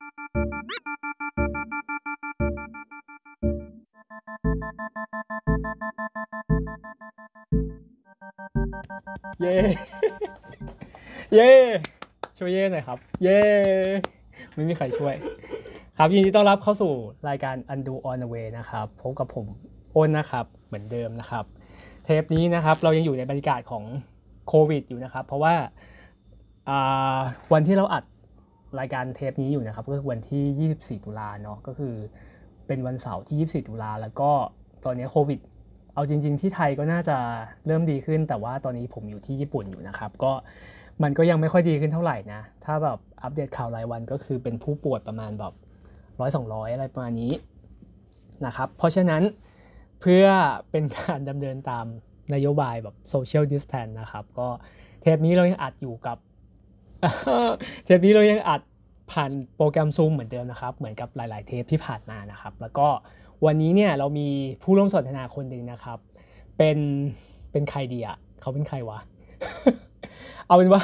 เย้เย้ช่วยเย้หน่อยครับ เย้ไม่มีใครช่วย ครับยินดีต้อนรับเข้าสู่รายการ Undo on the way นะครับพบกับผมอ้นนะครับ เหมือนเดิมนะครับ เทปนี้นะครับเรายังอยู่ในบรรยากาศของโควิดอยู่นะครับ เพราะว่าอ่าวันที่เราอัด รายการเทปนี้อยู่นะครับ ก็คือวันที่ 24 ตุลาเนาะก็คือเป็นวันเสาร์ที่ 24 ตุลาแล้วก็ตอนนี้โควิด เอาจริง ๆ ที่ไทยก็น่าจะเริ่มดีขึ้น แต่ว่าตอนนี้ผมอยู่ที่ญี่ปุ่นอยู่นะครับ ก็มันก็ยังไม่ค่อยดีขึ้นเท่าไหร่นะ ถ้าแบบอัปเดตข่าวรายวันก็คือเป็นผู้ป่วยประมาณแบบร้อยสองร้อยอะไรประมาณนี้นะครับ เพราะฉะนั้นเพื่อเป็นการดำเนินตามนโยบายแบบ social distance นะครับ ก็เทปนี้เรายังอัดอยู่กับ เทปนี้เรายังอัดผ่านโปรแกรม Zoom เหมือนเดิมนะครับ เหมือนกับหลาย ๆ เทปที่ผ่านมานะครับ แล้วก็วันนี้เนี่ยเรามีผู้ร่วมสนทนาคนหนึ่งนะครับ เป็นเป็นใครดีอะเขาเป็นใครวะ เอาเป็นว่า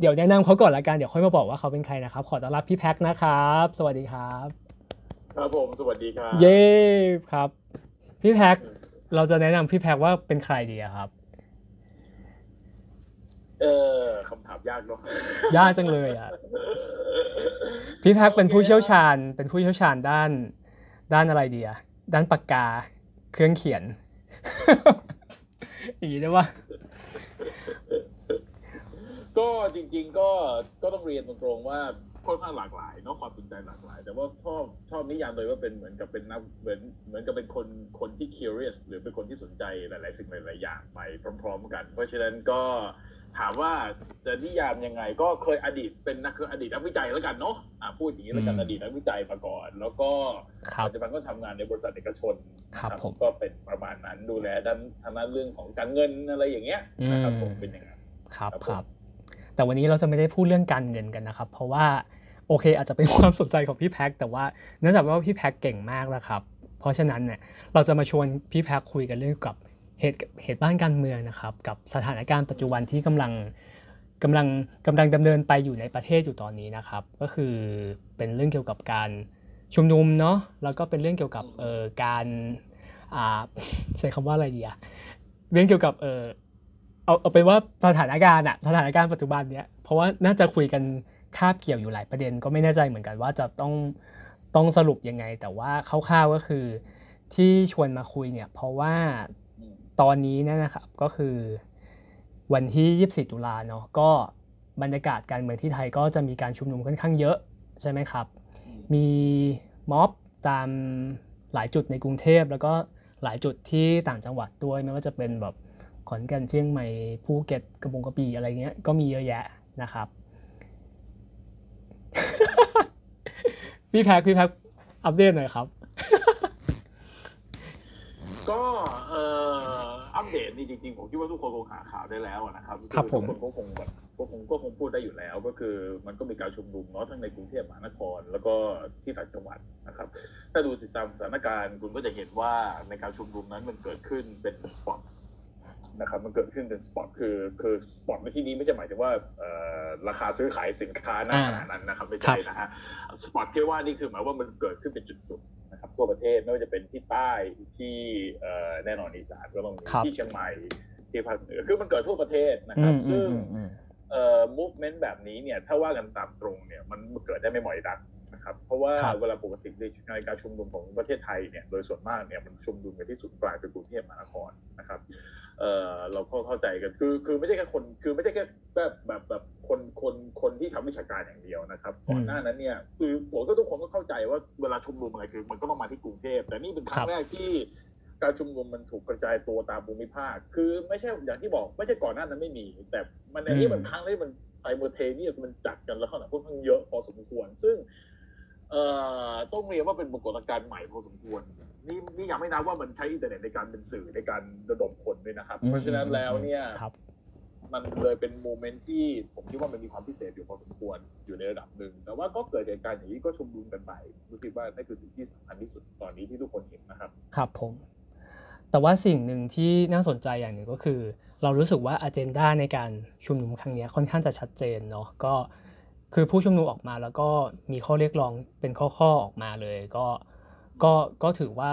เดี๋ยวแนะนำเขาก่อนละกันเดี๋ยวค่อยมาบอกว่าเขาเป็นใครนะครับ ขอต้อนรับพี่แพ็คนะครับ สวัสดีครับ ครับผมสวัสดีครับ เย้ครับ พี่แพ็คเราจะแนะนำพี่แพ็คว่าเป็นใครดีอะครับ เออคำถามยากเนาะยากจังเลยอะพี่แพ็คเป็นผู้เชี่ยวชาญ เป็นผู้เชี่ยวชาญด้าน ด้านอะไรดีอะด้านปากกาเครื่องเขียนอย่างนี้ได้ปะก็จริง ๆ ก็ก็ต้องเรียนตรงๆว่าค่อนข้างหลากหลายเนาะความสนใจหลากหลาย แต่ว่าชอบชอบนิยามเลยว่าเป็นเหมือนกับเป็นนักเหมือนเหมือนกับเป็นคนคนที่ curious หรือเป็นคนที่สนใจหลาย ๆ สิ่งหลาย ๆ อย่างไปพร้อม ๆ กัน เพราะฉะนั้นก็ ถามว่าจะนิยามยังไง ก็เคยอดีตเป็นนักคืออดีตนักวิจัยแล้วกันเนาะอะพูดอย่างนี้แล้วกันอดีตนักวิจัยมาก่อน แล้วก็ครับปัจจุบันก็ทำงานในบริษัทเอกชนครับนะผมก็เป็นประมาณนั้นดูแลด้านทางด้านเรื่องของการเงินอะไรอย่างเงี้ยนะครับอืมผมเป็นอย่างนั้นครับครับผมครับแต่วันนี้เราจะไม่ได้พูดเรื่องการเงินกันนะครับ เพราะว่าโอเค อาจจะเป็นความสนใจของพี่แพ็คแต่ว่าเนื่องจากว่าพี่แพ็คเก่งมากแล้วครับ เพราะฉะนั้นเนี่ยเราจะมาชวนพี่แพ็คคุยกันเรื่องกับ เหตุเหตุบ้านการเมืองนะครับกับสถานการณ์ปัจจุบันที่กำลังกำลังกำลังดำเนินไปอยู่ในประเทศอยู่ตอนนี้นะครับ ก็คือเป็นเรื่องเกี่ยวกับการชุมนุมเนาะแล้วก็เป็นเรื่องเกี่ยวกับเอ่อการอ่าใช้คำว่าอะไรดีอะเรื่องเกี่ยวกับเออเอาเอาเป็นว่าสถานการณ์อะสถานการณ์ปัจจุบันเนี้ยเพราะว่าน่าจะคุยกันคาบเกี่ยวอยู่หลายประเด็น ก็ไม่แน่ใจเหมือนกันว่าจะต้องต้องสรุปยังไง แต่ว่าคร่าวๆก็คือที่ชวนมาคุยเนี่ยเพราะว่า ตอนนี้เนี่ยนะครับก็คือวันที่ 24 ตุลาเนาะก็บรรยากาศการเมืองที่ไทยก็จะมีการชุมนุมค่อนข้างเยอะใช่ไหมครับ มีม็อบตามหลายจุดในกรุงเทพแล้วก็หลายจุดที่ต่างจังหวัดด้วยไม่ว่าจะเป็นแบบขอนแก่นเชียงใหม่ภูเก็ตกระบงกระบี่อะไรเงี้ยก็มีเยอะแยะนะครับ พี่แพ็คพี่แพ็คอัปเดตหน่อยครับ ก็เอ่ออัปเดตนี่จริงๆ ผมคิดว่าทุกคนคงหาข่าวได้แล้วนะครับครับผมทุกคนก็คงแบบก็คงก็คงพูดได้อยู่แล้ว ก็คือมันก็มีการชุมนุมเนาะทั้งในกรุงเทพมหานคร แล้วก็ที่ต่างจังหวัดนะครับ ถ้าดูติดตามสถานการณ์คุณก็จะเห็นว่าในการชุมนุมนั้นมันเกิดขึ้นเป็นสปอต นะครับมันเกิดขึ้นเป็นสปอตคือคือสปอตในที่นี้ไม่ใช่หมายถึงว่าเอ่อราคาซื้อขายสินค้าณอ่าขณะนั้นนะครับไม่ใช่นะฮะสปอตที่ว่านี่คือหมายว่ามันเกิดขึ้นเป็นจุดๆนะครับทั่วประเทศไม่ว่าจะเป็นที่ใต้ที่เอ่อแน่นอนอีสานก็ต้องมีครับที่เชียงใหม่ที่ภาคเหนือคือมันเกิดทั่วประเทศนะอืครับมอืซึ่มงอืมอืมเอ่อ movement แบบนี้เนี่ยถ้าว่ากันตามตรงเนี่ยมันเกิดได้ไม่บ่อยนักนะครับเพราะว่าครับเวลาปกติในการชุมนุมของประเทศไทยเนี่ยโดยส่วนมากเนี่ยมันชุมนุมกันที่ศูนย์กลางคือกรุงเทพมหานครนะครับ เอ่อเราก็เข้าใจกันคือคือไม่ใช่แค่คนคือไม่ใช่แค่แบบแบบแบบคนคนคนที่ทำวิชาการอย่างเดียวนะครับก่อนหน้านั้นเนี่ยคือผมก็ทุกคนก็เข้าใจว่าเวลาชุมนุมอะไรคือ มันก็ต้องมาที่กรุงเทพแต่นี่เป็นครั้ครังบแรกที่การชุมนุมมันถูกกระจายตัวตามภูมิภาค คือไม่ใช่อย่างที่บอกไม่ใช่ก่อนหน้านั้นไม่มี แต่มันอันนี้มันครั้งที่มัน simultaneous มันจัดกันแล้วขนาดค่อนข้างเยอะพอสมควร ซึ่งเอ่อต้องเรียนว่าเป็นปรากฏการณ์ใหม่พอสมควร นี่นี่ยังไม่นับว่ามันใช้อินเทอร์เน็ตในการเป็นสื่อในการระดมคนด้วยนะครับ เพราะฉะนั้นแล้วเนี่ยครับมันเลยเป็น moment ที่ผมคิดว่ามันมีความพิเศษอยู่พอสมควรอยู่ในระดับหนึ่ง แต่ว่าก็เกิดเหตุการณ์อย่างนี้ก็ชุมนุมกันไปรู้สึกว่านั่นคือสิ่งที่สำคัญที่สุดตอนนี้ที่ทุกคนเห็นนะครับ ครับผม แต่ว่าสิ่งหนึ่งที่น่าสนใจอย่างหนึ่งก็คือ เรารู้สึกว่าอ g e n d a ในการชุมนุมครั้งเนี้ยค่อนข้างจะชัดเจนเนาะก็คือผู้ชุมนุมออกมาแล้วก็มีข้อเรียกร้องเป็นข้อๆออกมาเลย ก็ ก็ก็ถือว่า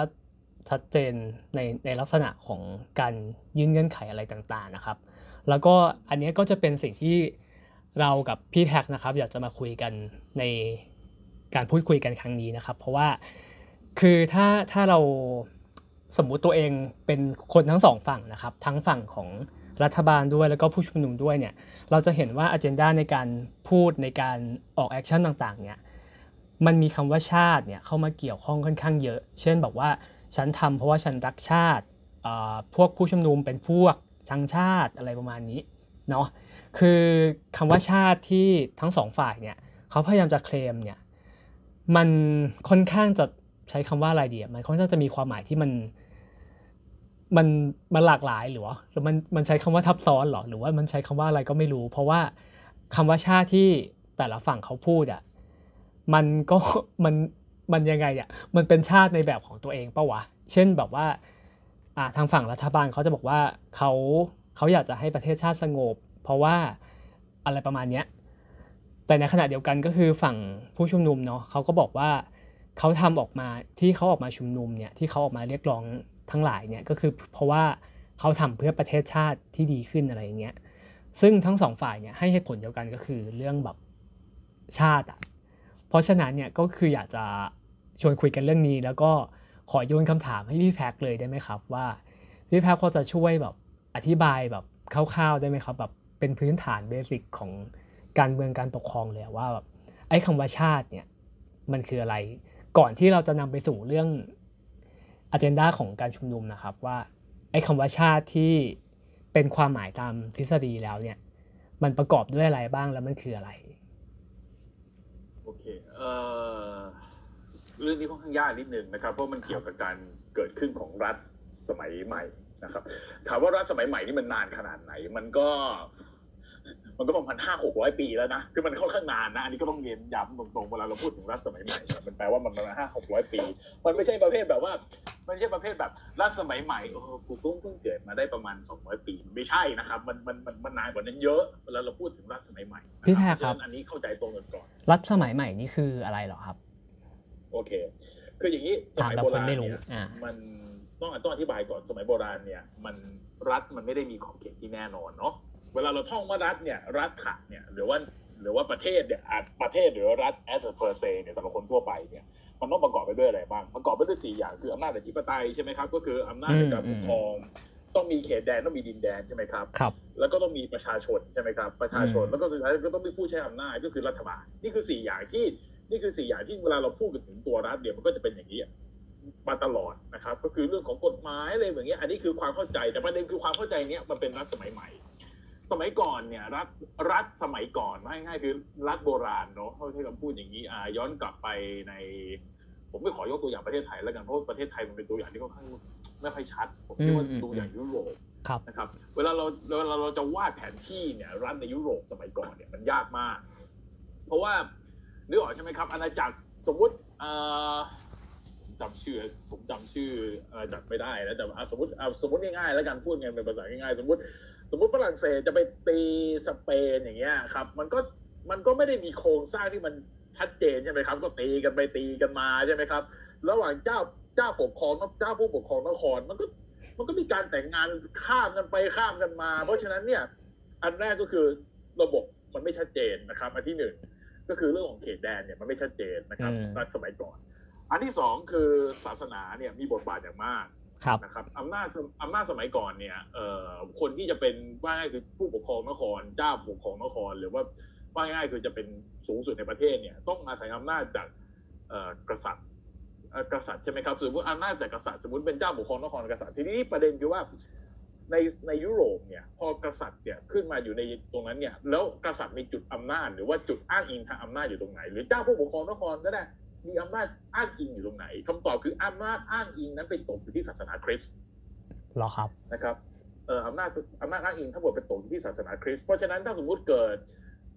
ชัดเจนในในลักษณะของการยื่นเงื่อนไขอะไรต่างๆนะครับ แล้วก็อันนี้ก็จะเป็นสิ่งที่เรากับพี่แท็กนะครับ อยากจะมาคุยกันในการพูดคุยกันครั้งนี้นะครับ เพราะว่าคือถ้าถ้าเราสมมุติตัวเองเป็นคนทั้งสองฝั่งนะครับ ทั้งฝั่งของรัฐบาลด้วยแล้วก็ผู้ชุมนุมด้วยเนี่ยเราจะเห็นว่าอ g e n d a ในการพูดในการออก action ต่างๆเนี่ย มันมีคำว่าชาติเนี่ยเข้ามาเกี่ยวข้องค่อนข้างเยอะ เช่นบอกว่าฉันทำเพราะว่าฉันรักชาติ พวกผู้ชุมนุมเป็นพวกชังชาติอะไรประมาณนี้เนาะ คือคำว่าชาติที่ทั้งสองฝ่ายเนี่ยเขาพยายามจะเคลมเนี่ยมันค่อนข้างจะใช้คำว่าอะไรดีอะมันค่อนข้างจะมีความหมายที่มันมันมันหลากหลายหรือวะหรือมันมันใช้คำว่าทับซ้อนหรอหรือว่ามันใช้คำว่าอะไรก็ไม่รู้ เพราะว่าคำว่าชาติที่แต่ละฝั่งเขาพูดอะ มันก็มันมันยังไงอะมันเป็นชาติในแบบของตัวเองปะวะ เช่นแบบว่าอ่าทางฝั่งรัฐบาลเขาจะบอกว่าเขาเขาอยากจะให้ประเทศชาติสงบ เพราะว่าอะไรประมาณเนี้ยแต่ในขณะเดียวกันก็คือฝั่งผู้ชุมนุมเนาะเขาก็บอกว่าเขาทำออกมาที่เขาออกมาชุมนุมเนี่ยที่เขาออกมาเรียกร้องทั้งหลายเนี่ยก็คือเพราะว่าเขาทำเพื่อประเทศชาติที่ดีขึ้นอะไรอย่างเงี้ยซึ่งทั้งสองฝ่ายเนี่ยให้เหตุผลเดียวกันก็คือเรื่องแบบชาติอะ เพราะฉะนั้นเนี่ยก็คืออยากจะชวนคุยกันเรื่องนี้ แล้วก็ขอโยนคำถามให้พี่แพ็คเลยได้ไหมครับว่าพี่แพ็คพอจะช่วยแบบอธิบายแบบคร่าวๆได้ไหมครับแบบเป็นพื้นฐานเบสิกของการเมืองการปกครองเลยว่าแบบไอ้คำว่าชาติเนี่ยมันคืออะไรก่อนที่เราจะนำไปสู่เรื่องอ g e n d a ของการชุมนุมนะครับว่าไอ้คำว่าชาติที่เป็นความหมายตามทฤษฎีแล้วเนี่ยมันประกอบด้วยอะไรบ้างแล้วมันคืออะไร เอ่อเรื่องนี้ค่อนข้างยากนิดนึงนะครับ เพราะมันเกี่ยวกับการเกิดขึ้นของรัฐสมัยใหม่นะครับ ถามว่ารัฐสมัยใหม่นี่มันนานขนาดไหน มันก็ มันก็ประมาณห้าหกร้อยปีแล้วนะคือมันค่อนข้างนานนะอันนี้ก็ต้องเรียนย้ำตรงๆเวลาเราพูดถึงรัฐสมัยใหม่เนี่ยมันแปลว่ามันประมาณห้าหกร้อยปี มันไม่ใช่ประเภทแบบว่า มันไม่ใช่ประเภทแบบรัฐสมัยใหม่โอ้โหกูเพิ่งเพิ่งเกิดมาได้ประมาณสองร้อยปี ไม่ใช่นะครับมันมันมันมันนานกว่านั้นเยอะเวลาเราพูดถึงรัฐสมัยใหม่นะพี่แพรครับเพาะฉะนั้นอันนี้เข้าใจตรงกันก่อนรัฐสมัยใหม่นี่คืออะไรเหรอครับ โอเค คืออย่างนี้สถามมัยแบบโบคนราณไม่รู้เนี่ยอ่ามันต้องต้องอธิบายก่อนสมัยโบราณเนี่ย มันรัฐมันไม่ได้มีขอบเขตที่แน่นอนเนาะ เวลาเราท่องว่ารัฐเนี่ยรัฐะเนี่ยหรือว่าหรือว่าประเทศเนี่ยอาจประเทศหรือรัฐ as a per se เนี่ยสำหรับคนทั่วไปเนี่ยมันต้องประกอบไปด้วยอะไรบ้างประกอบไปด้วยสี่อย่างคืออำนาจอธิปไตยใช่ไหมครับ ก็คืออำนาจในการปกครอง ต้องมีเขตแดนต้องมีดินแดนใช่ไหมครับครับ แล้วก็ต้องมีประชาชนใช่ไหมครับประชาชนอืมแล้วก็สุดท้ายก็ต้องมีผู้ใช้อำนาจก็คือรัฐบาลนี่คือสี่อย่างที่นี่คือสี่อย่างที่เวลาเราพูดกันถึงตัวรัฐเนี่ยมันก็จะเป็นอย่างนี้มาตลอดนะครับ ก็คือเรื่องของกฎหมายอะไรอย่างเงี้ยอันนี้คือความเข้าใจแต่ประเด็นคือความเข้าใจเนี้ยมันเป็นรัฐสมัยใหม่ สมัยก่อนเนี่ยรัฐรัฐสมัยก่อนว่าง่ายๆคือรัฐโบราณเนาะเขาใช้คำพูดอย่างนี้อ่าย้อนกลับไปใน ผมไม่ขอยกตัวอย่างประเทศไทยแล้วกันเพราะว่าประเทศไทยมันเป็นตัวอย่างที่ค่อนข้างไม่ค่อยชัด ผมคิดว่าอืมอืมดูอย่างยุโรปครับนะครับ เวลาเราเวลาเราจะวาดแผนที่เนี่ยรัฐในยุโรปสมัยก่อนเนี่ยมันยากมาก เพราะว่านึกออกใช่ไหมครับ อาณาจักรสมมุติเอ่อผมจำชื่อผมจำชื่ออาณาจักรไม่ได้แล้วแต่อะสมมติอะสมมติง่ายๆแล้วกันพูดกันเป็นภาษาง่ายๆสมมติ สมมติฝรั่งเศสจะไปตีสเปนอย่างเงี้ยครับ มันก็มันก็ไม่ได้มีโครงสร้างที่มันชัดเจนใช่ไหมครับ ก็ตีกันไปตีกันมาใช่ไหมครับ ระหว่างเจ้าเจ้าปกครองกับเจ้าผู้ปกครองนครมันก็มันก็มีการแต่งงานข้ามกันไปข้ามกันมา เพราะฉะนั้นเนี่ยอันแรกก็คือระบบมันไม่ชัดเจนนะครับอันที่หนึ่งก็คือเรื่องของเขตแดนเนี่ยมันไม่ชัดเจนนะครับอืมรัฐสมัยก่อน อันที่สองคือศาสนาเนี่ยมีบทบาทอย่างมากครับ นะครับอำนาจอำนาจสมัยก่อนเนี่ยเอ่อคนที่จะเป็นว่าง่ายคือผู้ปกครองนครเจ้าปกครองนคร หรือว่าว่าง่ายคือจะเป็นสูงสุดในประเทศเนี่ยต้องอาศัยอำนาจจากเอ่อกษัตริย์กษัตริย์ใช่ไหมครับสมมติอำนาจจากกษัตริย์สมมติเป็นเจ้าปกครองนครกษัตริย์ทีนี้ประเด็นคือว่าในในยุโรปเนี่ยพอกษัตริย์เนี่ยขึ้นมาอยู่ในตรงนั้นเนี่ยแล้วกษัตริย์มีจุดอำนาจ หรือว่าจุดอ้างอิงทางอำนาจอยู่ตรงไหน หรือเจ้าผู้ปกครองนครก็ได้ มีอำนาจอ้างอิงอยู่ตรงไหนคำตอบคืออำนาจอ้างอิงนั้นไปตกอยู่ที่ศาสนาคริสต์เหรอครับนะครับเอ่ออำนาจอำนาจอ้างอิงทั้งหมดเป็นตกอยู่ที่ศาสนาคริสต์เพราะฉะนั้นถ้าสมมุติเกิด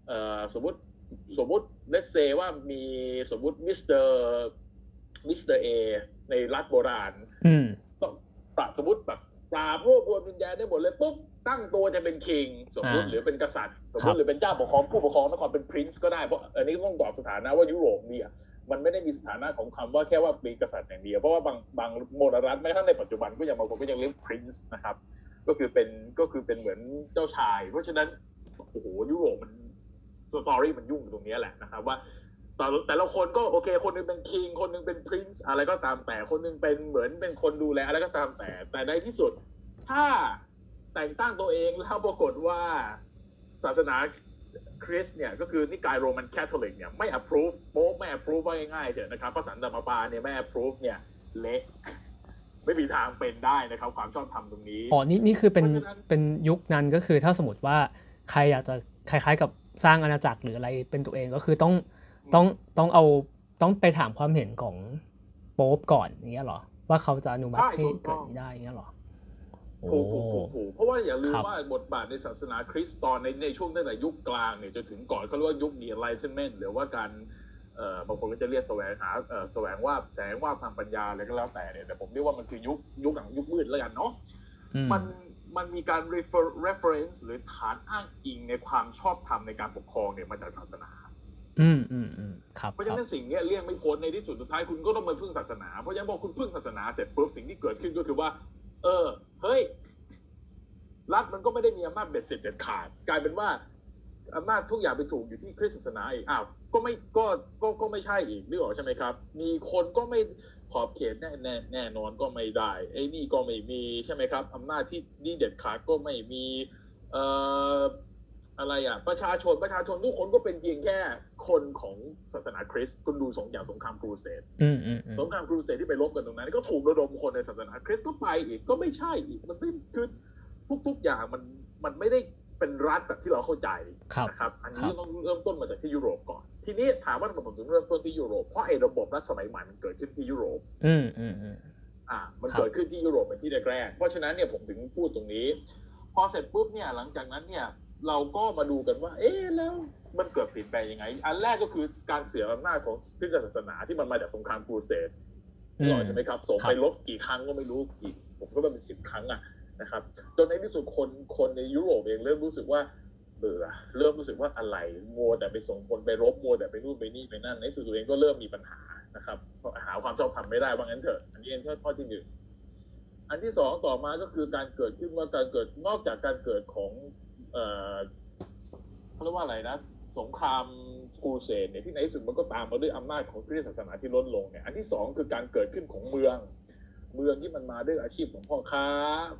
เอ่อสมมติสมมติ let's say ว่ามีสมมติ Mr. Mr. A ในรัฐโบราณอืมต้องปะสมมติแบบปราบรวบรวมดินแดนได้หมดเลยปุ๊บตั้งตัวจะเป็น king สมมติอ่าหรือเป็นกษัตริย์ สมมติครับหรือเป็นเจ้าปกครองผู้ปกครองนครเป็น prince ก็ได้เพราะอันนี้ต้องตอบสถานะว่ายุโรปเนี่ย มันไม่ได้มีสถานะของคำว่าแค่ว่าเป็นกษัตริย์อย่างเดียว เพราะว่าบางบางโมดรัฐแม้กระทั่งในปัจจุบันก็ยังบางคนก็ยังเรียก prince นะครับ ก็คือเป็นก็คือเป็นเหมือนเจ้าชาย เพราะฉะนั้นโอ้โหยุโรปมัน story มันยุ่งตรงนี้แหละนะครับว่าแต่แต่ละคนก็โอเค คนหนึ่งเป็น king คนหนึ่งเป็น prince อะไรก็ตามแต่คนหนึ่งเป็นเหมือนเป็นคนดูแลอะไรก็ตามแต่ แต่ในที่สุด ถ้าแต่งตั้งตัวเองแล้วปรากฏว่าศาสนา คริสต์เนี่ยก็คือนิกายโรมันแคทอลิกเนี่ยไม่ approve โป๊ปไม่ approve ว่าง่ายๆเถอะนะครับพระสันตะมาปาเนี่ยไม่ approve เนี่ยเละไม่มีทางเป็นได้นะครับความชอบธรรมตรงนี้อ๋อนี่นี่คือเป็นเพราะฉะนั้นเป็นยุคนั้นก็คือถ้าสมมติว่าใครอยากจะคล้าย ๆ กับสร้างอาณาจักรหรืออะไรเป็นตัวเองก็คือต้องต้องต้องเอาต้องไปถามความเห็นของโป๊ปก่อนอย่างเงี้ยเหรอ ว่าเขาจะอนุมัติใช่ให้ถูกต้เกิดองอย่างนี้ได้อย่างเงี้ยเหรอ ถูกถูกถูกถูกเพราะว่าอย่าลืมครับว่าบทบาทในศาสนาคริสต์ตอนในในช่วงตั้งแต่ยุคกลางเนี่ยจนถึงก่อนเขาเรียกว่ายุค The Enlightenment หรือว่าการเอ่อบางคนก็จะเรียกแสวงหาเอ่อแสวงว่าบแสงว่าบทางปัญญาอะไรก็แล้วแต่เนี่ยแต่ผมเรียกว่ามันคือยุคยุคหลังยุคมืดแล้วกันเนาะอืมมันมันมีการ refer reference หรือฐานอ้างอิงในความชอบธรรมในการปกครองเนี่ยมาจากศาสนา อืมอืมอืมครับเพราะคฉะรับนั้นสิ่งเนี้ยเลี่ยงไม่พ้นในที่สุดสุดท้ายคุณก็ต้องมาพึ่งศาสนา เพราะฉะนั้นพอคุณพึ่งศาสนาเสร็จปุ๊บสิ่งที่เกิดขึ้นก็คือว่า เออ เฮ้ย รัฐมันก็ไม่ได้มีอำนาจเบ็ดเสร็จเด็ดขาด กลายเป็นว่าอำนาจทุกอย่างไปถูกอยู่ที่คริสต์ศาสนาอีกอ้าวก็ไม่ก็ก็ก็ไม่ใช่อีกนึกออกใช่ไหมครับ มีคนก็ไม่ขอบเขตแน่แน่แน่นอนก็ไม่ได้ไอ้นี่ก็ไม่มีใช่ไหมครับอำนาจที่นี่เด็ดขาดก็ไม่มี เอ่อ อะไรอะประชาชนประชาชนทุกคนก็เป็นเพียงแค่คนของศาสนาคริสต์คุณดูสงอย่างสงครามครูเสดอืมอืมอืมสงครามครูเสดที่ไปรบกันตรงนั้น ก็ถูกระดมคนในศาสนาคริสต์ก็ไปอีกก็ไม่ใช่อีกมันไม่คือทุกๆอย่างมันมันไม่ได้เป็นรัฐแบบที่เราเข้าใจครับนะครับ อันครันี้บต้องเริ่มต้นมาจากที่ยุโรปก่อน ทีนี้ถามว่าทำไมผมถึงเริ่มต้นที่ยุโรปเพราะไอ้ระบบรัฐสมัยใหม่มันเกิดขึ้นที่ยุโรป อืมอืมอืมอ่า มันครับเกิดขึ้นที่ยุโรปเป็นที่แรกๆเพราะฉะนั้นเนี่ยผมถึงพูดตรงนี้ พอเสร็จปุ๊บเนี่ยหลังจากนั้นเนี่ย เราก็มาดูกันว่า เอ๊ะแล้วมันเกิดเปลี่ยนแปลงยังไง อันแรกก็คือการเสียอำนาจของคริสตศาสนาที่มันมาจากสงครามครูเสดอืนึกอมอกใช่ไหมครับส่งครับไปลบกี่ครั้งก็ไม่รู้กี่ผมก็ว่าเป็นสิบครั้งอะนะครับจนในที่สุดคนคนในยุโรปเองเริ่มรู้สึกว่าเบื่อเริ่มรู้สึกว่าอะไรมัวแต่ไปส่งคนไปรบมัวแต่ไปนู่นไปนี่ไปนั่นในที่สุดตัวเองก็เริ่มมีปัญหานะครับเพราะหาความชอบธรรมไม่ได้ว่างั้นเถอะอันนี้เป็นข้อที่หนึ่งอันที่สองต่อมาก็คือการเกิดขึ้นว่าการเกิดนอกจากการเกิดของ เอ่อเขาเรียกว่าอะไรนะสงครามครูเสดเนี่ยที่ในที่สุดมันก็ตามมาด้วยอำนาจของคริสตศาสนาที่ลดลงเนี่ยอันที่สองคือการเกิดขึ้นของเมือง เมืองที่มันมาด้วยอาชีพของพ่อค้า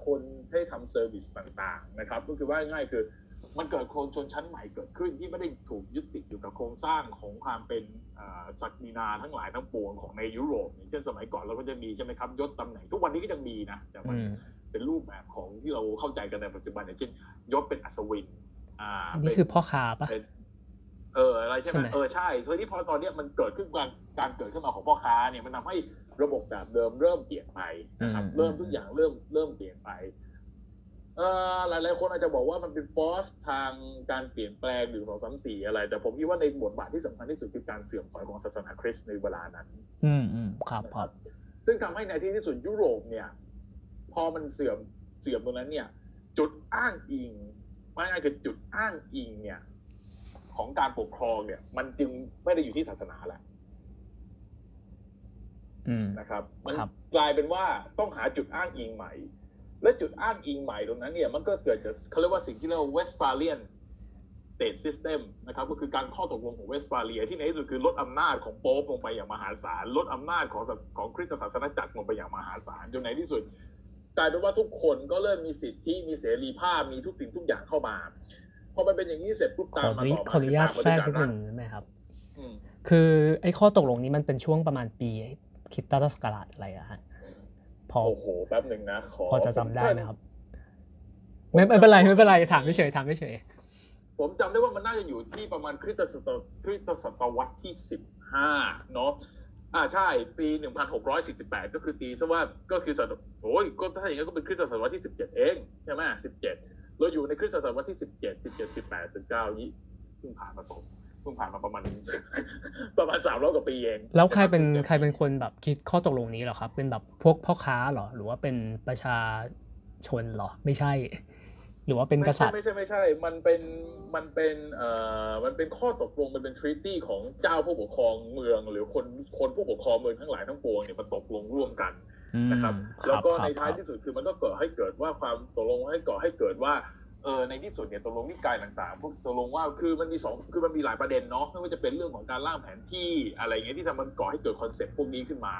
คนให้ทำ service ต่างๆนะครับก็คือว่าง่ายคือมันเกิดโครงชนชั้นใหม่เกิดขึ้นที่ไม่ได้ถูกยึดติดอยู่กับโครงสร้างของความเป็นศักดินาทั้งหลายทั้งปวงของในยุโรปอย่างเช่นสมัยก่อนเราก็จะมีใช่ไหมครับยศตำแหน่งทุกวันนี้ก็ยังมีนะแต่มัน เป็นรูปแบบของที่เราเข้าใจกันในปัจจุบันอย่างเช่นยศเป็นอัศวิน อ่าอันนี้เป็นคือพ่อค้าปะเป็นเอออะไรใช่ไหใช่ไหมเออใช่ทีนี้พอตอนเนี้ยมันเกิดขึ้นการการเกิดขึ้นมาของพ่อค้าเนี่ยมันทำให้ระบบแบบเดิมเริ่มเปลี่ยนไปนะครับเริ่มทุกอย่างเริ่มเริ่มเปลี่ยนไปเอ่อหลายๆคนอาจจะบอกว่ามันเป็นฟอสทางการเปลี่ยนแปลงหรือสองสามสี่อะไร แต่ผมคิดว่าในบทบาทที่สำคัญที่สุดคือการเสื่อมถอยของศาสนาคริสต์ในเวลานั้น อืมอืมครับครับซึ่งทำให้ในที่ที่สุดยุโรปเนี่ย พอมันเสื่อมเสื่อมตรงนั้นเนี่ย จุดอ้างอิงว่าง่ายๆคือจุดอ้างอิงเนี่ย ของการปกครองเนี่ย มันจึงไม่ได้อยู่ที่ศาสนาแล้วอืมนะครับมันครับกลายเป็นว่าต้องหาจุดอ้างอิงใหม่ และจุดอ้างอิงใหม่ตรงนั้นเนี่ยมันก็เกิดจากเขาเรียกว่าสิ่งที่เรียกว่า Westphalian State System นะครับก็คือการข้อตกลงของเวสฟาเลีย ที่ในที่สุดคือลดอำนาจของโป๊ปลงไปอย่างมหาศาล ลดอำนาจของศาของคริสตศาสนจักรลงไปอย่างมหาศาลจนในที่สุด กลายเป็นว่าทุกคนก็เริ่มมีสิทธิมีเสรีภาพมีทุกสิ่งทุกอย่างเข้ามาพอมันเป็นอย่างนี้เสร็จปุ๊บขตาอมอมานุญต่อมาขออนุญาตคือแทรกตามนิดมาหด้วยนึ่งได้ไหมครับอืมคือไอ้ข้อตกลงนี้มันเป็นช่วงประมาณปีคริดตัสกราชอะไรอะฮะพอโอ้โหแป๊บหนึ่งนะขอพอจะจำได้ไหมครับผมไม่ไม่เป็นไรไม่เป็นไรถามเฉยๆถามเฉยผมจำได้ว่ามันน่าจะอยู่ที่ประมาณคริสตศตวรรษคริสตศตวรรษที่สิบห้าเนาะ อ่าใช่ปีหนึ่งพันหกร้อยสี่สิบแปดก็คือตีซะว่าก็คือศตวรรษโอ้ยก็ถ้าอย่างนั้นก็เป็นคริสตศตวรรษที่สิบเจ็ดเองใช่ไหมสิบเจ็ดเราอยู่ในคริสตศตวรรษที่สิบเจ็ดสิบเจ็ดสิบแปดสิบเก้ายี่เพิ่งผ่านมาสองเพิ่งผ่านมาประมาณประมาณสามร้อยกว่าปีเองๆแล้วใครเป็นะบใครเป็นคนแบบคิดข้อตกลงนี้เหรอครับ เป็นแบบพวกพ่อค้าเหรอ หรือว่าเป็นประชาชนเหรอ ไม่ใช่ หรือว่าเป็นกไม่ษัใช่ตริย์ไม่ใช่ไม่ใช่ มันเป็นมันเป็นเอ่อมันเป็นข้อตกลงมันเป็นทรีตี้ของเจ้าผู้ปกครองเมือง หรือคนคนผู้ปกครองเมืองทั้งหลายทั้งปวงเนี่ยมันตกลงร่วมกันอืมนะครับครับแล้วก็ครัในครับคท้ายที่สุดคือมันก็เกิดให้เกิดว่าความตกลงให้ก่อให้เกิดว่าเออในที่สุดเนี่ยตกลงนิกายต่างๆพวกตกลงว่าคือมันมีสองคือมันมีหลายประเด็นเนาะไม่ว่าจะเป็นเรื่องของการร่างแผนที่อะไรเงี้ยที่ทำมันก่อให้เกิด concept พวกนี้ขึ้นมา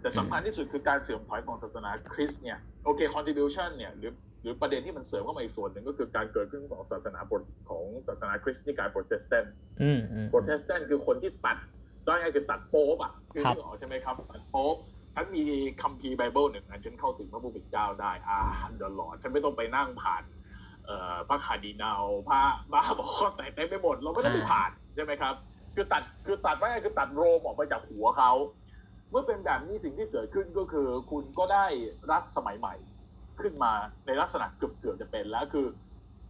แต่สำคัญที่สุดคือการเสื่อมถอยของศาสนาคริสต์เนี่ยโอเค contribution เนี่ยหรือห รือประเด็นที่มันเสริมเข้ามาอีกส่วนหนึ่งก็คือการเกิดขึ้นของศาสนาโปรของศาสนาคริสต์นิกายโปรเตสแตนต์อืมอืมโปรเตสแตนต์คือคนที่ตัดได้ไงคือตัดโป๊ปอะคือครับนึกออกใช่ไหมครับตัดโป๊ปฉันมีคัมภีร์ไบเบิลหนึ่งอันฉันเข้าถึงพระผู้เป็นเจ้าได้อ่า the Lord ฉันไม่ต้องไปนั่งผ่านเอ่อพระคาร์ดินัลพระบ้าบอกแต่เต็มไปหมดเราไม่ต้องไปผ่านใช่ไหมครับ คือตัดคือตัดว่าไงคือตัดโรมออกไปจากหัวเขา เมื่อเป็นแบบนี้สิ่งที่เกิดขึ้นก็คือ คุณก็ได้รัฐสมัยใหม่ ขึ้นมาในลักษณะเกือบเกือบๆจะเป็นแล้วคือ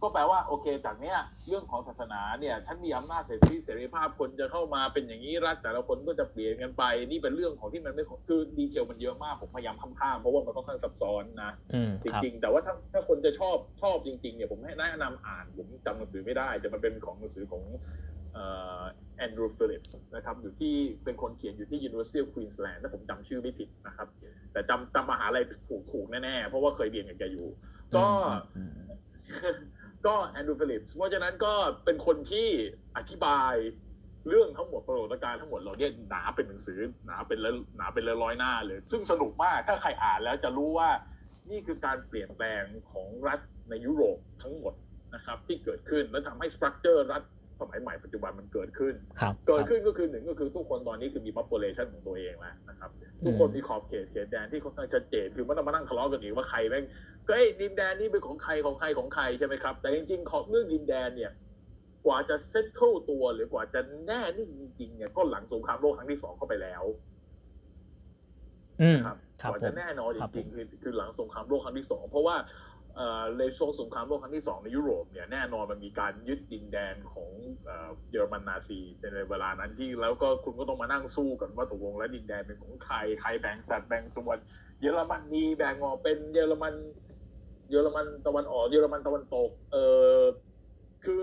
ก็แปลว่าโอเคจากเนี้ยเรื่องของศาสนาเนี่ยท่านมีอำนาจเสรีเสรีภาพคนจะเข้ามาเป็นอย่างนี้รัฐแต่ละคนก็จะเปลี่ยนกันไป นี่เป็นเรื่องของที่มันไม่คือ detail มันเยอะมากผมพยายามข้ามๆเพราะว่ามันค่อนข้างซับซ้อนนะครับอืมจริงๆ แต่ว่าถ้าถ้าคนจะชอบชอบจริงๆเนี่ยผมให้แนะนำอ่านผมจำหนังสือไม่ได้แต่มันเป็นของหนังสือของ Andrew Phillips นะครับอยู่ที่เป็นคนเขียนอยู่ที่ University of Queensland ถ้าผมจำชื่อไม่ผิดนะครับ แต่จำจำมหาลัยถูกถูกแน่ๆ เพราะว่าเคยเรียนกับแกอยู่ ก็อืมอืมก็แอนดรูว์ฟิลิปส์เพราะฉะนั้นก็เป็นคนที่อธิบายเรื่องทั้งหมดปรากฏการณ์ทั้งหมดเราเนี่ยหนาเป็นหนังสือหนาเป็นละหนาเป็นร้อยๆหน้าเลย ซึ่งสนุกมากถ้าใครอ่านแล้วจะรู้ว่านี่คือการเปลี่ยนแปลงของรัฐในยุโรปทั้งหมดนะครับที่เกิดขึ้นและทำให้ structure รัฐ สมัยใหม่ปัจจุบันมันเกิดขึ้นครับเกิดขึ้นก็คือหนึ่งก็คือทุกคนตอนนี้คือมี population ของตัวเองแล้วนะครับ ทุกคนมีขอบเขตเขตแดนที่ค่อนข้างชัดเจนคือไม่ต้องมานั่งทะเลาะกันอีกว่าใครแม่งก็ไอ้ยดินแดนนี้เป็นของใครของใครของใครใช่ไหมครับ แต่จริงๆของเรื่องดินแดนเนี่ยกว่าจะเซตเทิลตัวหรือกว่าจะแน่นิ่งจริงๆเนี่ยก็หลังสงครามโลกครั้งที่สองเข้าไปแล้วอืมครับครับกว่าผจะมแน่นอนจครับผริงมๆคือคือหลังสงครามโลกครั้งที่สองเพราะว่าเอ่อ ในช่วงสงครามโลกครั้งที่สองในยุโรปเนี่ยแน่นอนมันมีการยึดดินแดนของเอ่อเยอรมันนาซีในเวลานั้นที่แล้วก็คุณก็ต้องมานั่งสู้กันว่าตกลงแล้วดินแดนเป็นของใครใครแบ่งสัดแบ่งส่วนเยอรมนีแบ่งออกเป็นเยอรมัน เยอรมันตะวันออก เยอรมันตะวันตกเออคือ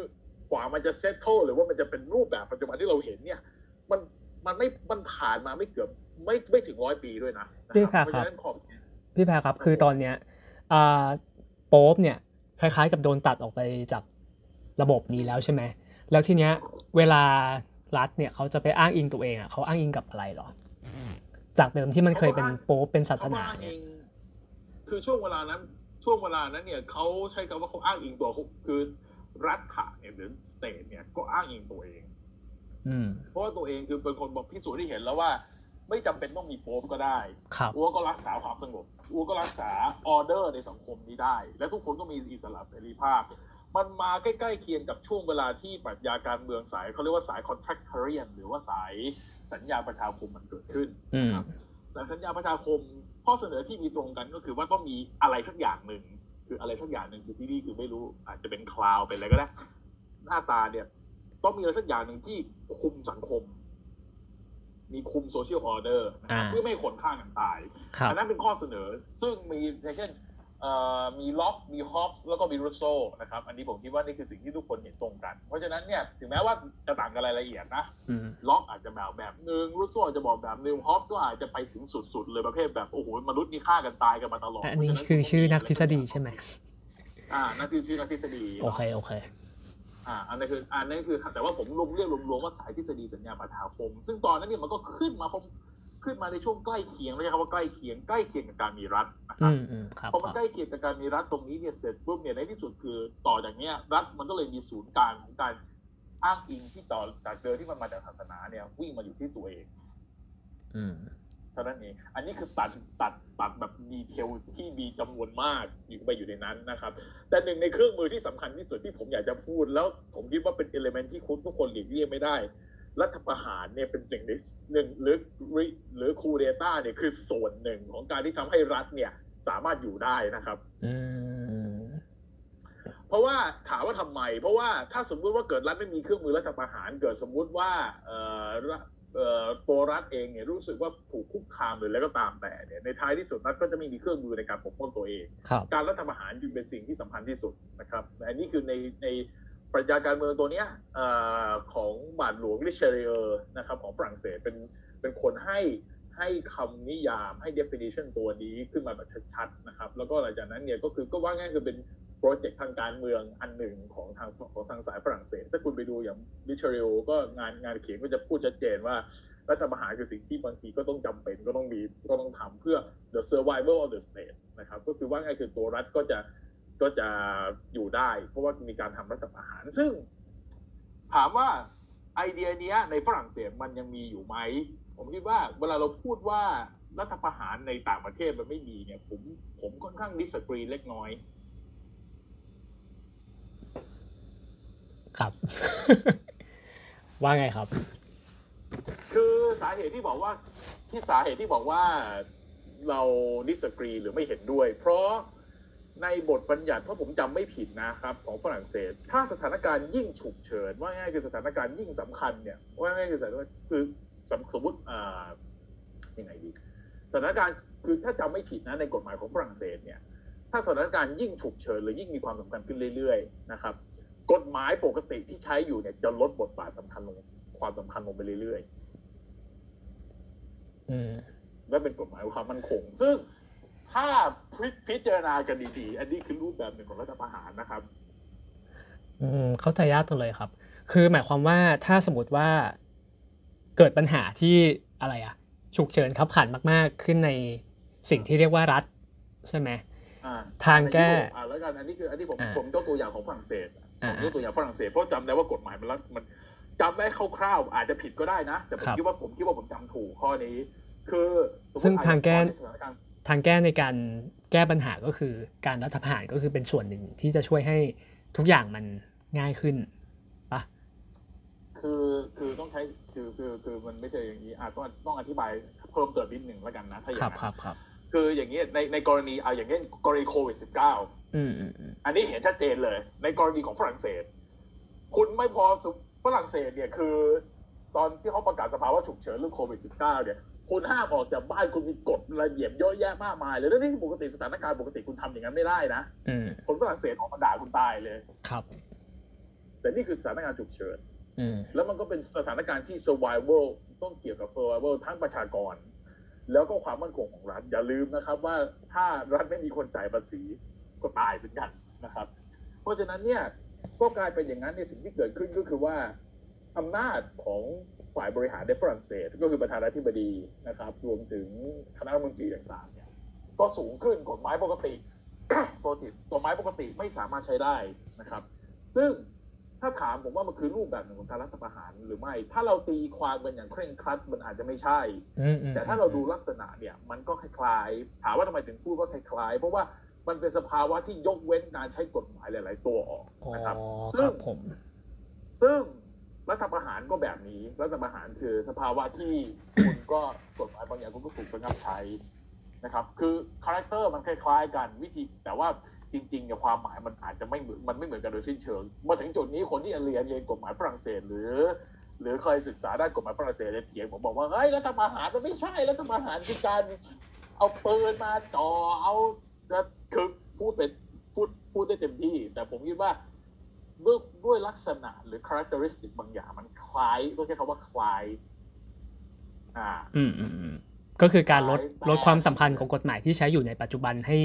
กว่ามันจะ settle หรือว่ามันจะเป็นรูปแบบปัจจุบันที่เราเห็นเนี่ย มันมันไม่มันผ่านมาไม่เกือบไม่ไม่ถึงร้อยปีด้วยนะนะพี่ค่ะเพราะครับฉะนั้นขอบพี่แพรครับ คือตอนเนี้ยอ่าโป๊ปเนี่ยคล้ายๆ กับโดนตัดออกไปจากระบบนี้แล้วใช่ไหมแล้วทีเนี้ยเวลารัฐเนี่ยเขาจะไปอ้างอิงตัวเองอะเขาอ้างอิงกับอะไรเหรอ จากเดิมที่มันเคยเป็นโป๊ปเป็นศาสเขานาอ้างเนี่อิงคือช่วงเวลานั้นช่วงเวลานั้นเนี่ยเขาใช้คำว่าเขาอ้างอิงตัวเขาคือรัฐะเนี่ยหรือสเตทเนี่ยก็อ้างอิงตัวเองอืมเพราะว่าตัวเองคือเป็นคนบอกพิสูจน์ให้เห็นแล้วว่า ไม่จำเป็นต้องมีโป๊ปก็ได้ครับอัวก็รักษาความสงบอัวก็รักษาออเดอร์ในสังคมนี้ได้ และทุกคนก็มีอิสระเสรีภาพ มันมาใกล้ๆเคียงกับช่วงเวลาที่ปรัชญาการเมืองสายเขาเรียกว่าสาย contractarian หรือว่าสายสัญญาประชาคมมันเกิดขึ้นอืมนะครับสายสัญญาประชาคมข้อเสนอที่มีตรงกันก็คือว่าต้องมีอะไรสักอย่างหนึ่งคืออะไรสักอย่างหนึ่งคือที่นี่คือไม่รู้ อาจจะเป็นคลาวเป็นอะไรก็ได้ หน้าตาเนี่ย ต้องมีอะไรสักอย่างหนึ่งที่คุมสังคม มีคุมโซเชียลออเดอร์อ่าเพื่อไม่ให้คนฆ่ากันตายครับอันนั้นเป็นข้อเสนอ ซึ่งมีอย่างเช่นเอ่อมีล็อกมีฮอปส์แล้วก็มีรูโซนะครับ อันนี้ผมคิดว่านี่คือสิ่งที่ทุกคนเห็นตรงกัน เพราะฉะนั้นเนี่ยถึงแม้ว่าจะต่างกันรายละเอียดนะอืมล็อกอาจจะแบบแบบหนึ่งรูโซอาจจะบอกแบบหนึ่งฮอปส์ก็อาจจะไปถึงสุด ๆ เลยประเภทแบบโอ้โหมนุษย์นี่ฆ่ากันตายกันมาตลอด อันนี้เพราะฉะคือชื่อนักทฤษฎีใช่ไหมอ่านั่นคือชื่อนักทฤษฎีโอเคโอเค อ่าอันนั้นคืออันนั้นคือแต่ว่าผมรวมเรียกรวมๆว่าสายทฤษฎีสัญญาประชาคม ซึ่งตอนนั้นเนี่ยมันก็ขึ้นมาผมขึ้นมาในช่วงใกล้เคียงไม่ใช่คำว่าใกล้เคียงใกล้เคียงกับการมีรัฐนะคอืรับมอืมครับพอคมันรับใกล้เคียงกับการมีรัฐตรงนี้เนี่ยเสร็จปุ๊บเนี่ยในที่สุดคือต่อจากเนี้ยรัฐมันก็เลยมีศูนย์กลางของการอ้างอิงที่ต่อจากเดิมที่มันมาจากศาสนาเนี่ยวิ่งมาอยู่ที่ตัวเอง อืม เท่านั้นเอง อันนี้คือตัดตัดตัดแบบดีเทลที่มีจำนวนมากอยู่ไปอยู่ในนั้นนะครับ แต่หนึ่งในเครื่องมือที่สำคัญที่สุดที่ผมอยากจะพูด แล้วผมคิดว่าเป็นเอลเมนที่คุณทุกคนหลีกเลี่ยงไม่ได้ รัฐประหารเนี่ยเป็นสิ่งที่หนึ่งหรือหรือคูเดต้าเนี่ยคือส่วนหนึ่งของการที่ทำให้รัฐเนี่ยสามารถอยู่ได้นะครับอืมเพราะว่าถามว่าทำไม เพราะว่าถ้าสมมุติว่าเกิดรัฐไม่มีเครื่องมือรัฐประหาร เกิดสมมุติว่าเอ่อรัฐเอ่อ ตัวรัฐเองเนี่ยรู้สึกว่าถูกคุกคามหรืออะไรก็ตามแต่เนี่ยในท้ายที่สุดรัฐก็จะไม่มีเครื่องมือในการปกป้องตัวเองครับการรัฐประหารจึงเป็นสิ่งที่สำคัญที่สุดนะครับอันนี้คือในในปรัชญาการเมืองตัวเนี้ยเอ่อของบาทหลวงริเชเรเออร์นะครับของฝรั่งเศสเป็นเป็นคนให้ให้คำนิยามให้ definition ตัวนี้ขึ้นมาแบบชัดๆนะครับ แล้วก็หลังจากนั้นเนี่ยก็คือก็ว่าง่ายคือเป็น โปรเจกต์ทางการเมืองอันหนึ่งของทางของทางสายฝรั่งเศส ถ้าคุณไปดูอย่างริเชเรโอก็งานงานเขียนก็จะพูดชัดเจนว่ารัฐประหารคือสิ่งที่บางทีก็ต้องจำเป็นก็ต้องมีก็ต้องทำเพื่อ the survival of the state นะครับก็คือว่าง่ายคือตัวรัฐก็จะก็จะอยู่ได้ เพราะว่ามีการทำรัฐประหาร ซึ่ง ถามว่าไอเดียเนี้ยในฝรั่งเศสมันยังมีอยู่ไหม ผมคิดว่าเวลาเราพูดว่ารัฐประหารในต่างประเทศมันไม่มีเนี่ยผมผมค่อนข้างดิสกรีเล็กน้อย ครับ ว่าไงครับ คือสาเหตุที่บอกว่า ที่สาเหตุที่บอกว่าเราดิสกรีหรือไม่เห็นด้วย เพราะในบทบัญญัติถ้าผมจำไม่ผิดนะครับ ของฝรั่งเศส ถ้าสถานการณ์ยิ่งฉุกเฉิน ว่าง่ายคือสถานการณ์ยิ่งสำคัญเนี่ยว่าง่ายคือสถานการณ์คือสมมติอ่ายังไงดีสถานการณ์คือถ้าจำไม่ผิดนะในกฎหมายของฝรั่งเศสเนี่ยถ้าสถานการณ์ยิ่งฉุกเฉินหรือยิ่งมีความสำคัญขึ้นเรื่อยๆนะครับ กฎหมายปกติที่ใช้อยู่เนี่ยจะลดบทบาทสำคัญลง ความสำคัญลงไปเรื่อยๆอืมและเป็นกฎหมายความมั่นคง ซึ่งถ้าพิพิจารณากันดีๆ อันนี้คือรูปแบบหนึ่งของรัฐประหารนะครับ อืมเข้าใจยากตัวเลยครับ คือหมายความว่าถ้าสมมติว่าเกิดปัญหาที่อะไรอะฉุกเฉินขับขันมาก ๆ ขึ้นในสิ่งที่เรียกว่ารัฐ ใช่ไหมอ่าทางแก้อันนี้ผมอ่าแล้วกันอันนี้คืออันนี้ผมอ่าผมยกตัวอย่างของฝรั่งเศส ผอ่ามยกตัวอย่างฝรั่งเศสเพราะจำได้ว่ากฎหมายมันรัฐมันจำได้คร่าวๆอาจจะผิดก็ได้นะ แต่ผมคิดว่าผมคิดว่าผมจำถูกข้อนี้ คือสมมุติซึ่งทางแก้อะในสถานการณ์ทางแก้ในการแก้ปัญหาก็คือการรัฐประหารก็คือเป็นส่วนหนึ่งที่จะช่วยให้ทุกอย่างมันง่ายขึ้นปะคือคือต้องใช้คือคือคือมันไม่ใช่อย่างนี้อะต้องต้องอธิบายเพิ่มเติมนิดหนึ่งแล้วกันนะถ้าอคย่ารังบนั้น ครับครับคืออย่างนี้ในในกรณีเอาอย่างนี้กรณีโควิด -19 อืมอืมอืมอันนี้เห็นชัดเจนเลย ในกรณีของฝรั่งเศส คุณไม่พอสุฝรั่งเศสเนี่ยคือ ตอนที่เขาประกาศสภาวะฉุกเฉินเรื่องโควิด -19 เนี่ยคุณห้ามออกจากบ้านคุณมีกฎระเบียบเยอะแยะมากมายเลยแล้วที่ปกติสถานการณ์ปกติคุณทำอย่างนั้นไม่ได้นะอืมคนฝรั่งเศสออกมาด่าคุณตายเลยครับ แต่นี่คือสถานการณ์ฉุกเฉินอืมแล้วมันก็เป็นสถานการณ์ที่ survival ต้องเกี่ยวกับ survival ทั้งประชากร แล้วก็ความมั่นคงของรัฐอย่าลืมนะครับ ว่าถ้ารัฐไม่มีคนจ่ายภาษีก็ตายเหมือนกันนะครับ เพราะฉะนั้นเนี่ยก็กลายเป็นอย่างนั้นในสิ่งที่เกิดขึ้นก็คือว่าอำนาจของฝ่ายบริหารในฝรั่งเศส ก็คือประธานาธิบดีนะครับ รวมถึงคณะรัฐมนตรีต่างๆเนี่ยก็สูงขึ้นกฎหมายปกติปกติกฎหมายปกติไม่สามารถใช้ได้นะครับ ซึ่ง ถ้าถามผมว่ามันคือรูปแบบหนึ่งของการรัฐประหารหรือไม่ ถ้าเราตีความกันอย่างเคร่งครัดมันอาจจะไม่ใช่อืมอืมแต่ถ้าเราดูลักษณะเนี่ยมันก็คล้ายๆ ถามว่าทำไมถึงพูดว่าคล้ายๆ เพราะว่ามันเป็นสภาวะที่ยกเว้นการใช้กฎหมายหลาย ๆ ตัวออกอ๋อนะครับคซึ่รังบผมซึ่งรัฐประหารก็แบบนี้ รัฐประหารคือสภาวะที่คุณก็กฎหมายบางอย่างคุณก็ถูกระงับใช้นะครับ คือ character มันคล้าย ๆ กันวิธีแต่ว่า จริงๆเนี่ยความหมายมันอาจจะไม่เหมือนมันไม่เหมือนกันโดยสิ้นเชิงมาถึงจุดนี้คนที่เรียนเรียนกฎหมายฝรั่งเศสหรือ หรือเคยศึกษาด้านกฎหมายฝรั่งเศสเถียงผมบอกว่าเฮ้ยรัฐประหารมันไม่ใช่รัฐประหารคือการเอาปืนมาจ่อเอาจะคือพูดเป็นพูดพูดได้เต็มที่ แต่ผมคิดว่าด้วยด้วยลักษณะหรือ characteristic บางอย่างมันคล้ายต้องใช้คำว่าคล้าย อ่า อืมอืมอืม ก็คือการลดหลายแบบลดความสำคัญของกฎหมายที่ใช้อยู่ในปัจจุบันให้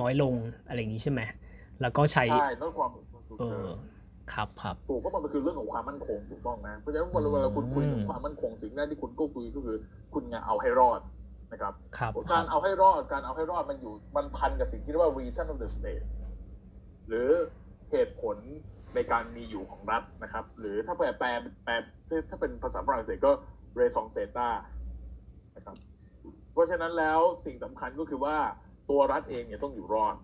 น้อยลงอะไรอย่างนี้ใช่ไหมแล้วก็ใช้ใช่ลดความถูกเอเชิอญครับครับถูกเพราะมันคือเรื่องของความมั่นคงถูกต้องนะเพราะฉะนั้นเวลาเวลาคุณคุยถึงความมั่นคงสิ่งแรกที่คุณก็คุยก็คือ คุณไงเอาให้รอดนะครับครับคการัรบเอาให้รอดการเอาให้รอดมันอยู่มันพันกับสิ่งที่เรียกว่า reason of the state หรือเหตุผลในการมีอยู่ของรัฐนะครับ หรือถ้าแปลแปลแปลถ้าเป็นภาษาฝรั่งเศสก็ raison d'etre นะครับ เพราะฉะนั้นแล้วสิ่งสำคัญก็คือว่าตัวรัฐเองเนี่ยต้องอยู่รอด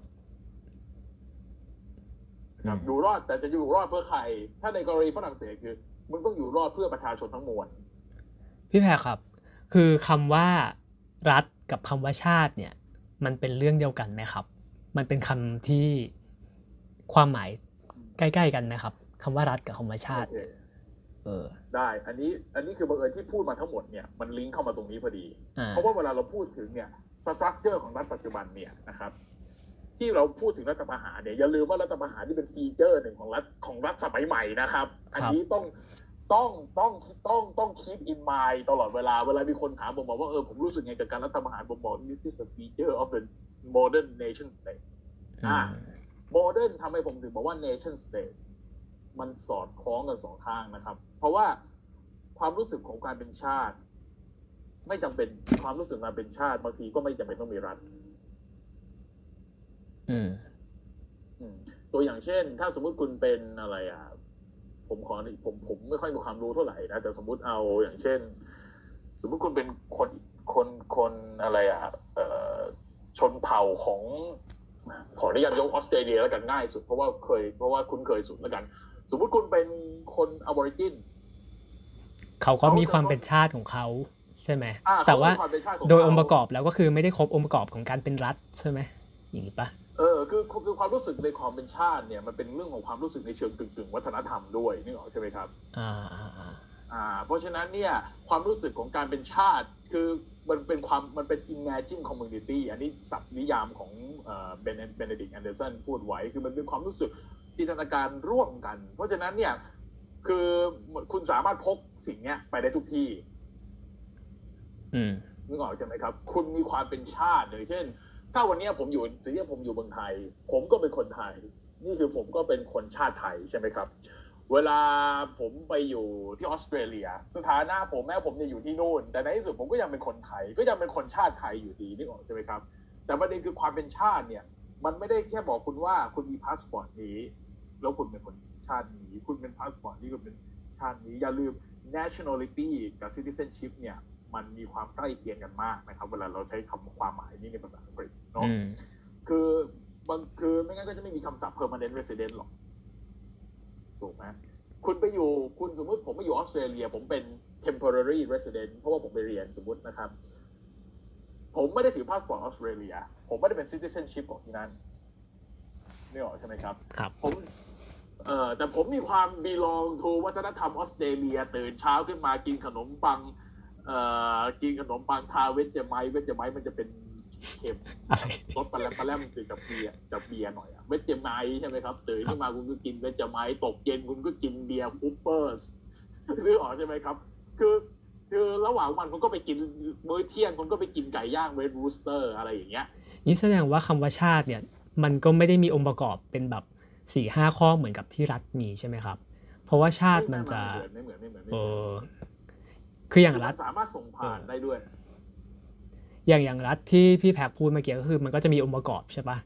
นะครับอืมอยู่รอดแต่จะอยู่รอดเพื่อใคร ถ้าในกรณีฝรั่งเศสคือมึงต้องอยู่รอดเพื่อประชาชนทั้งมวลพี่แพรครับ คือคำว่ารัฐกับคำว่าชาติเนี่ย มันเป็นเรื่องเดียวกันไหมครับ มันเป็นคำที่ความหมายใกล้ ๆ กันไหมครับคำว่ารัฐกับคำว่าชาติโอ เคเออ ได้ อันนี้ อันนี้คือบังเอิญที่พูดมาทั้งหมดเนี่ยมันลิงก์เข้ามาตรงนี้พอดีอ่าเพราะว่าเวลาเราพูดถึงเนี่ยสตรัคเจอร์ของรัฐปัจจุบันเนี่ยนะครับ ที่เราพูดถึงรัฐประหารเนี่ยอย่าลืมว่ารัฐประหารที่เป็นฟีเจอร์หนึ่งของรัฐของรัฐสมัยใหม่นะครับ อันนี้ต้องต้องต้องต้องต้องคิด in mind ตลอดเวลาเวลามีคนถามผมบอกว่าเออผมรู้สึกไงกับการรัฐประหารผมบอก this is a feature of the modern nation state อ่า modern ทำให้ผมถึงบอกว่า nation state มันสอดคล้องกันสองข้างนะครับ เพราะว่าความรู้สึกของการเป็นชาติ ไม่จำเป็นความรู้สึกการเป็นชาติบางทีก็ไม่จำเป็นต้องมีรัฐอืมอืมตัวอย่างเช่น ถ้าสมมุติคุณเป็นอะไรอะ ผมขอนี่ผมผมไม่ค่อยมีความรู้เท่าไหร่นะแต่สมมุติเอาอย่างเช่น สมมุติคุณเป็นคนคนคนอะไรอะเอ่อชนเผ่าของขออนุญาตยกออสเตรเลียแล้วกันง่ายสุดเพราะว่าเคยเพราะว่าคุ้นเคยสุดแล้วกัน สมมุติคุณเป็นคนอเบอริจินเขาก็มีความเป็นชาติของเขาใช่ไหมอ่าแต่ว่าเขมีคมเป็นชติขโดยเขาองค์ประกอบแล้วก็คือไม่ได้ครบองค์ประกอบของการเป็นรัฐใช่ไหมอย่างนี้ปะเออคือคือคือความรู้สึกในความเป็นชาติเนี่ยมันเป็นเรื่องของความรู้สึกในเชิงกึ่งกึ่งๆวัฒนธรรมด้วยนึกออกใช่ไหมครับอ่าอ่าอ่าอ่าเพราะฉะนั้นเนี่ยความรู้สึกของการเป็นชาติคือมันเป็นความมันเป็น imagine community อันนี้ศัพท์นิยามของเบนเบนดิกแอนเดอร์สันพูดไว้คือมันเป็นความรู้สึก จินตนาการร่วมกัน เพราะฉะนั้นเนี่ยคือคุณสามารถพกสิ่งเนี้ยไปได้ทุกที่อืมนึกออกใช่ไหมครับ คุณมีความเป็นชาติอย่างเช่น ถ้าวันเนี้ยผมอยู่ถึงที่ผมอยู่เมืองไทย ผมก็เป็นคนไทย นี่คือผมก็เป็นคนชาติไทยใช่ไหมครับ เวลาผมไปอยู่ที่ออสเตรเลีย สถานะผมแม้ผมจะอยู่ที่นู่น แต่ในที่สุดผมก็ยังเป็นคนไทย ก็ยังเป็นคนชาติไทยอยู่ดีนึกออกใช่ไหมครับ แต่ประเด็นคือความเป็นชาติเนี่ย มันไม่ได้แค่บอกคุณว่าคุณมีพาสปอร์ตนี้ แล้วคุณเป็นคนชาตินี้ คุณเป็นพาสปอร์ตนี้คุณเป็นชาตินี้ อย่าลืม nationality กับ citizenship เนี่ยมันมีความใกล้เคียงกันมากนะครับ เวลาเราใช้คำความหมายนี้ในภาษาอังกฤษเนาะอืมคือบางคือไม่งั้นก็จะไม่มีคำศัพท์ permanent resident หรอกถูกไหมคุณไปอยู่คุณสมมติผมไปอยู่ออสเตรเลีย ผมเป็น temporary resident เพราะว่าผมไปเรียนสมมตินะครับ ผมไม่ได้ถือพาสปอร์ตออสเตรเลีย ผมไม่ได้เป็น citizenship ของที่นั่น นึกออกใช่ไหมครับ ครับ ผมเอ่อแต่ผมมีความ belong to วัฒนธรรมออสเตรเลียตื่นเช้าขึ้นมากินขนมปังเอ่อกินขนมปังทาเวจเจไมเวจเจไมมันจะเป็นเค็มอะไรรสปลาแรมปลาแรมสิกับเบียร์กับเบียร์หน่อยอะเวจเจไมใช่ไหมครับตื่นขึ้นมาคุณก็กินเวจเจไมตกเย็นคุณก็กินเบียร์ Coopers นึกออกใช่ไหมครับ คือคือระหว่างวันคุณก็ไปกินมื้อเที่ยงคุณก็ไปกินไก่ย่าง Red Rooster อะไรอย่างเงี้ยนี่แสดงว่าคำว่าชาติเนี่ย มันก็ไม่ได้มีองค์ประกอบเป็นแบบสี่ห้าข้อเหมือนกับที่รัฐมีใช่ไหมครับ เพราะว่าชาติมันจะไม่เหมือนไม่เหมือนไม่เหมือนไม่เอเหมือนอคืออย่างรัมัฐนสามารถส่งผ่านได้ด้วย อย่างอย่างรัฐที่พี่แพกพูดเมื่อกี้ก็คือมันก็จะมีองค์ประกอบใช่ปะ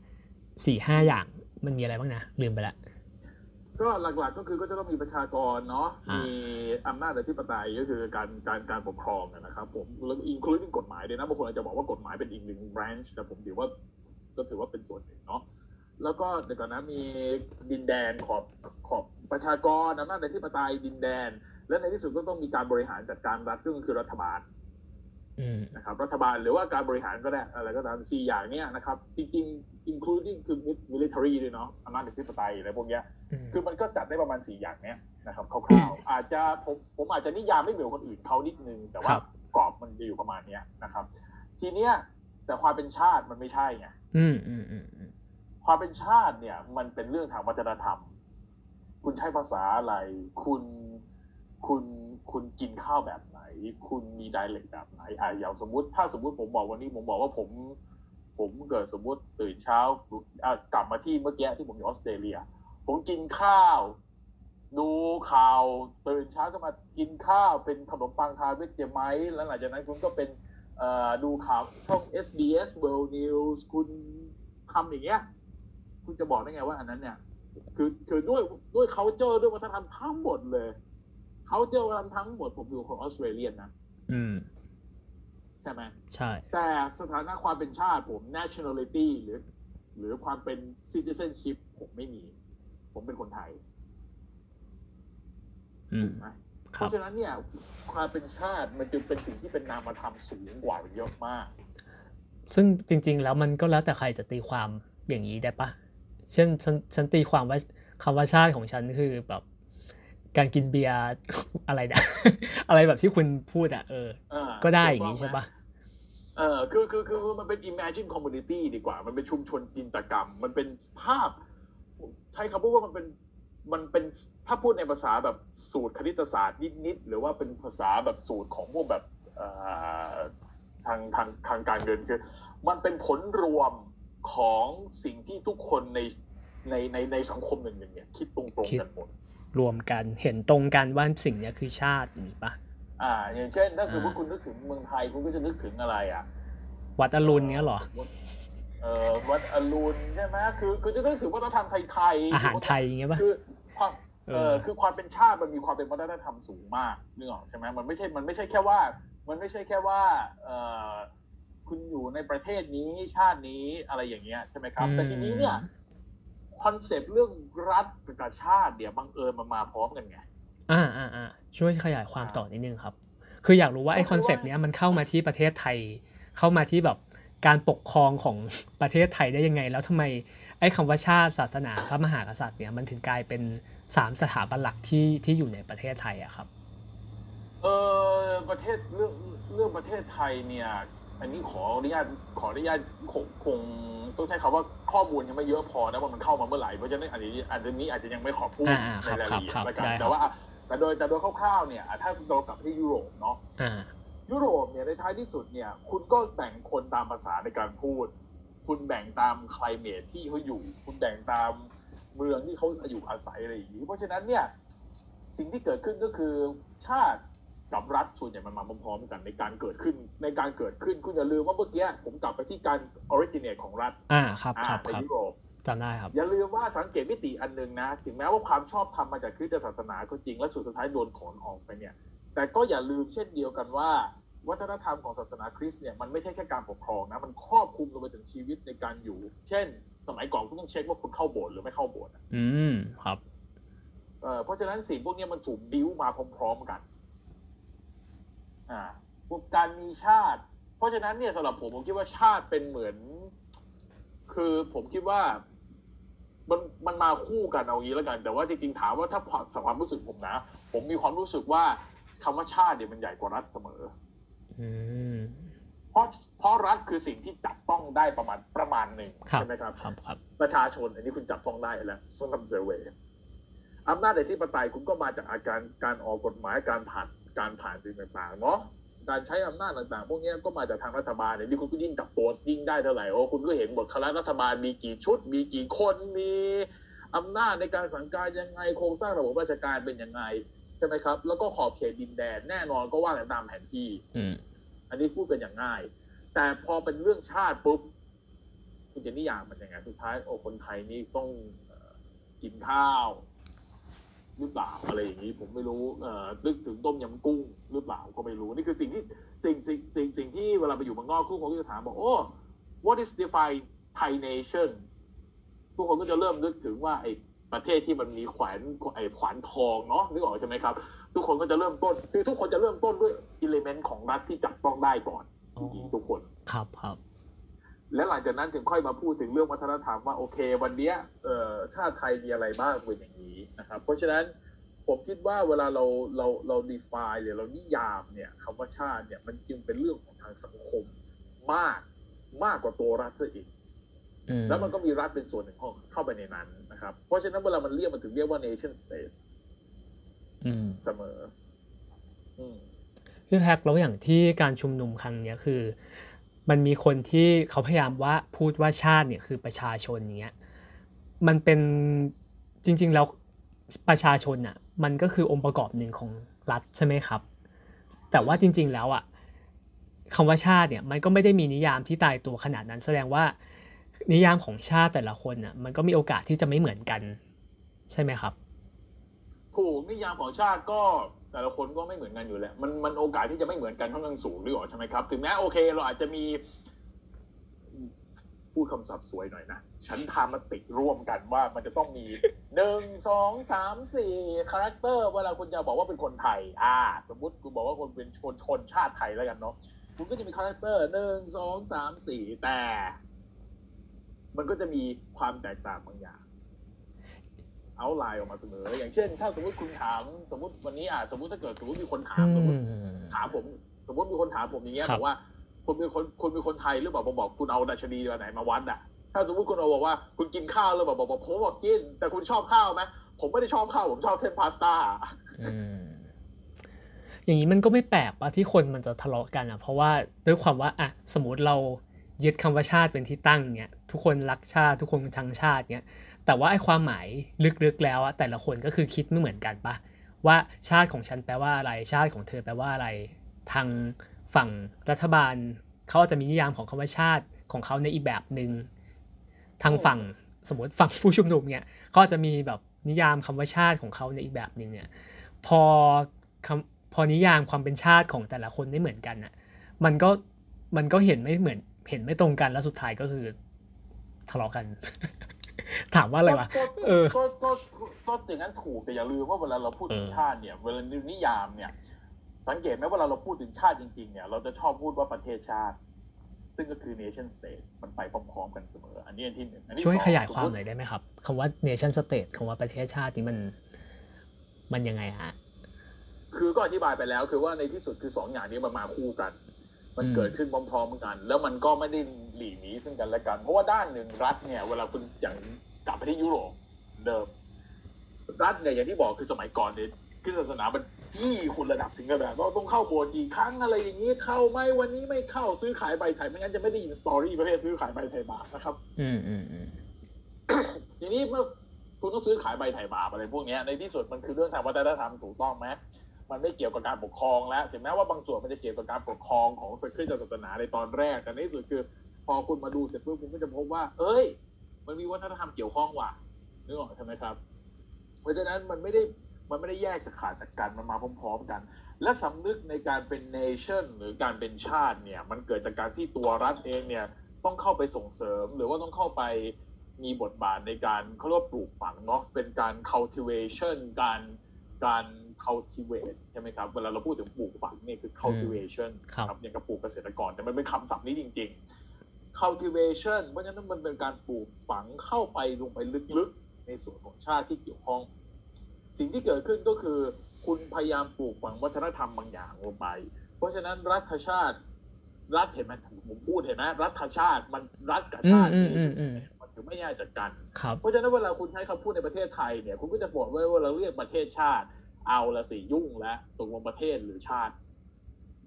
สี่ห้าอย่างมันมีอะไรบ้างนะลืมไปละก็หลักๆก็คือก็จะต้องมีประชากรเนาะอ่ามีมีอำนาจอธิปไตยก็คือการการการปกครองอะนะครับ ผมแล้วอินคลูดกฎหมายด้วยนะบางคนอาจจะบอกว่ากฎหมายเป็นอีกหนึ่ง branch แต่ผมถือว่า ก็ถือว่าเป็นส่วนหนึ่งเนาะแล้วก็เดี๋ยวก่อนนะมีดินแดนขอบขอบประชากรอำนาจอธิปไตยดินแดน และในที่สุดก็ต้องมีการบริหารจัดการรัฐก็คือรัฐบาลอืมนะครับรัฐบาลหรือว่าการบริหารก็ได้อะไรก็ตามสี่อย่างเนี้ยนะครับจริงๆ including คือ military ด้วยเนาะอำนาจอธิปไตยอะไรพวกเนี้ยอืมคือมันก็จัดได้ประมาณสี่อย่างเนี้ยนะครับคร่าวๆอาจจะผมผมอาจจะนิยามไม่เหมือนคนอื่นเขานิดนึง แต่ว่าครับกรอบมันจะอยู่ประมาณเนี้ยนะครับ ทีเนี้ยแต่ความเป็นชาติมันไม่ใช่ไง อืมอืมอืมอืมความเป็นชาติเนี่ย มันเป็นเรื่องทางวัฒนธรรม คุณใช้ภาษาอะไร คุณคุณคุณกินข้าวแบบไหน คุณมีไดเ e กแบบไหนอะอย่างสมมติ ถ้าสมมติผมบอกวันนี้ผมบอกว่าผม ผมเกิดสมมติตื่นเช้ากลับมาที่เมื่อกี้ที่ผมอยู่ออสเตรเลีย ผมกินข้าวดูข่าวตื่นเช้าก็มากินข้าวเป็นขนมปังทาเวจเจไหมแล้วหลังจากนั้นคุณก็เป็น ดูข่าวช่อง SBS World News คุณทำอย่างเงี้ย คุณจะบอกได้ไงว่าอันนั้นเนี่ย คือคือด้วยด้วย culture ด้วยวัฒนธรรมทั้งหมดเลย culture วัฒนธรรมทั้งหมดผมอยู่ของออสเตรเลียนนะอืมใช่ไหมใช่ แต่สถานะความเป็นชาติผม nationality หรือ หรือความเป็น citizenship ผมไม่มี ผมเป็นคนไทยอืมนะค เพรับราะฉะนั้นเนี่ยความเป็นชาติมันจึงเป็นสิ่งที่เป็นนามธรรมสูงกว่าเยอะมาก ซึ่งจริง ๆ แล้วมันก็แล้วแต่ใครจะตีความอย่างนี้ได้ปะเช่นฉันฉันตีความว่าคำว่าชาติของฉันคือแบบการกินเบียร์อะไรนะอะไรแบบที่คุณพูดอะเอออ่าก็ได้ถูอย่างนี้ต้ใช่ไหมปะเออคือคือคือคือมันเป็น imagine community ดีกว่า มันเป็นชุมชนจินตกรรม มันเป็นภาพ ใช้คำพูดว่ามันเป็น มันเป็นถ้าพูดในภาษาแบบสูตรคณิตศาสตร์นิดๆหรือว่าเป็นภาษาแบบสูตรของพวกแบบเอ่อทางทางทางการเงินคือ มันเป็นผลรวมของสิ่งที่ทุกคนในในในในสังคมหนึ่งหนึ่งเนี่ยคิดตรงๆกันหมดรวมกันเห็นตรงกันว่าสิ่งเนี้ยคือชาติอย่างนี้ปะอ่า อย่างเช่น ถ้าสมมติอ่าคุณนึกถึงเมืองไทยคุณก็จะนึกถึงอะไรอะ วัดอรุณเนี้ยเหรอ เอ่อวัดอรุณใช่ไหมคือคือจะนึกถึงวัฒนธรรมไทยๆอาหารไทยอย่างเงี้ยปะคือความเอเอออคือความเป็นชาติมันมีความเป็นวัฒนธรรมสูงมากนึกออกใช่ไหมมันไม่ใช่มันไม่ใช่แค่ว่า มันไม่ใช่แค่ว่าเออคุณอยู่ในประเทศนี้ชาตินี้อะไรอย่างเงี้ยใช่ไหมครับ แต่ทีนี้เนี่ยคอนเซปต์เรื่องรัฐกับชาติเนี่ยบังเอิญมันมาพร้อมกันไงอ่าอ่าอ่าช่วยขยายความต่อนิดนึงครับ คืออยากรู้ว่าไอ้ก็คคืออนว่าเซปต์เนี้ยมันเข้ามาที่ประเทศไทย เข้ามาที่แบบ การปกครองของประเทศไทยได้ยังไง แล้วทำไมไอ้คำว่าชาติศาสนาพระมหากษัตริย์เนี่ยมันถึงกลายเป็นสามสถาบันหลักที่ที่อยู่ในประเทศไทยอะครับเออประเทศเรื่องเรื่องประเทศไทยเนี่ยอันนี้ขออนุญาตขออนุญาตคงคงต้องใช้คำว่าข้อมูลยังไม่เยอะพอนะว่ามันเข้ามาเมื่อไหร่เพราะฉะนั้นอันนี้อันนี้อาจจะยังไม่ขอพูดอ่าอ่าในรายละเอียดครับแล้วกันได้ครับแต่ว่าแต่โดยแต่โดยคร่าวๆเนี่ยอะถ้าเรากลับไปที่ยุโรปเนาะอ่า ยุโรปเนี่ยในท้ายที่สุดเนี่ย คุณก็แบ่งคนตามภาษาในการพูด คุณแบ่งตามคลายเมทที่เขาอยู่ คุณแบ่งตามเมืองที่เขาอยู่อาศัยอะไรอย่างนี้ เพราะฉะนั้นเนี่ยสิ่งที่เกิดขึ้นก็คือชาติกับรัฐส่วนใหญ่มันมาพร้อมๆกันในการเกิดขึ้นในการเกิดขึ้นคุณอย่าลืมว่าเมื่อกี้ผมกลับไปที่การ originate ของรัฐอ่าครับอ่าครับในครับยุโรปจำได้ครับอย่าลืมว่าสังเกตมิติอันหนึ่งนะ ถึงแม้ว่าความชอบธรรมมาจากคริสตศาสนาก็จริงและสุดท้ายโดนถอนออกไปเนี่ย แต่ก็อย่าลืมเช่นเดียวกันว่า วัฒนธรรมของศาสนาคริสต์เนี่ยมันไม่ใช่แค่การปกครองนะ มันครอบคลุมลงไปถึงชีวิตในการอยู่ เช่น สมัยก่อนคุณต้องเช็คว่าคุณเข้าโบสถ์หรือไม่เข้าโบสถ์อะอืมครับเอ่อเพราะฉะนั้นสิ่งพวกเนี้ยมันถูกบิ้วมาพร้อมๆกันอ่าพวกการมีชาติ เพราะฉะนั้นเนี่ยสำหรับผมผมคิดว่าชาติเป็นเหมือน คือผมคิดว่ามันมันมาคู่กันเอางี้แล้วกัน แต่ว่าจริงๆถามว่าถ้าความรู้สึกผมนะ ผมมีความรู้สึกว่าคำว่าชาติเนี่ยมันใหญ่กว่ารัฐเสมออืม เพราะเพราะรัฐคือสิ่งที่จับต้องได้ประมาณประมาณหนึ่งครับใช่ไหมครับครับครับ ประชาชนอันนี้คุณจับต้องได้แล้วต้องทำเซอร์เวย์อำนาจในที่ปไตยคุณก็มาจากอาการการออกกฎหมายการผ่านการผ่านสิ่งต่างๆเนาะการใช้อำนาจต่างๆ พวกเนี้ยก็มาจากทางรัฐบาลเนี่ยนี่คุณก็ยิ่งจับตัวยิ่งได้เท่าไหร่โอ้คุณก็เห็นบทคณะรัฐบาลมีกี่ชุด มีกี่คนมีอำนาจในการสั่งการยังไงโครงสร้างระบบราชการเป็นยังไงใช่ไหมครับ แล้วก็ขอบเขตดินแดนแน่นอนก็ว่ากันตามแผนที่ อันนี้พูดกันอย่างง่าย แต่พอเป็นเรื่องชาติปุ๊บคุณจะนิยามมันยังไงสุดท้ายโอ้คนไทยนี่ต้องกินข้าวหรือเปล่าอะไรอย่างนี้ผมไม่รู้เอ่อนึกถึงต้มยำกุ้งหรือเปล่าก็ไม่รู้นี่คือสิ่งที่สิ่งสิ่งสิ่งสิ่งที่เวลาไปอยู่เมืองนอกทุกคนก็จะถามบอกโอ้ what is define Thai nation ทุกคนก็จะเริ่มนึกถึงว่าไอ้ประเทศที่มันมีแขวนไอ้ขวานทองเนาะนึกออกใช่ไหมครับ ทุกคนก็จะเริ่มต้น คือทุกคนจะเริ่มต้นด้วยอิเลเมนต์ของรัฐที่จับต้องได้ก่อนอ๋อทุกคนครับครับ และหลังจากนั้นถึงค่อยมาพูดถึงเรื่องวัฒนธรรมว่าโอเค วันเนี้ยเอ่อชาติไทยมีอะไรบ้างเป็นอย่างนี้นะครับ เพราะฉะนั้นผมคิดว่าเวลาเราเราเรา define หรือเรานิยามเนี่ยคำว่าชาติเนี่ยมันจึงเป็นเรื่องของทางสังคมมากมากกว่าตัวรัฐซะอีกอืมแล้วมันก็มีรัฐเป็นส่วนหนึ่งเข้าเข้าไปในนั้นนะครับ เพราะฉะนั้นเวลามันเรียกมันถึงเรียกว่า nation state อืมเสมออืมพี่แพ็คแล้วอย่างที่การชุมนุมครั้งเนี้ยคือ มันมีคนที่เขาพยายามว่าพูดว่าชาติเนี่ยคือประชาชนเนี้ยมันเป็นจริง ๆ แล้วประชาชนอะ มันก็คือองค์ประกอบหนึ่งของรัฐใช่ไหมครับ แต่ว่าจริง ๆ แล้วอะคำว่าชาติเนี่ยมันก็ไม่ได้มีนิยามที่ตายตัวขนาดนั้น แสดงว่านิยามของชาติแต่ละคนอะมันก็มีโอกาสที่จะไม่เหมือนกัน ใช่ไหมครับ ถูกนิยามของชาติก็แต่ละคนก็ไม่เหมือนกันอยู่แล้ว มันมันโอกาสที่จะไม่เหมือนกันค่อนข้างสูงหรือเปล่าใช่ไหมครับ ถึงแม้โอเค เราอาจจะมี พูดคำศัพท์สวยหน่อยนะฉันทามติร่วมกันว่ามันจะต้องมีหนึ่งสองสามสี่ character เวลาคุณจะบอกว่าเป็นคนไทย อ่า สมมติคุณบอกว่าคนเป็นชนชนชาติไทยแล้วกันเนาะคุณก็จะมี character หนึ่งสองสามสี่แต่ มันก็จะมีความแตกต่างบางอย่าง เอาไลน์ออกมาเสนออย่างเช่น ถ้าสมมติคุณถามสมมติวันนี้อะสมมติถ้าเกิดสมมติมีคนถามอืสมมมติถามผมสมมติมีคนถามผมอย่างเงี้ยครับบอกว่าคุณเป็นคนคุณเป็นคนไทยหรือเปล่าผมบอกคุณเอาดัชนีมาไหนมาวัดอะถ้าสมมติคุณเอาบอกว่าคุณกินข้าวหรือเปล่าบอกบอกผมบอกกิน แต่คุณชอบข้าวไหมผมไม่ได้ชอบข้าวผมชอบเส้นพาสต้าอืมอย่างนี้มันก็ไม่แปลกปะที่คนมันจะทะเลาะกันอะ เพราะว่าด้วยความว่าอะสมมติเรายึดคำว่าชาติเป็นที่ตั้งเนี่ยทุกคนรักชาติทุกคนชังชาติเนี่ย แต่ว่าไอ้ความหมายลึกๆแล้วอะแต่ละคนก็คือคิดไม่เหมือนกันปะว่าชาติของฉันแปลว่าอะไร ชาติของเธอแปลว่าอะไร ทางฝั่งรัฐบาลเขาจะมีนิยามของคำว่าชาติของเขาในอีกแบบหนึ่งทางฝั่งสมมติฝั่งผู้ชุมนุมเนี่ยเขาจะมีแบบนิยามคำว่าชาติของเขาในอีกแบบหนึ่งเนี่ยพอพอนิยามความเป็นชาติของแต่ละคนไม่เหมือนกันอะมันก็มันก็เห็นไม่เหมือนเห็นไม่ตรงกันแล้วสุดท้ายก็คือทะเลาะกัน ถามว่าอะไรวะก็เออก็ก็ก็ก็อย่างนั้นถูกแต่อย่าลืมว่าเวลาเราพูดถึงเออชาติเนี่ย เวลานิยามเนี่ย สังเกตไหมเวลาเราพูดถึงชาติจริงๆ เนี่ย เราจะชอบพูดว่าประเทศชาติ ซึ่งก็คือ nation state มันไปพร้อมๆกันเสมอ อันนี้อันที่หนึ่งอันที่ช่วยสองขยายความสติหน่อยได้ไหมครับคำว่า nation state คำว่าประเทศชาตินี้มัน มันยังไงฮะคือก็อธิบายไปแล้วคือว่าในที่สุดคือสองอย่างนี้มันมาคู่กัน มันอืมเกิดขึ้นพร้อมๆกัน แล้วมันก็ไม่ได้หลีกหนีซึ่งกันและกัน เพราะว่าด้านหนึ่งรัฐเนี่ยเวลาคุณอย่างกลับไปที่ยุโรปเดิม รัฐเนี่ยอย่างที่บอกคือสมัยก่อนเนี่ยขึ้นศาสนามันที่คุณระดับถึงขนาดว่าต้องเข้าโบสถ์กี่ครั้งอะไรอย่างนี้เข้าไหมวันนี้ไม่เข้าซื้อขายใบไทยไม่งั้นจะไม่ได้ยินสตอรี่ประเภทซื้อขายใบไทยบาปนะครับ อืมอืมอืมทีนี้เมื่อคุณต้องซื้อขายใบไถ่บาปอะไรพวกเนี้ยในที่สุดมันคือเรื่องทางวัฒนธรรมถูกต้องไหม มันไม่เกี่ยวกับการปกครองแล้วถึงแม้ว่าบางส่วนมันจะเกี่ยวกับการปกครองของคริสตศาสนาในตอนแรก แต่ในที่สุดคือ พอคุณมาดูเสร็จปุ๊บคุณก็จะพบว่า เอ้ย มันมีวัฒนธรรมเกี่ยวข้องว่ะนึกออกใช่ไหมครับ เพราะฉะนั้นมันไม่ได้มันไม่ได้แยกจากขาดจากกันมันมาพร้อมๆกัน และสำนึกในการเป็น nation หรือการเป็นชาติเนี่ย มันเกิดจากการที่ตัวรัฐเองเนี่ยต้องเข้าไปส่งเสริมหรือว่าต้องเข้าไปมีบทบาทในการเขาเรียกว่าปลูกฝังเนาะเป็นการ cultivation การการ cultivate ใช่ไหมครับ เวลาเราพูดถึงปลูกฝังเนี่ยคือ cultivation ครับอย่างกับปลูกเกษตรกร แต่มันเป็นคำศัพท์นี้จริง ๆ cultivation เพราะฉะนั้นมันเป็นการปลูกฝังเข้าไปลงไปลึกๆ ในส่วนของชาติที่เกี่ยวข้อง สิ่งที่เกิดขึ้นก็คือ คุณพยายามปลูกฝังวัฒนธรรมบางอย่างลงไป เพราะฉะนั้นรัฐชาติ รัฐเห็นไหมผมพูดเห็นไหมรัฐชาติมันรัฐกับชาติอืมอืม nation อืม state มันถือไม่แยกจากกันครับเพราะฉะนั้นเวลาคุณใช้คำพูดในประเทศไทยเนี่ยคุณก็จะบอกว่าว่าเราเรียกประเทศชาติ เอาละสิยุ่งแล้วตกลงประเทศหรือชาติ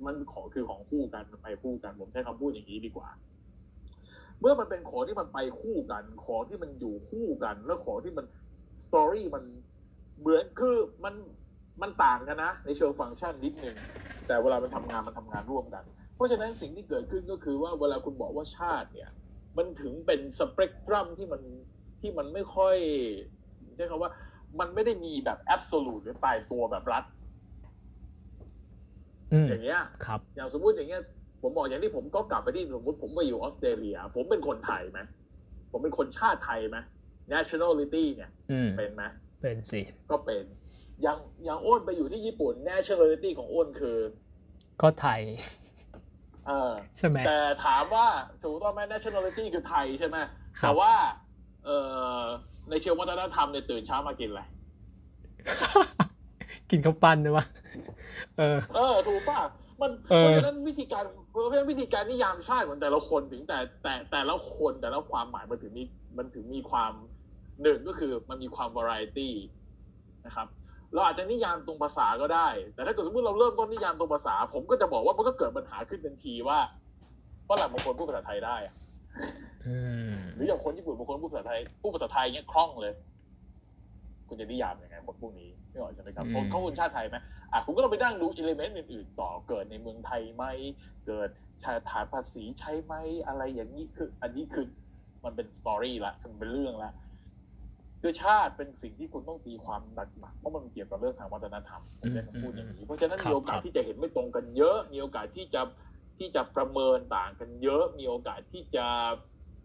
มันขอคือของคู่กันมันไปคู่กันผมใช้คำพูดอย่างนี้ดีกว่า เมื่อมันเป็นของที่มันไปคู่กัน ของที่มันอยู่คู่กัน แล้วของที่มันสตอรี่มันเหมือนคือมันมันต่างกันนะ ในเชิงฟังก์ชันนิดนึงแต่เวลามันทำงานมันทำงานร่วมกัน เพราะฉะนั้นสิ่งที่เกิดขึ้นก็คือว่าเวลาคุณบอกว่าชาติเนี่ย มันถึงเป็นสเปกตรัมที่มันที่มันไม่ค่อยใช้คำว่า มันไม่ได้มีแบบแอบสูตหรือตายตัวแบบรัฐอืมอย่างเงี้ยครับ อย่างสมมุติอย่างเงี้ยผมบอกอย่างที่ผมก็กลับไปที่สมมติผมไปอยู่ออสเตรเลีย ผมเป็นคนไทยไหมผมเป็นคนชาติไทยไหม nationality เนี่ยอืมเป็นไหมเป็นสิก็เป็นอย่างอย่างอ้นไปอยู่ที่ญี่ปุ่น nationality ของอ้นคือ ก็ไทยเออใช่ไหมแต่ถามว่าถูกต้องไหม nationality คือไทยใช่ไหมครับแต่ว่า เออ ในเชิงวัฒนธรรมเนี่ยตื่นเช้ามากินอะไร กินข้าวปั้นด้วยวะเออ เออถูกป่ะมันเอเพอราะฉะนั้นวิธีการเพราะฉะนั้นวิธีการนิยามชาติของแต่ละคนถึงแต่แต่แต่ละคนแต่ละความหมายมันถึงมีมันถึงมีความหนึ่งก็คือมันมีความ variety นะครับเราอาจจะนิยามตรงภาษาก็ได้ แต่ถ้าเกิดสมมติเราเริ่มต้นนิยามตรงภาษา ผมก็จะบอกว่ามันก็เกิดปัญหาขึ้นทันทีว่าฝรั่งบางคนพูดภาษาไทยได้อะอืม หรืออย่างคนญี่ปุ่นบางคนพูดภาษาไทยพูดภาษาไทยเงี้ยคล่องเลย คุณจะนิยามยังไงคนพวกนี้ไม่ออกใช่ไหมครับอืมคนเขาคนชาติไทยไหมอะคุณก็ต้องไปนั่งดูอิเลเมนต์อื่นๆต่อเกิดในเมืองไทยไหมเกิดชาฐานภาษีใช่ไหมอะไรอย่างนี้คือ อันนี้คือมันเป็นสตอรี่ละมันเป็นเรื่องละคือชาติเป็นสิ่งที่คุณต้องตีความหนักหนักเพราะมันเกี่ยวกับเรื่องทางวัฒนธรรมผมใช้คำพูดอย่างนี้เพราะฉะนั้นครับมีโอกาสที่จะเห็นไม่ตรงกันเยอะมีโอกาสที่จะ ที่จะประเมินต่างกันเยอะ มีโอกาสที่จะ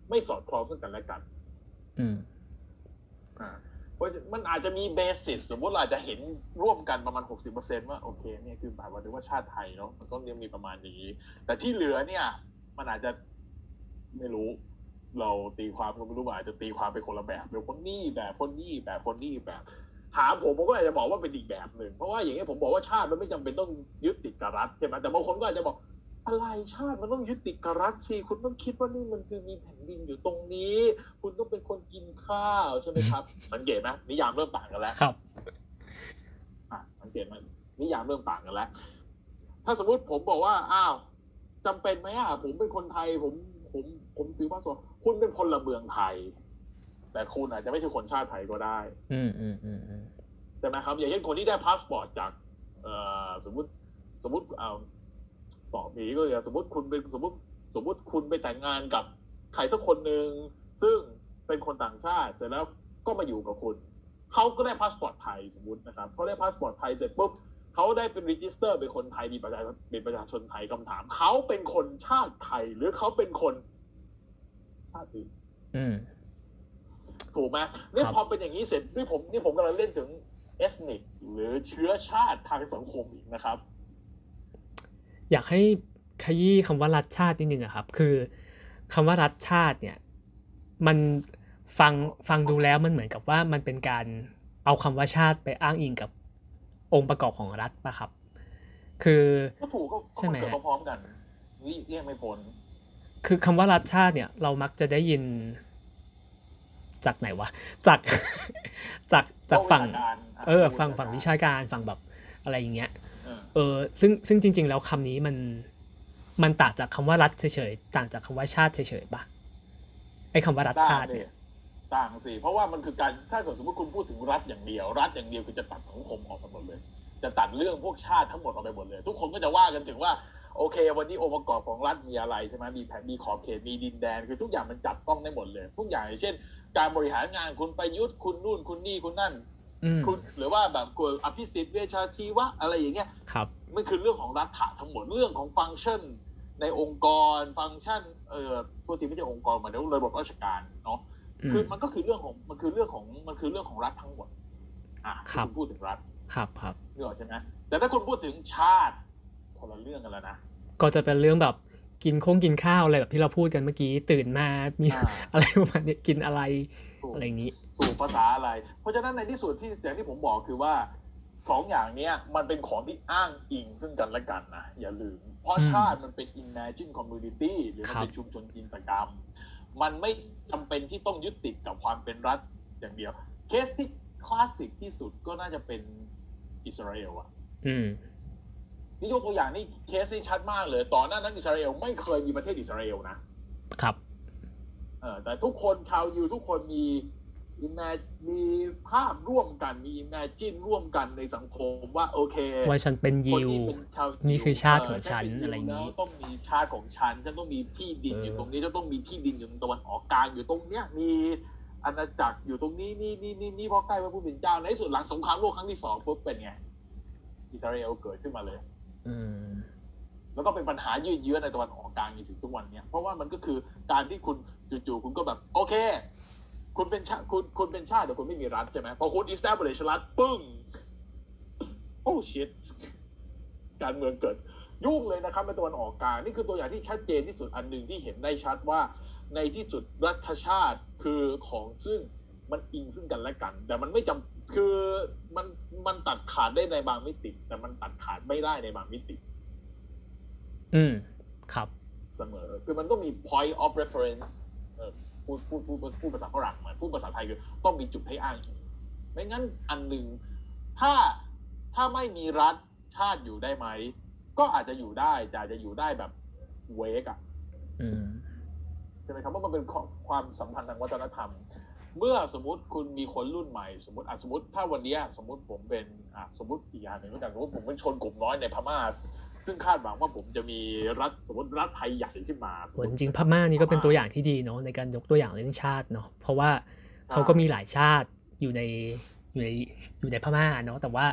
ไม่สอดคล้องซึ่งกันและกัน อืมอ่าเพราะมันอาจจะมีเบสิสสมมติเราอาจจะเห็นร่วมกันประมาณ 60%ว่าโอเคเนี่ยคือหมายว่าถึงว่าชาติไทยเนาะมันต้องยังมีประมาณนี้ แต่ที่เหลือเนี่ย มันอาจจะไม่รู้ เราตีความก็ไม่รู้ว่าอาจจะตีความเป็นคนละแบบเป็นคนนี้แบบคนนี้แบบคนนี้แบบถามผมผมก็อาจจะบอกว่าเป็นอีกแบบหนึ่งเพราะว่าอย่างนี้ยผมบอกว่าชาติมันไม่จำเป็นต้องยึดติดกับรัฐใช่ไหมแต่บางคนก็อาจจะบอก อะไรชาติมันต้องยึดติดกับรัฐสิคุณต้องคิดว่านี่มันคือมีแผ่นดินอยู่ตรงนี้ คุณต้องเป็นคนกินข้าวใช่ไหมครับ สังเกตไหมนิยามเริ่มต่างกันแล้วครับอะสังเกตไหมนิยามเริ่มต่างกันแล้ว ถ้าสมมุติผมบอกว่า อ้าวจำเป็นไหมอะผมเป็นคนไทย ผมผมผมถือพาสปอร์ตคุณเป็นพลเมืองไทย แต่คุณอาจจะไม่ใช่คนชาติไทยก็ได้ อืมอืมอืมอืมใช่ไหมครับ อย่างเช่นคนที่ได้พาสปอร์ตจาก เอ่อสมมติสมมติเอา ตอบนี้ก็อย่างสมมติคุณเป็นสมมติสมมติคุณไปแต่งงานกับใครสักคนหนึ่งซึ่งเป็นคนต่างชาติเสร็จแล้วก็มาอยู่กับคุณเขาก็ได้พาสปอร์ตไทยสมมตินะครับเขาได้พาสปอร์ตไทยเสร็จปุ๊บเขาได้เป็น register เป็นคนไทยมีประชาเป็นประชาชนไทยคำถามเขาเป็นคนชาติไทยหรือเขาเป็นคน ชาติอื่นอืมถูกไหมนี่ครับพอเป็นอย่างนี้เสร็จนี่ผมนี่ผมกำลังเล่นถึง ethnic หรือเชื้อชาติทางสังคมอีกนะครับ อยากให้ขยี้คำว่ารัฐชาตินิดนึงอะครับ คือคำว่ารัฐชาติเนี่ยมันฟังฟังดูแล้วมันเหมือนกับว่ามันเป็นการเอาคำว่าชาติไปอ้างอิงกับองค์ประกอบของรัฐปะครับ คือก็ถูกก็ใช่ไหมก็เกิดพร้อมๆกันนี่เรียกไม่พ้นคือคำว่ารัฐชาติเนี่ยเรามักจะได้ยิน จากไหนวะจากจากจากฝั่งวิชการะเออฝั่งวิชาฝั่งการวิชาการฝั่งแบบอะไรอย่างเงี้ย เออซึ่งซึ่งจริง ๆ แล้วคำนี้มันมันต่างจากคำว่ารัฐเฉยๆต่างจากคำว่าชาติเฉยๆปะไอ้คำว่ารัฐชาติเนี่ยต่างสิเพราะว่ามันคือการถ้าเกิดสมมติคุณพูดถึงรัฐอย่างเดียว รัฐอย่างเดียวคือจะตัดสังคมออกไปหมดเลย จะตัดเรื่องพวกชาติทั้งหมดออกไปหมดเลย ทุกคนก็จะว่ากันถึงว่าโอเค วันนี้องค์ประกอบของรัฐมีอะไรใช่ไหมมีแผนมีขอบเขตมีดินแดน คือทุกอย่างมันจับต้องได้หมดเลย ทุกอย่างอย่างเช่น การบริหารงานคุณไปยุทธคุณนู่นคุณนี่คุณนั่น คุณหรือว่าแบบคุณอภิสิทธิ์เวชชาชีวะอะไรอย่างเงี้ยครับมันคือเรื่องของรัฐะทั้งหมดเรื่องของฟังก์ชันในองค์กรฟังก์ชันเอ่อตัวที่ไม่ใช่องค์กรหมายถึงระบบราชการเนาะอืมคือมันก็คือเรื่องของมันคือเรื่องของมันคือเรื่องของรัฐทั้งหมดอะครับณพูดถึงรัฐครับครับนึกออกใช่ไหมแต่ถ้าคุณพูดถึงชาติคนละเรื่องกันแล้วนะก็จะเป็นเรื่องแบบกินคงกินข้าวอะไรแบบที่เราพูดกันเมื่อกี้ตื่นมามีอ่าอะไรประมาณนี้กินอะไรถูกอะไรอย่างนี้ ถูกภาษาอะไร เพราะฉะนั้นในที่สุดที่อย่างที่ผมบอกคือว่าสองอย่างเนี้ยมันเป็นของที่อ้างอิงซึ่งกันและกันนะอย่าลืม เพราะอืมชาติมันเป็น imagine community หรือมันเป็นครับชุมชนจินตกรรม มันไม่จำเป็นที่ต้องยึดติดกับความเป็นรัฐอย่างเดียว เคสที่คลาสสิกที่สุดก็น่าจะเป็นอิสราเอลอะอืมนี่ยกตัวอย่างนี่เคสที่ชัดมากเลยต่อนหน้านั้นอิสราเอลไม่เคยมีประเทศอิสราเอลนะครับ เออแต่ทุกคนชาวยิวทุกคนมี imag มีภาพร่วมกันมี imagine ร่วมกันในสังคมว่าโอเคว่าฉันเป็นคนยิวที่เป็นชาวนี่คือชาติของเฉันเป็ยิวอะไรอย่างนี้แล้วต้องมีชาติของฉันฉันต้องมีที่ดินเออออยู่ตรงนี้ฉันต้องมีที่ดินอยู่ตะวันออกกลางอยู่ตรงเนี้ยมีอาณาจักรอยู่ตรงนี้นี่นี่นี่นี่เพราะใกล้พระผู้เป็นเจ้าในที่สุดหลังสงครามโลกครั้งที่สองปุ๊บเป็นไงอิสราเอลเกิดขึ้นมาเลย อืมแล้วก็เป็นปัญหายืดเยื้อในตะวันออกกลางจนถึงทุกวันเนี้ยเพราะว่ามันก็คือการที่คุณจู่ๆคุณก็แบบ โอเค คุณเป็นชาคุณคุณเป็นชาติแต่คุณไม่มีรัฐใช่ไหมพอคุณ establish รัฐปึ้งโอ้ชิตการเมืองเกิด ยุ่งเลยนะครับในตะวันออกกลางนี่คือตัวอย่างที่ชัดเจนที่สุดอันหนึ่งที่เห็นได้ชัดว่า ในที่สุดรัฐชาติคือของซึ่งมันอิงซึ่งกันและกัน แต่มันไม่จำคือมันมันตัดขาดได้ในบางมิติ แต่มันตัดขาดไม่ได้ในบางมิติ อืม ครับ เสมอ คือมันต้องมี point of reference เออ พูดพูดพูดพูดภาษาฝรั่งเหมือนพูดภาษาไทยคือต้องมีจุดให้อ้างอิงไม่งั้นอันหนึ่งถ้าถ้าไม่มีรัฐชาติอยู่ได้ไหม ก็อาจจะอยู่ได้แต่อาจจะอยู่ได้แบบเวกอะอืมใช่ไหมครับว่ามันเป็นความความสัมพันธ์ทางวัฒนธรรม เมื่อสมมติคุณมีคนรุ่นใหม่ สมมติอะสมมติถ้าวันเนี้ยสมมติผมเป็นอะสมมติอีกอย่างหนึ่งก็อย่างสมมติผมเป็นชนกลุ่มน้อยในพม่า ซึ่งคาดหวังว่าผมจะมีรัฐสมมติรัฐไทยใหญ่ขึ้นมาจริงพม่านี่ก็เป็นตัวอย่างที่ดีเนาะในการยกตัวอย่างเรื่องชาติเนาะเพราะว่าเขาก็มีหลายชาติอยู่ในอยู่ในอยู่ในพม่าเนาะแต่ว่า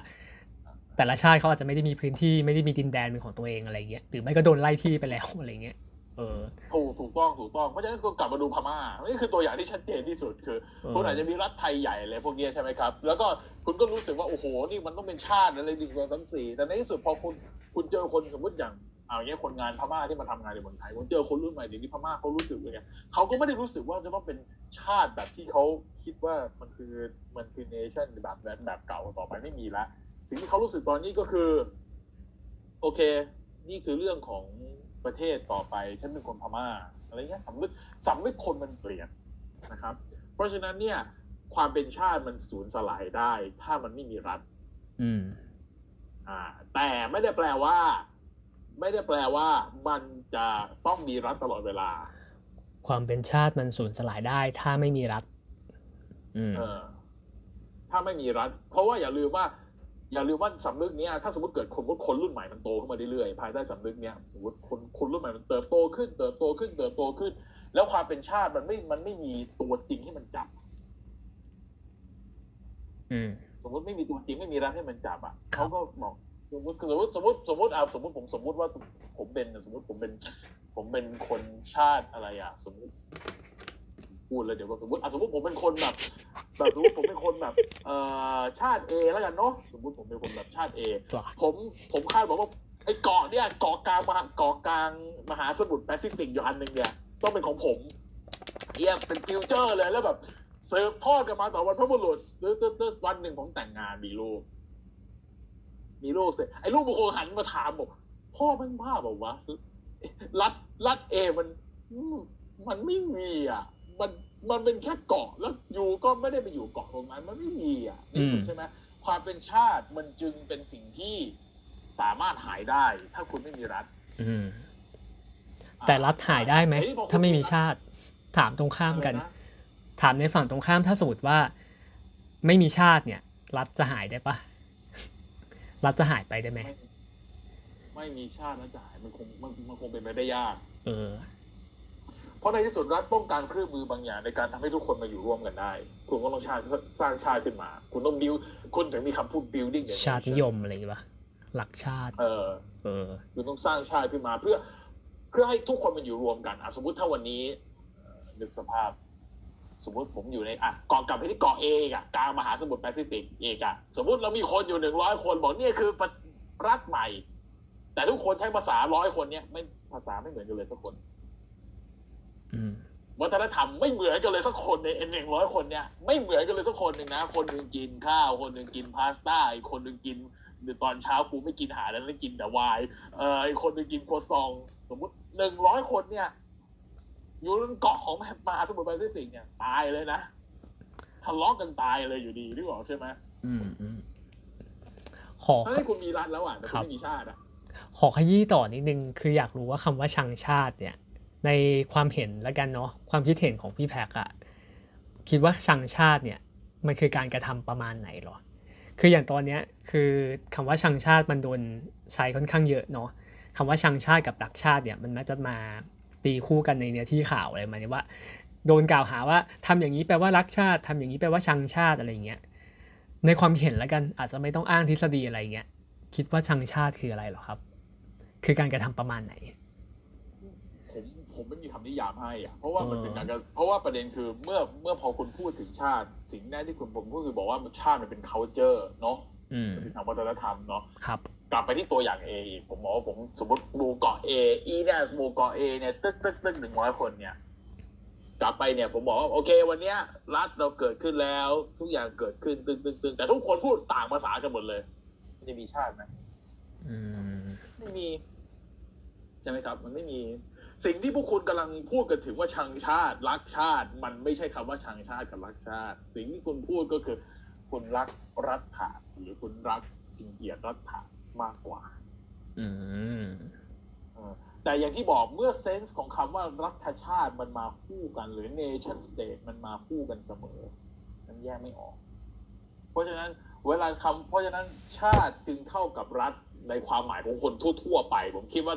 แต่ละชาติเขาอาจจะไม่ได้มีพื้นที่ไม่ได้มีดินแดนเป็นของตัวเองอะไรเงี้ยหรือไม่ก็โดนไล่ที่ไปแล้วอะไรเงี้ย เออถูกถูกต้องถูกต้องเพราะฉะนั้นก็กลับมาดูพม่านี่คือตัวอย่างที่ชัดเจนที่สุดคือเออคุณอาจจะมีรัฐไทยใหญ่อะไรพวกเนี้ยใช่ไหมครับ แล้วก็คุณก็รู้สึกว่าโอ้โหนี่มันต้องเป็นชาติอะไรหนึ่งสองสามสี่แต่ในที่สุดพอคุณคุณเจอคนสมมติอย่างเอาอย่างเงี้ยคนงานพม่าที่มาทำงานในเมืองไทยผมเจอคนรุ่นใหม่เดี๋ยวนี้พม่าเขารู้สึกยังไงเขาก็ไม่ได้รู้สึกว่าจะต้องเป็นชาติแบบที่เขาคิดว่ามันคือมันคือเนชั่นแบบแบบแบบเก่าต่อไปไม่มีละสิ่งที่เขารู้สึกตอนนี้ก็คือ โอเค นี่คือเรื่องของ ประเทศต่อไปฉันเป็นคนพม่าอะไรเงี้ยสำนึกสำนึกคนมันเปลี่ยนนะครับ เพราะฉะนั้นเนี่ย ความเป็นชาติมันสูญสลายได้ ถ้ามันไม่มีรัฐ อืม อ่า แต่ไม่ได้แปลว่า ไม่ได้แปลว่า มันจะต้องมีรัฐตลอดเวลา ความเป็นชาติมันสูญสลายได้ ถ้าไม่มีรัฐ อืมเออถ้าไม่มีรัฐ เพราะว่าอย่าลืมว่า อย่าลืมว่าสำนึกเนี้ยถ้าสมมติเกิดคนคนรุ่นใหม่มันโตขึ้นมาเรื่อยๆภายใต้สำนึกเนี้ยสมมติคนคนรุ่นใหม่มันเติบโตขึ้นเติบโตขึ้นเติบโตขึ้น แล้วความเป็นชาติมันไม่มันไม่มีตัวจริงให้มันจับอืมสมมติไม่มีตัวจริงไม่มีรัฐให้มันจับอะครับเขาก็บอกสมมติสมมติสมมติสมมติเอาสมมติผมสมมติว่าผมเป็นสมมติผมเป็น ผมเป็นคนชาติอะไรอะ สมมติ พูดเลยเดี๋ยวก็สมมติอะสมมติผมเป็นคนแบบแบบสมมติผมเป็นคนแบบเอ่อชาติเอแล้วกันเนาะสมมติผมเป็นคนแบบชาติเอจ้ะผมผมคาดบอกว่าไอ้เกาะเนี่ยเกาะกลางมหาเกาะกลางมหาสมุทรแปซิฟิกอยู่อันหนึ่งเนี่ยต้องเป็นของผมเอียเป็นฟิวเจอร์เลยแล้วแบบเสิร์ฟทอดกันมาต่อวันพระบุรุษตึ๊ดตึ๊ดตึ๊ดวันหนึ่งผมแต่งงานมีลูกมีลูกเสร็จไอ้ลูกบางคนหันมาถามบอกพ่อเป็นบ้าเปล่าวะรัฐรัฐเอมันอืมมันไม่มีอะ มันมันเป็นแค่เกาะแล้วอยู่ก็ไม่ได้ไปอยู่เกาะตรงนั้นมันไม่มีอะนี่อืมใช่ไหมความเป็นชาติมันจึงเป็นสิ่งที่สามารถหายได้ ถ้าคุณไม่มีรัฐอืมแต่รัฐหายได้ไหมเฮ้ยพอคุณถ้าไม่มีชาติ ถามตรงข้ามกันอะไระถามในฝั่งตรงข้ามถ้าสมมติว่า ไม่มีชาติเนี่ย รัฐจะหายได้ปะรัฐจะหายไปได้ไหมไม่ไม่มีชาตินะจ่ายมันคงมันมันคงเป็นไปได้ยาก เออ เพราะในที่สุดรัฐต้องการเครื่องมือบางอย่างในการทำให้ทุกคนมาอยู่ร่วมกันได้ คุณก็ต้องชาติสร้างชาติขึ้นมา คุณต้องบิวคุณถึงมีคำพูด building the ชาตินิยมอะไรอย่างงี้ปะหลักชาติ เออ เออคุณต้องสร้างชาติขึ้นมา เพื่อ เพื่อให้ทุกคนมันอยู่รวมกันอะสมมุติถ้าวันนี้เอ่อนึกสภาพ สมมุติผมอยู่ในอะเกาะกลับไปที่เกาะเอกอะกลางมหาสมุทรแปซิฟิกเอกอะสมมุติเรามีคนอยู่หนึ่งร้อยคนบอกเนี่ยคือประรัฐใหม่ แต่ทุกคนใช้ภาษาร้อยคนเนี่ยไม่ภาษาไม่เหมือนกันเลยสักคนอืม วัฒนธรรมไม่เหมือนกันเลยสักคนในหนึ่งร้อยคนเนี่ยไม่เหมือนกันเลยสักคนหนึ่งนะ คนหนึ่งกินข้าว คนหนึ่งกินพาสต้าอีกคนหนึ่งกินหรือตอนเช้ากูไม่กินอาหารแล้วกินแต่ไวน์เอ่ออีกคนหนึ่งกินครัวซอง สมมุติหนึ่งร้อยคนเนี่ยอยู่บนเกาะของมหาสมุทรแปซิฟิกเนี่ยตายเลยนะทะเลาะกันตายเลยอยู่ดีที่บอกใช่ไหมอืมอืมขอถ้าให้คุณมีรัฐแล้วอะแต่คคุรัณบไม่มีชาติอะขอขยี้ต่อนิดนึงคืออยากรู้ว่าคำว่าชังชาติเนี่ย ในความเห็นแล้วกันเนาะความคิดเห็นของพี่แพกอะคิดว่าชังชาติเนี่ยมันคือการกระทำประมาณไหนหรอ คืออย่างตอนเนี้ยคือคำว่าชังชาติมันโดนใช้ค่อนข้างเยอะเนาะคำว่าชังชาติกับรักชาติเนี่ยมันมักจะมาตีคู่กันในเนื้อที่ข่าวอะไรมาเนี่ยว่า โดนกล่าวหาว่าทำอย่างนี้แปลว่ารักชาติทำอย่างนี้แปลว่าชังชาติอะไรอย่างเงี้ยในความเห็นแล้วกันอาจจะไม่ต้องอ้างทฤษฎีอะไรเงี้ยคิดว่าชังชาติคืออะไรหรอครับ คือการกระทำประมาณไหน ผมผมไม่มีคำนิยามให้อะเพราะว่ามันเออเป็นการกระเพราะว่าประเด็นคือเมื่อเมื่อพอคุณพูดถึงชาติ สิ่งแรกที่คุณผมพูดคือบอกว่าชาติมันเป็น culture เนาะอืมเป็นทางวัฒนธรรมเนาะ ครับ กลับไปที่ตัวอย่าง A อีกผมบอกว่าผมสมมติหมู่เกาะ A อีเนี่ยหมู่เกาะ A เนี่ยตึ๊กตึ๊กตึ๊กหนึ่งร้อยคนเนี่ยกลับไปเนี่ยผมบอกว่าโอเค วันเนี้ยรัฐเราเกิดขึ้นแล้ว ทุกอย่างเกิดขึ้นตึ๊กตึ๊กตึ๊กแต่ทุกคนพูดต่างภาษากันหมดเลยมันจะมีชาติไหมอืม ไม่มี ใช่ไหมครับ มันไม่มี สิ่งที่พวกคุณกำลังพูดกันถึงว่าชังชาติ รักชาติ มันไม่ใช่คำว่าชังชาติกับรักชาติ สิ่งที่คุณพูดก็คือ คุณรักรัฐะหรือคุณรักเกียรติรัฐะมากกว่า อืมเออแต่อย่างที่บอกเมื่อเซนส์ของคำว่ารัฐชาติมันมาคู่กันหรือ nation state มันมาคู่กันเสมอ มันแยกไม่ออก เพราะฉะนั้นเวลาคำเพราะฉะนั้นชาติจึงเท่ากับรัฐในความหมายของคนทั่ว ๆ ไป ผมคิดว่า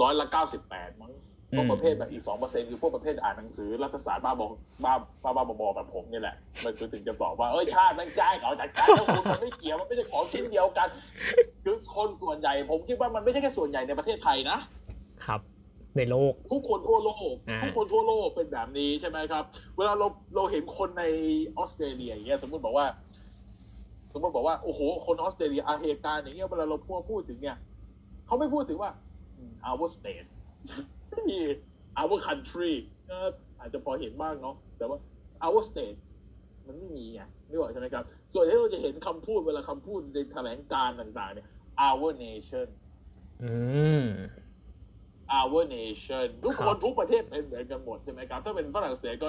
ร้อยละเก้าสิบแปดมั้งพวกอืมประเภทแบบอีกสองเปอร์เซ็นคือพวกประเภทอ่านหนังสือรัฐศาสตร์บ้าบอบ้าบ้าบ้าบอๆแบบผมนี่แหละมันคือถึงจะบอกว่าเอ้ยชาติมันจ่ายเขาจัดการแล้วคุณมันไม่เกี่ยวมันไม่ใช่ของชิ้นเดียวกันคือคนส่วนใหญ่ผมคิดว่ามันไม่ใช่แค่ส่วนใหญ่ในประเทศไทยนะครับ ในโลกทุกคนทั่วโลกอ่าทุกคนทั่วโลกเป็นแบบนี้ใช่ไหมครับ เวลาเราเราเห็นคนในออสเตรเลียอย่างเงี้ยสมมติบอกว่า สมมติบอกว่าโอ้โหคนออสเตรเลียอาเหตุการณ์อย่างเงี้ยเวลาเราพูดพูดถึงเนี่ยเขเขาไม่พูดถึงว่า our state ไม่มี our country ก็อาจจะพอเห็นบ้างเนาะแต่ว่า our state มันไม่มีไงนึกออกใช่ไหมครับ ส่วนที่เราจะเห็นคำพูดเวลาคำพูดในแถลงการณ์ต่างๆเนี่ย our nation อืม our nation ทุกคครับนทุกประเทศเป็นเหมือนกันหมดใช่ไหมครับ ถ้าเป็นฝรั่งเศสก็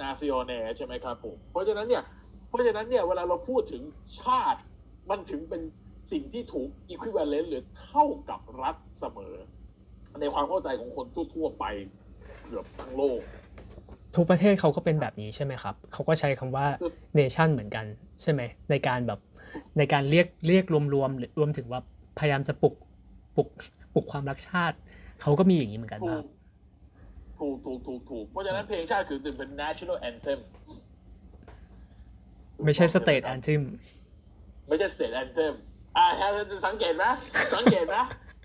nationale ใช่ไหมครับผม เพราะฉะนั้นเนี่ย เพราะฉะนั้นเนี่ยเวลาเราพูดถึงชาติ มันถึงเป็น สิ่งที่ถูก equivalent หรือเท่ากับรัฐเสมอ ในความเข้าใจของคนทั่วๆไปเกือบทั้งโลก ทุกประเทศเขาก็เป็นแบบนี้ใช่ไหมครับ เขาก็ใช้คำว่าคือ nation เหมือนกันใช่ไหม ในการแบบในการเรียกเรียกรวมๆหรือรวมถึงว่าพยายามจะปลุกปลุกปลุกความรักชาติ เขาก็มีอย่างนี้เหมือนกันถูครักบถูกถูกถูกถูกเพราะฉะนั้นเพลงชาติคือเป็น national anthem ไม่ใช่ state anthem ไม่ใช่ state anthem อ่าฮะสังเกตไหมสังเกตไหม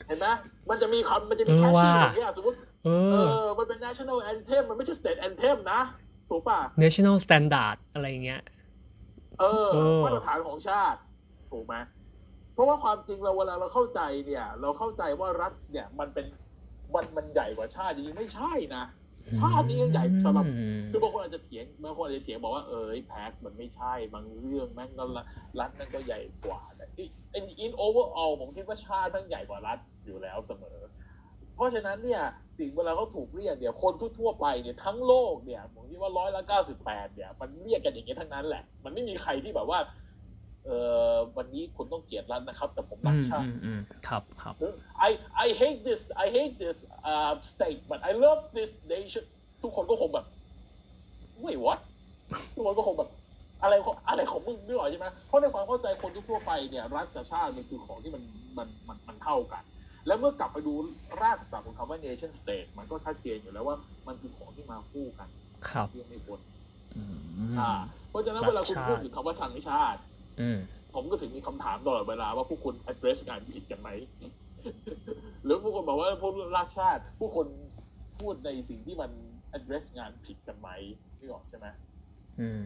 เห็นไหมมันจะมีคำมันจะมีเออแค่ชื่อว่ะอย่างเงี้ยสมมติเอเอออมันเป็น national anthem มันไม่ใช่ state anthem นะถูกป่ะ national standard อะไรอย่างเงี้ยเออเออมาตรฐานของชาติถูกไหมเพราะว่าความจริงเราเวลาเราเข้าใจเนี่ย เราเข้าใจว่ารัฐเนี่ยมันเป็นมันมันใหญ่กว่าชาติจริงๆไม่ใช่นะ ชาตินี้ยังใหญ่สำหรับอืมคือบางคนอาจจะเถียงบางคนอาจจะเถียงบอกว่าเอ้ยแพ็คมันไม่ใช่บางเรื่องแม่งก็ละรัฐนั่นก็ใหญ่กว่าแต่ in in overall ผมคิดว่าชาติมันใหญ่กว่ารัฐอยู่แล้วเสมอ เพราะฉะนั้นเนี่ยสิ่งเวลาเขาถูกเรียกเนี่ยคนทั่วๆไปเนี่ยทั้งโลกเนี่ยผมคิดว่าร้อยละเก้าสิบแปดเนี่ยมันเรียกกันอย่างเนี้ยทั้งนั้นแหละ มันไม่มีใครที่แบบว่า เออวันนี้คุณต้องเกลียดรัฐนะครับ แต่ผมรัอืกมชาอืติมอืมครับครับ I I hate this I hate this uh, state but I love this nation ทุกคนก็คงแบบ wait what ทุกคนก็คงแบบอะไรของอะไรของมึงนึกออกใช่ไหมเพราะในความเข้าใจคนทั่วๆไปเนี่ยรัฐกับชาติมันคือของที่มันมันมันมันเท่ากัน แล้วเมื่อกลับไปดูรากศัพท์ของคำว่า nation state มันก็ชัดเจนอยู่แล้วว่ามันคือของที่มาคู่กันครับเรื่องไม่พ้นอืมอ่า เพราะฉะนั้นรัฐเวลาคุณชาติพูดถึงคำว่าชังชาติอืม ผมก็ถึงมีคำถามตลอดเวลาว่าพวกคุณ address งานผิดกันไหม หรือพวกคนบอกว่าพวกราชชาติผู้คนพูดในสิ่งที่มัน address งานผิดกันไหมนี่ออกใช่ไหมอืม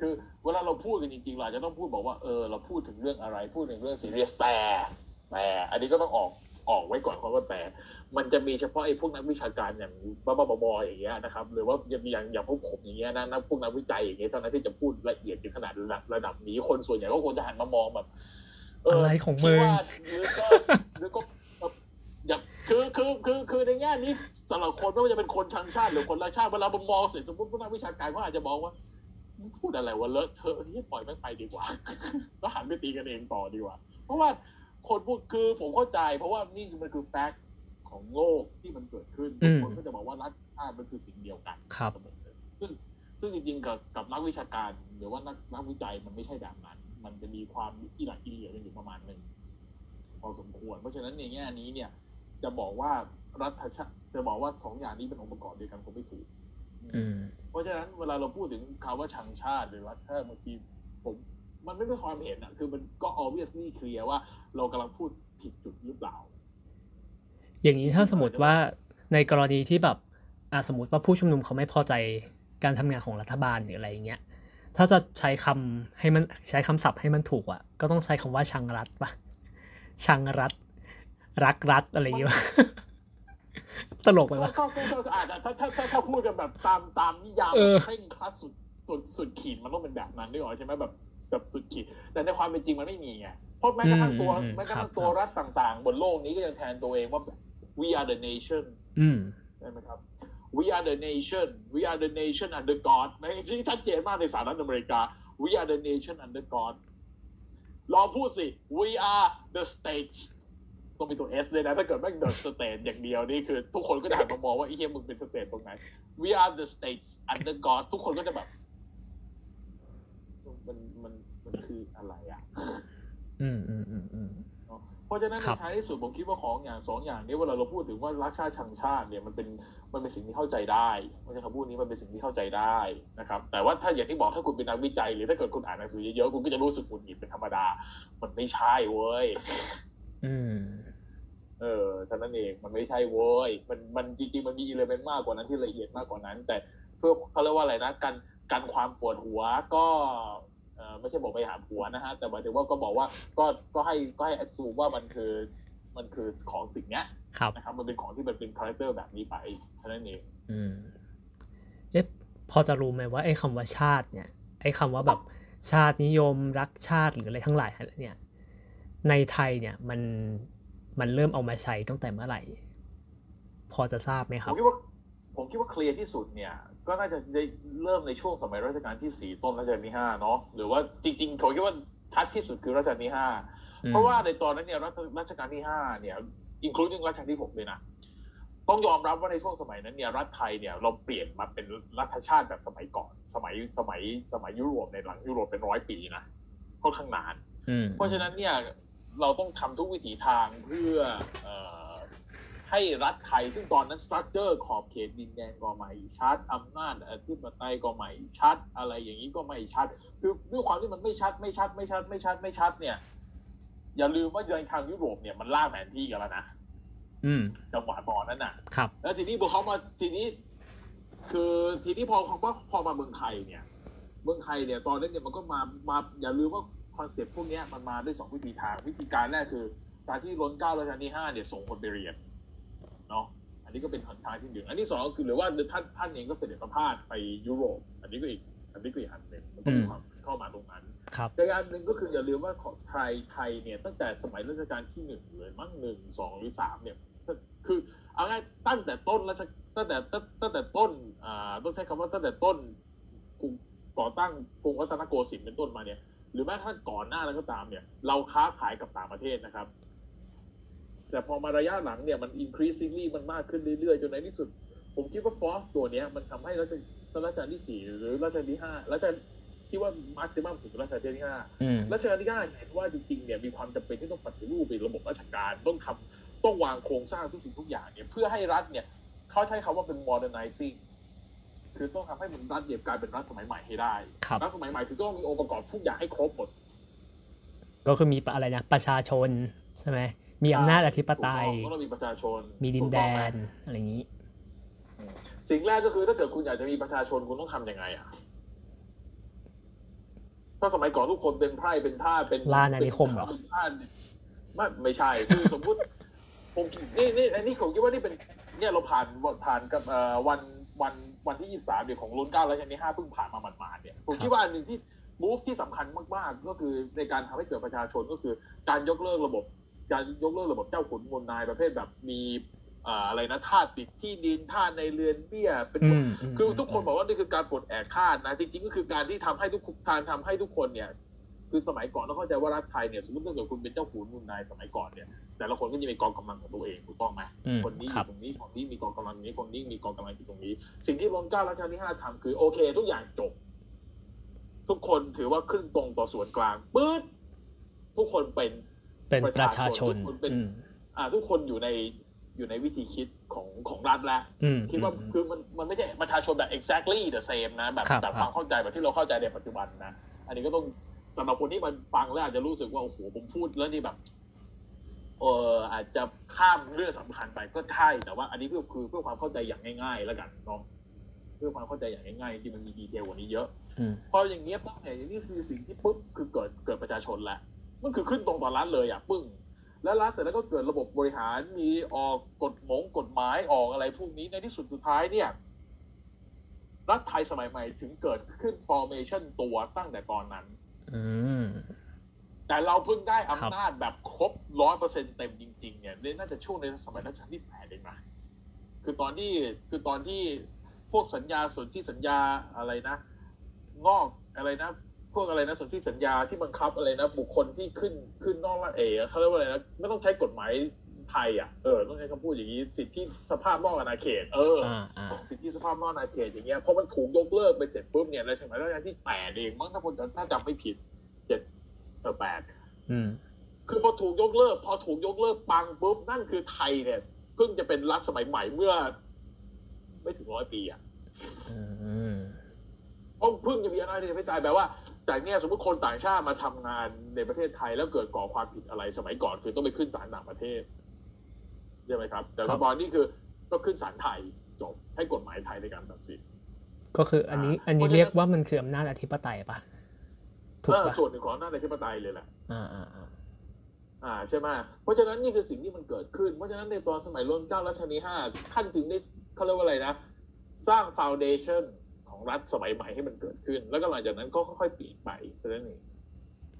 คือเวลาเราพูดกันจริงๆเราอาจจะต้องพูดบอกว่าเออเราพูดถึงเรื่องอะไร พูดถึงเรื่อง serious แต่แต่อันนี้ก็ต้องออก ออกไว้ก่อนเพราะว่าแต่มันจะมีเฉพาะไอ้พวกนักวิชาการอย่างบ้าๆบอๆอย่างเงี้ยนะครับ หรือว่าอย่างอย่างอย่างพวกผมอย่างเงี้ยนะนักพวกนักวิจัยอย่างเงี้ยเท่านั้นที่จะพูดละเอียดถึงขนาดระดับระดับนี้คนส่วนใหญ่ก็ควรจะหันมามองแบบอะไรของมึงคิดว่าหรือก็หรือก็แบบอย่าคือคือคือคือในแง่นี้สำหรับคนไม่ว่าจะเป็นคนชังชาติหรือคนรักชาติเวลาผมมองเสร็จสมมติพวกนักวิชาการก็อาจจะมองว่ามึงพูดอะไรวะเลอะเทอะนี่ปล่อยแม่งไปดีกว่า ก็หันไปตีกันเองต่อดีกว่า เพราะว่า คนพูดคือผมเข้าใจเพราะว่านี่มันคือแฟกต์ของโลกที่มันเกิดขึ้นอืทุกมคนก็จะบอกว่ารัฐชาติมันคือสิ่งเดียวกันครับเสมอซึ่งซึ่งจริงๆกับกับนักวิชาการหรือว่านักนักวิจัยมันไม่ใช่แบบนั้น มันจะมีความอิหลักอิเหลียกันอยู่ประมาณหนึ่งพอสมควร เพราะฉะนั้นในแง่นี้เนี่ย จะบอกว่ารัฐชาติจะบอกว่าสองอย่างนี้เป็นองค์ประกอบเดียวกันคงไม่ถูกอืมเพราะฉะนั้นเวลาเราพูดถึงคำว่าชังชาติหรือรัฐชาติบางทีผม มันไม่เป็นความเห็นอะ คือมันก็ obviously เคลียร์ว่า เรากำลังพูดผิดจุดหรือเปล่า อย่างนี้ถ้าสมมติว่าในกรณีที่แบบอะสมมติว่าผู้ชุมนุมเขาไม่พอใจการทำงานของรัฐบาลหรืออะไรอย่างเงี้ย ถ้าจะใช้คำให้มันใช้คำศัพท์ให้มันถูกอะ ก็ต้องใช้คำว่าชังรัฐปะชังรัฐ รักรัฐอะไรอย่างเงี้ยตลกไปก็วะก็ก็ก็อาจจะถ้าถ้าถ้าถ้าพูดกันแบบตามตามนิยามเออเคร่งครัดสุดสุดสุดขีดมันต้องเป็นแบบนั้นด้วยหรอใช่ไหมแบบ แบบสุดขีดแต่ในความเป็นจริงมันไม่มีไงเพราะแม้กระทั่งตัวแม้กระทั่งตัวรัฐต่างๆ บนโลกนี้ก็ยังแทนตัวเองว่า we are the nation อืมใช่ไหมครับ we are the nation we are the nation under God ในที่ชัดเจนมากในสหรัฐอเมริกา we are the nation under God ลองพูดสิ we are the states ต้องมีตัว S เลยนะ ถ้าเกิดแม่ง the state อย่างเดียวนี่คือ ทุกคนก็จะหันมามองว่าไอ้เหี้ยมึงเป็น state ตรงไหน we are the states under God ทุกคนก็จะแบบ มันมันมันคือ อะไรอะอืมอืมอืมอืม เพราะฉะนั้นครัในบ ท้ายที่สุดผมคิดว่าของอย่างสองอย่างนี้เวลาเราพูดถึงว่ารักชาติชังชาติเนี่ยมันเป็นมันเป็นสิ่งที่เข้าใจได้ไม่ใช่คำพูดนี้มันเป็นสิ่งที่เข้าใจได้นะครับแต่ว่าถ้าอย่างที่บอกถ้าคุณเป็นนักวิจัย หรือถ้าเกิดคุณอ่านหนังสือเยอะๆคุณก็จะรู้สึกหงุดหงิดเป็นธรรมดา มันไม่ใช่เว้ย อืม เออเท่านั้นเอง มันไม่ใช่เว้ย มันมันจริงๆ มันมีอิเลเมนต์มากกว่านั้นที่ละเอียดมากกว่านั้น แต่เพื่อเขาเรียกว่าอะไรนะ กันกันความปวดหัวก็เออ ไม่ใช่บอกไปหาผัวนะฮะแต่หมายถึงว่าก็บอกว่าก็ก็ให้ก็ให้อ s สูว่ามันคือมันคือของสิ่งเนี้ยครับนะครับมันเป็นของที่มันเป็นคาแรคเตอร์แบบนี้ไปเท่านั้นเองอืมเอ๊ะพอจะรู้ไหมว่าไอ้คำว่าชาติเนี่ยไอ้คำว่าแบบชาตินิยมรักชาติหรืออะไรทั้งหลายเนี่ยในไทยเนี่ยมันมันเริ่มเอามาใช้ตั้งแต่เมื่อไหร่ พอจะทราบไหมคผรับมคิดว่าผมคิดว่าเคลียร์ที่สุดเนี่ย ก็น่าจะได้เริ่มในช่วงสมัยรัชกาลที่สี่ต้นรัชกาลที่ห้าเนาะหรือว่าจริงๆผมคิดว่าชัดที่สุดคือรัชกาลที่ห้าอืมเพราะว่าในตอนนั้นเนี่ยรัชรัชกาลที่ห้าเนี่ย including รัชกาลที่หกเลยนะต้องยอมรับว่าในช่วงสมัยนั้นเนี่ยรัฐไทยเนี่ยเราเปลี่ยนมาเป็นรัฐชาติแบบสมัยก่อน สมัยสมัยสมัยยุโรปในหลังยุโรปเป็นร้อยปีนะค่อนข้างนานอืมเพราะฉะนั้นเนี่ยเราต้องทำทุกวิถีทางเพื่อเออ ให้รัฐไทยซึ่งตอนนั้นสตรัคเจอร์ขอบเขตดินแดนก็ไม่ชัดอำนาจอธิปไตยก็ไม่ชัด อะไรอย่างนี้ก็ไม่ชัด คือด้วยความที่มันไม่ชัดไม่ชัด ไม่ชัด ไม่ชัดไม่ชัด เนี่ย อย่าลืมว่าในทางยุโรปเนี่ยมันล่าแผนที่กันแล้วนะอืมจังหวะตอนนั้นน่ะ ครับ แล้วทีนี้พอเขามาทีนี้ คือทีนี้พอพอพอมาเมืองไทยเนี่ย เมืองไทยเนี่ย ตอนนั้นเนี่ยมันก็มามาอย่าลืมว่าคอนเซ็ปต์พวกเนี้ยมันมาด้วยสองวิธีทางวิธีการแรกคือการที่ล้นเกล้ารัชกาลที่ห้าเนี่ยส่งคนไปเรียน เนาะอันนี้ก็เป็นทางที่หนึ่งอันที่สองก็คือหรือว่าท่านท่านเองก็เสด็จประพาสไปยุโรป อันนี้ก็อีกอันนี้ก็อีกอันหนึ่งมันก็มีความเข้ามาตรงนั้นครับแต่อีกอันหนึ่งก็คืออย่าลืมว่าของไทยไทยเนี่ยตั้งแต่สมัยรัชกาลที่หนึ่งเลยมั้งหนึ่งสองหรือสามเนี่ยคือเอาง่ายตั้งแต่ต้นรัชตั้งแต่ตั้งตั้งแต่ต้นอ่าต้องใช้คำว่าตั้งแต่ต้นกรุงก่อตั้งกรุงรัตนโกสินทร์เป็นต้นมาเนี่ยหรือแม้กระทั่งก่อนหน้านั้นก็ตามเนี่ย เราค้าขายกับต่างประเทศนะครับ แต่พอมาระยะหลังเนี่ยมัน increasingly มันมากขึ้นเรื่อยๆ จนในที่สุด ผมคิดว่าฟอสตัวเนี้ยมันทำให้รัชรัชกาลที่สี่หรือรัชกาลที่ห้ารัชกาลที่ว่ามาร์ซิมัมสุดคือรัชกาลที่ห้าอืมรัชกาลที่ห้าเห็นว่าจริงๆเนี่ยมีความจำเป็นที่ต้องปฏิรูปเป็นระบบราชการต้องทำต้องวางโครงสร้างทุกสิ่งทุกอย่างเนี่ยเพื่อให้รัฐเนี่ยเขาใช้คำว่าเป็น modernizing คือต้องทำให้มันรัฐเนี่ยกลายเป็นรัฐสมัยใหม่ให้ได้ครับรัฐสมัยใหม่คือต้องมีองค์ประกอบทุกอย่างให้ครบหมด ก็คือมีอะไรนะประชาชนใช่ไหม มีอำนาจอธิปไตยถูกต้องต้องมีประชาชน มีดินแดถูกต้องไหมนอะไรอย่างนี้ สิ่งแรกก็คือถ้าเกิดคุณอยากจะมีประชาชนคุณต้องทำยังไงอะถ้าสมัยก่อนทุกคนเป็นไพร่เป็นท่าสเป็นล่าอาณานิคมเหรอเป็นท่าสไม่ไม่ใช่คือสมมุติผมนี่นี่อันนี้ผมคิดว่านี่เป็น เนี่ยเราผ่านผ่านกับเอ่อวันวันวันที่ยี่สามเดี๋ยวของรุ่นเก้าแล้วชันที่ห้าเพิ่งผ่านมาหมาดๆเนี่ยผมคิดว่าอันหนึ่งที่มูฟที่สำคัญมาก ๆ ก็คือในการทำให้เกิดประชาชนก็คือ การยกเลิกระบบ การยกเลิกระบบเจ้าขุนมูลนายประเภทแบบมีอ่าอะไรนะทาสปิดที่ดินทาสในเรือนเบี้ยเป็นอืมมคือทุกคนบอกว่านี่คือการปลดแอกทาสนะจริงๆก็คือการที่ทำให้ทุกการทำให้ทุกคนเนี่ย คือสมัยก่อนต้องเข้าใจว่ารัฐไทยเนี่ยสมมติถ้าเกิดคุณเป็นเจ้าขุนมูลนายสมัยก่อนเนี่ย แต่ละคนก็จะมีกองกำลังของตัวเองถูกต้องไหมอืมคนนี้อครับยู่ตรงนี้คนนี้มีกองกำลังนี้คนนี้มีกองกำลังอยู่ตรงนี้ สิ่งที่รัชกาลรัชกาลที่ห้าทำคือโอเค ทุกอย่างจบ ทุกคนถือว่าขึ้นตรงต่อส่วนกลางปื๊ดทุกคนเป็น เป็นประชาชนทุกคนเป็นอืมอ่าทุกคนอยู่ในอยู่ในวิธีคิดของของรัฐแล้วอืมคิดว่าอืมคือมันมันไม่ใช่ประชาชนแบบ exactly the same นะแบบครับแบบครับความเข้าใจแบบที่เราเข้าใจในปัจจุบันนะอันนี้ก็ต้องสำหรับคนที่มันฟังแล้วอาจจะรู้สึกว่าโอ้โหผมพูดแล้วนี่แบบเอออาจจะข้ามเรื่องสำคัญไปก็ใช่แต่ว่าอันนี้เพื่อคือเพื่อความเข้าใจอย่างง่ายๆ แล้วกันเนาะเพื่อความเข้าใจอย่างง่ายๆที่มันมีดีเทลกว่านี้เยอะอืมพออย่างเงี้ยปุ๊บเนี่ยนี่คือสิ่งที่ปุ๊บคือเกิดเกิดประชาชนแหละ มันคือขึ้นตรงต่อรัฐเลยอะปึ้งแล้วรัฐเสร็จแล้วก็เกิดระบบบริหารมีออกกฎหมงกฎหมายออกอะไรพวกนี้ในที่สุดสุดท้ายเนี่ยรัฐไทยสมัยใหม่ถึงเกิดขึ้น formation ตัวตั้งแต่ตอนนั้นอืมแต่เราเพิ่งได้ครับอำนาจแบบครบร้อยเปอร์เซ็นเต็มจริง ๆ เนี่ยน่าจะช่วงในสมัยรัชกาลที่แปดเองนะคือตอนที่คือตอนที่พวกสัญญาสนที่สัญญาอะไรนะ งอกอะไรนะพ วกอะไรนะสนธิสัญญาที่บังคับอะไรนะบุคคลที่ขึ้นขึ้นนอกราชเอกเขาเรียกว่าอะไรนะไม่ต้องใช้กฎหมายไทยอะเออต้องใช้คำพูดอย่างนี้สิทธิสภาพนอกอาณาเขต เอออ่าอ่าสิทธิสภาพนอกอาณาเขตอย่างเงี้ยพอมันถูกยกเลิกไปเสร็จปุ๊บเนี่ยในสมัยรัชกาลที่แปดเองมั้งถ้าผมถ้าจำไม่ผิดเจ็ดเออแปดอืมคือพอถูกยกเลิก พอถูกยกเลิกปังปุ๊บนั่นคือไทยเนี่ยเพิ่งจะเป็นรัฐสมัยใหม่เมื่อ ไม่ถึงร้อยปีอะอืมเพราะเพิ่งจะมีอำนาจที่จะไม่ตายแปลว่า จากเนี่ยสมมติคนต่างชาติมาทำงานในประเทศไทยแล้วเกิดก่อความผิดอะไรสมัยก่อนคือต้องไปขึ้นศาลต่างประเทศใช่ไหมครับ แต่ครัปัจบจุบันนี่คือก็ขึ้นศาลไทยจบให้กฎหมายไทยในการตัดสินก็คืออันนี้อันนี้เพราะฉะนั้นเรียกว่ามันคืออำนาจอธิปไตยปะถูกเออปะส่วนหนึ่งของอำนาจในธิปไตยเลยแหละอ่าอ่าอ่าอ่าใช่ไหมเพราะฉะนั้นนี่คือสิ่งที่มันเกิดขึ้น เพราะฉะนั้นในตอนสมัยรัชกาลรัชกาลที่ห้าท่านถึงได้เขาเรียกว่าอะไรนะ สร้างฟ u วเดชั o น ของรัฐสมัยใหม่ให้มันเกิดขึ้น แล้วก็หลังจากนั้นก็ค่อยๆเปลี่ยนไปเท่านั้นเอง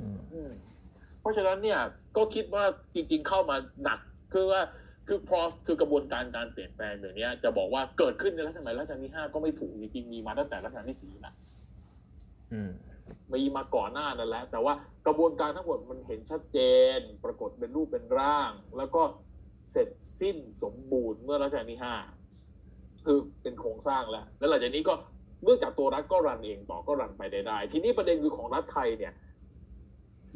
อืมอืมเพราะฉะนั้นเนี่ยก็คิดว่าจริง ๆ เข้ามาหนักคือว่าคือพอคือกระบวนการการเปลี่ยนแปลงเดี๋ยวนี้จะบอกว่าเกิดขึ้นในรัชสมัยรัชกาลที่ห้าก็ไม่ถูกจริงๆมีมาตั้งแต่รัชกาลที่สี่นะอืมมีมาก่อนหน้านั้นแล้วแต่ว่ากระบวนการทั้งหมดมันเห็นชัดเจน ปรากฏเป็นรูปเป็นร่าง แล้วก็เสร็จสิ้นสมบูรณ์เมื่อรัชกาลที่ห้าคือเป็นโครงสร้างแล้ว แล้วหลังจากนี้ก็ เนื่องจากตัวรัฐก็รันเองต่อก็รันไปได้ได้ ทีนี้ประเด็นคือของรัฐไทยเนี่ย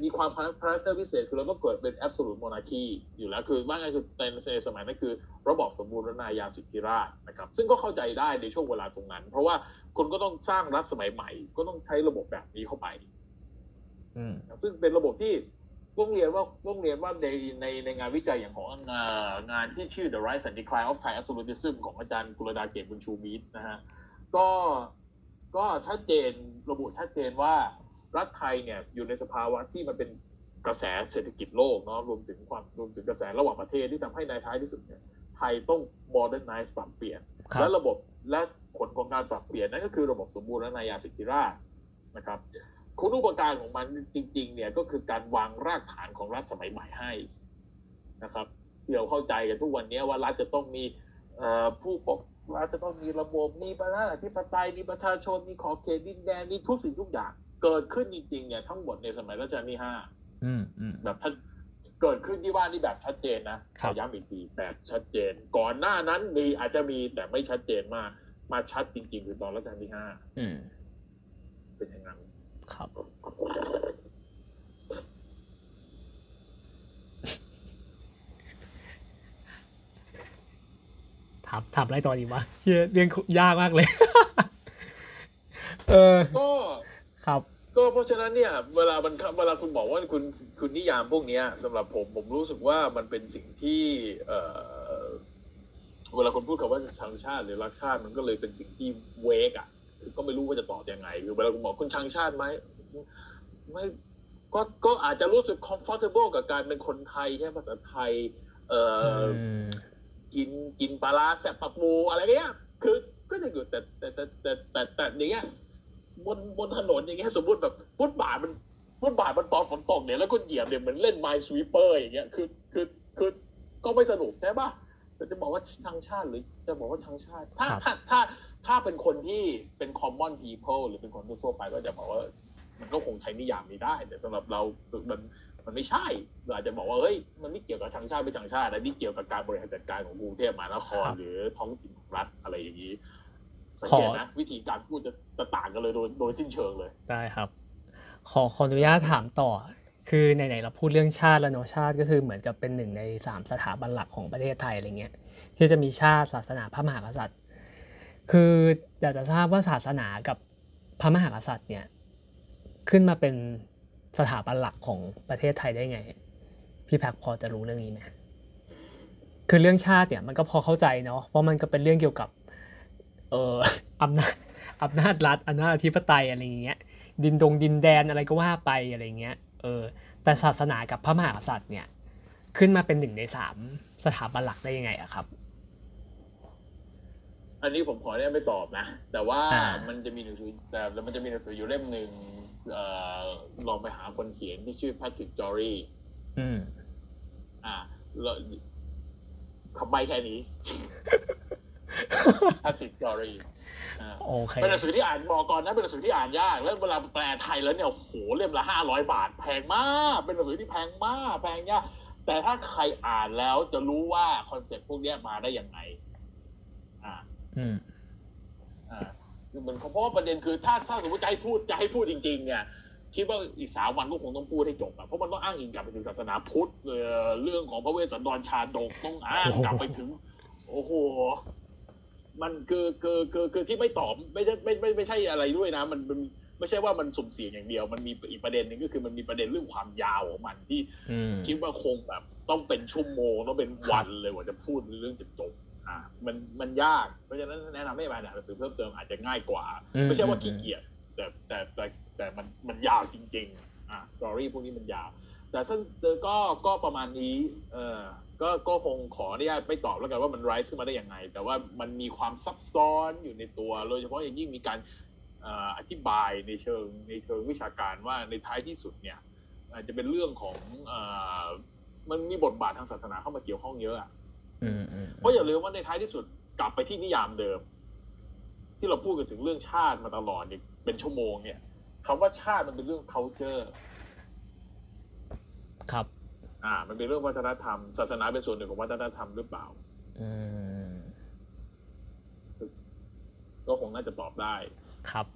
มีความ character พิเศษคือเราก็เกิดเป็น absolute monarchy อยู่แล้วคือว่าไงคือในในสมัยนั้นคือ ระบอบสมบูรณาญาสิทธิราชย์นะครับ ซึ่งก็เข้าใจได้ในช่วงเวลาตรงนั้น เพราะว่าคุณก็ต้องสร้างรัฐสมัยใหม่ ก็ต้องใช้ระบบแบบนี้เข้าไปอืมซึ่งเป็นระบบที่ต้องเรียนว่าต้องเรียนว่าในในในงานวิจัยอย่างของงานงานที่ชื่อ The Rise and Decline of Thai Absolutism ของอาจารย์กุลลดาเกษบุญชูมี้ดนะฮะ ก็ก็ชัดเจนระบุชัดเจนว่ารัฐไทยเนี่ยอยู่ในสภาวะที่มันเป็นกระแสเศรษฐกิจโลกเนาะรวมถึงความรวมถึงกระแสระหว่างประเทศที่ทำให้ในท้ายที่สุดเนี่ยไทยต้อง modernize ปรับเปลี่ยนครับและระบบและผลของการปรับเปลี่ยนนั่นก็คือระบบสมบูรณาญาสิทธิราชย์นะครับคุณอุปการของมันจริง ๆ เนี่ยก็คือการวางรากฐานของรัฐสมัยใหม่ให้นะครับที่เราเข้าใจกันทุกวันนี้ว่ารัฐจะต้องมีเอ่อผู้ปก รัฐจะต้องมีระบบมีประชาธิปไตยมีประชาชนมีขอบเขตดินแดนมีทุกสิ่งทุกอย่าง เกิดขึ้นจริงๆเนี่ยทั้งหมดในสมัยรัชกาลที่ห้าอืมอืมแบบท่านเกิดขึ้นที่ว่านี่แบบชัดเจนนะครัขบอย้ำอีกทีแบบชัดเจน ก่อนหน้านั้นมีอาจจะมีแต่ไม่ชัดเจนมาก มาชัดจริงๆคือตอนรัชกาลที่ห้าอืมเป็นอย่างนั้นครับ ถามถามอะไรต่อดีวะเหี้ยเรื่องยากมากเลย เออก็ครับ ก็เพราะฉะนั้นเนี่ย เวลามันเวลาคุณบอกว่าคุณคุณนิยามพวกเนี้ยสำหรับผมผมรู้สึกว่ามันเป็นสิ่งที่เอ่อเวลาคนพูดคำว่าชังชาติหรือรักชาติมันก็เลยเป็นสิ่งที่เวกอะคือก็ไม่รู้ว่าจะตอบยังไงคือเวลาคุณบอกคุณชังชาติไหมไม่ก็ก็อาจจะรู้สึก comfortable กับการเป็นคนไทยแค่ภาษาไทย เอ่ออม กินกินปลาร้าแสบปักหมูอะไรเงี้ยคือก็จะอยู่แต่แต่แต่แต่แต่แต่อย่างเงี้ยบนบนถนนอย่างเงี้ยสมมติแบบฟุตบาทมันฟุตบาทมันตอนฝนตกเนี่ยแล้วก็เหยียบเนี่ยเหมือนเล่น Minesweeper อย่างเงี้ยคือคือคือก็ไม่สนุกใช่ปะแต่จะบอกว่าชังชาติหรือจะบอกว่าชังชาติ ถ้าครับถ้าถ้าถ้าเป็นคนที่เป็น common people หรือเป็นคนทั่วๆไปก็จะบอกว่า มันก็คงใช้นิยามนี้ได้ แต่สำหรับเรา มัน มันไม่ใช่เราอาจจะบอกว่าเฮ้ยมันไม่เกี่ยวกับทางชาติไม่ทางชาตินะนี่เกี่ยวกับการบริหารจัดการของกรุงเทพมหานครครับหรือท้องถิ่นของรัฐอะไรอย่างนี้สังขอเกตนะวิธีการพูดจะจะต่างกันเลยโดยโดยสิ้นเชิงเลยได้ครับ ขอขออนุญาตถามต่อ คือไหนๆเราพูดเรื่องชาติแล้วเนาะชาติก็คือเหมือนกับเป็นหนึ่งในสามสถาบันหลักของประเทศไทยอะไรเงี้ยที่จะมีชาติศาสนาพระมหากษัตริย์ คืออยากจะทราบว่าศาสนากับพระมหากษัตริย์เนี่ยขึ้นมาเป็น สถาบันหลักของประเทศไทยได้ไง พี่แพ็คพอจะรู้เรื่องนี้ไหมคือเรื่องชาติเนี่ยมันก็พอเข้าใจเนาะเพราะมันก็เป็นเรื่องเกี่ยวกับเอออำนาจอำนาจรัฐอำนาจอธิปไตยอะไรอย่างเงี้ยดินดงดินแดนอะไรก็ว่าไปอะไรเงี้ยเออแต่ศาสนากับพระมหากษัตริย์เนี่ยขึ้นมาเป็นหนึ่งในสามสถาบันหลักได้ยังไงอะครับ อันนี้ผมขอเนี่ยไม่ตอบนะ แต่ว่าอ่ามันจะมีหนังสือแต่มันจะมีหนังสืออยู่เล่มหนึ่งเอ่อ ลองไปหาคนเขียนที่ชื่อ Patrick Jory อืมอ่าแล้วคำใบ้แค่นี้ Patrick Joryอ่าโอเคเป็นหนังสือที่อ่านบอกก่อนนะเป็นหนังสือที่อ่านยาก แล้วเวลาแปลไทยแล้วเนี่ยโอ้โหเล่มละห้าร้อยบาท แพงมาก เป็นหนังสือที่แพงมาก แพงยากแต่ถ้าใครอ่านแล้วจะรู้ว่า concept พวกเนี้ยมาได้ยังไงอ่า อืม อ่า คือมันเพราะว่าประเด็นคือถ้าถ้าสมมติจะให้พูดจะให้พูดจริง ๆ เนี่ยคิดว่าอีกสามวันก็คงต้องพูดให้จบอะเพราะมันต้องอ้างอิงกลับไปถึงศาสนาพุทธเอ่อเรื่องของพระเวสสันดรชาดกต้องอ้างกลับไปถึง โอ้โหมันคือคือคือคือที่ไม่ตอบไม่ใช่ไม่ไม่ไม่ใช่อะไรด้วยนะ มันมันไม่ใช่ว่ามันสุ่มเสี่ยงอย่างเดียว มันมีอีกประเด็นหนึ่งก็คือมันมีประเด็นเรื่องความยาวของมันที่อืมคิดว่าคงแบบ ต้องเป็นชั่วโมงต้องเป็นวันเลยกว่าจะพูดเรื่องจะจบ อ่ามันมันยาก เพราะฉะนั้นแนะนำให้มาอ่านหนังสือเพิ่มเติมอาจจะง่ายกว่าอืมไม่ใช่ว่าขี้เกียจแต่แต่แต่แต่มันมันยาวจริง ๆ อ่าสตอรี่พวกนี้มันยาว แต่ซึ่งก็ก็ประมาณนี้ เออก็ก็คงขออนุญาตไม่ตอบแล้วกันว่ามันไรซ์ขึ้นมาได้ยังไง แต่ว่ามันมีความซับซ้อนอยู่ในตัว โดยเฉพาะอย่างยิ่งมีการเอ่ออธิบายในเชิงในเชิงวิชาการว่าในท้ายที่สุดเนี่ยอาจจะเป็นเรื่องของเอ่อมันมีบทบาททางศาสนาเข้ามาเกี่ยวข้องเยอะอะอืมอืม เพราะอย่าลืมว่าในท้ายที่สุดกลับไปที่นิยามเดิม ที่เราพูดกันถึงเรื่องชาติมาตลอดเนี่ยเป็นชั่วโมงเนี่ยคำว่าชาติมันเป็นเรื่อง culture ครับ อ่า มันเป็นเรื่องวัฒนธรรม ศาสนาเป็นส่วนหนึ่งของวัฒนธรรมหรือเปล่าอืมก็คงน่าจะตอบได้ ครับ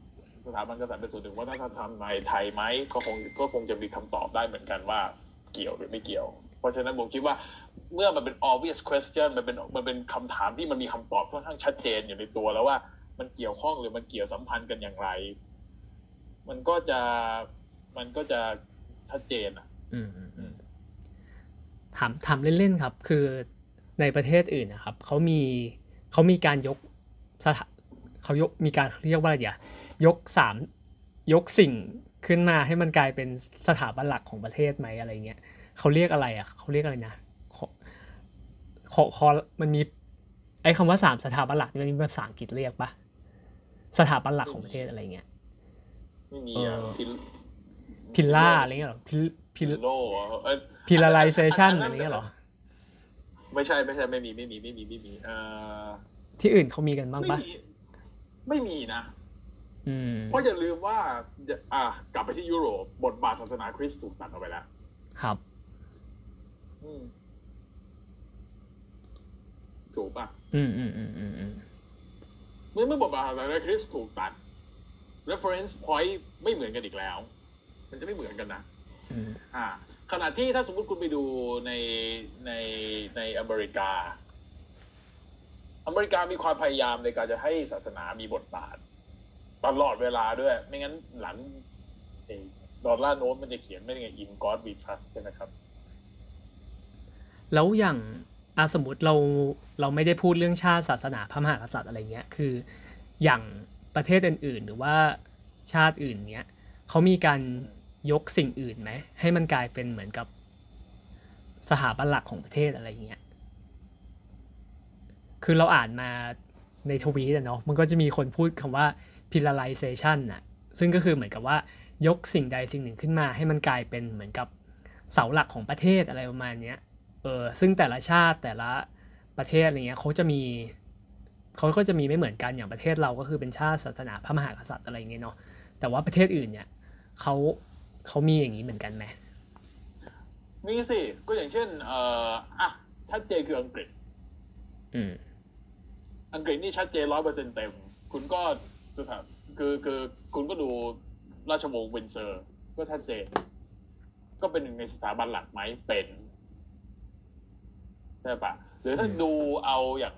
สถาบันกษัตริย์เป็นส่วนหนึ่งของวัฒนธรรมในไทยไหมก็คงก็คงจะมีคำตอบได้เหมือนกันว่า เกี่ยวหรือไม่เกี่ยว เพราะฉะนั้นผมคิดว่า เมื่อมันเป็น obvious question มันเป็นมันเป็นคำถามที่มันมีคำตอบค่อนข้างชัดเจนอยู่ในตัวแล้วว่า มันเกี่ยวข้องหรือมันเกี่ยวสัมพันธ์กันอย่างไร มันก็จะมันก็จะชัดเจนอะ อืมอืมอืมถามถามเล่นๆครับ คือในประเทศอื่นนะครับเขามีเขามีการยกสถาเขายกมีการเรียกว่าอะไรเดียวยกสามยกสิ่งขึ้นมาให้มันกลายเป็นสถาบันหลักของประเทศไหมอะไรเงี้ยเขาเรียกอะไรอะเขาเรียกอะไรนะขอ ขอขอมันมีไอ้คำว่าสามสถาบันหลักนี่มันมีภาษาอังกฤษเรียกปะสถาบันหลักของประเทศอะไรเงี้ยไม่มีอะเออ pill pillar อะไรเงี้ยเหรอ pill pillow เอ้ย pillarization อัอะไรเงี้ยเหรอไม่ใช่ไม่ใช่ไม่มีไม่มีไม่มีไม่มีเอ่อที่อื่นเขามีกันบ้างไม่ปะมีไม่มีนะอืมเพราะอย่าลืมว่า อะกลับไปที่ยุโรปบทบาทศาสนาคริสต์ถูกตัดออกไปแล้ว ครับอืม ถูกปะอืมอืมอืมอืมอืมเมื่อเมื่อบทบาทศาสนาคริสต์ถูกตัด reference point ไม่เหมือนกันอีกแล้ว มันจะไม่เหมือนกันนะอืมอ่า ขณะที่ถ้าสมมติคุณไปดูในในในอเมริกา อเมริกามีความพยายามในการจะให้ศาสนามีบทบาท ตลอดเวลาด้วย ไม่งั้นหลังเอ่อดอลลาร์โน้ตมันจะเขียนไม่ได้ไง in God we trust ใช่ไหมครับ แล้วอย่าง อาสมมติเราเราไม่ได้พูดเรื่องชาติศาสนาพระมหากษัตริย์อะไรเงี้ยคือ อย่างประเทศอื่น ๆ หรือว่าชาติอื่นเนี้ยเขามีการยกสิ่งอื่นไหมให้มันกลายเป็นเหมือนกับสถาบันหลักของประเทศอะไรเงี้ยคือเราอ่านมาในทวีตเนาะมันก็จะมีคนพูดคำว่า pillarization น่ะซึ่งก็คือเหมือนกับว่ายกสิ่งใดสิ่งหนึ่งขึ้นมา ให้มันกลายเป็นเหมือนกับเสาหลักของประเทศอะไรประมาณเนี้ย ออซึ่งแต่ละชาติแต่ละประเทศอะไรเงี้ยเขาจะมีเขาก็จะมีไม่เหมือนกันอย่างประเทศเราก็คือเป็นชาติศาสนาพระมหากษัตริย์อะไรเงี้ยเนาะแต่ว่าประเทศอื่นเนี่ยเขาเขามีอย่างนี้เหมือนกันไหมนี่สิก็อย่างเช่นเอ่ออะชัดเจนคืออังกฤษ อืมอังกฤษนี่ชัดเจนร้อยเปอร์เซ็นเต็ม คุณก็สถานคือคือคุณก็ดูราชวงศ์วินเซอร์ ก็ชัดเจน ก็เป็นหนึ่งในสถาบันหลักไหมเป็นใใช่ปะหรือถ้าอืมดูเอาอย่าง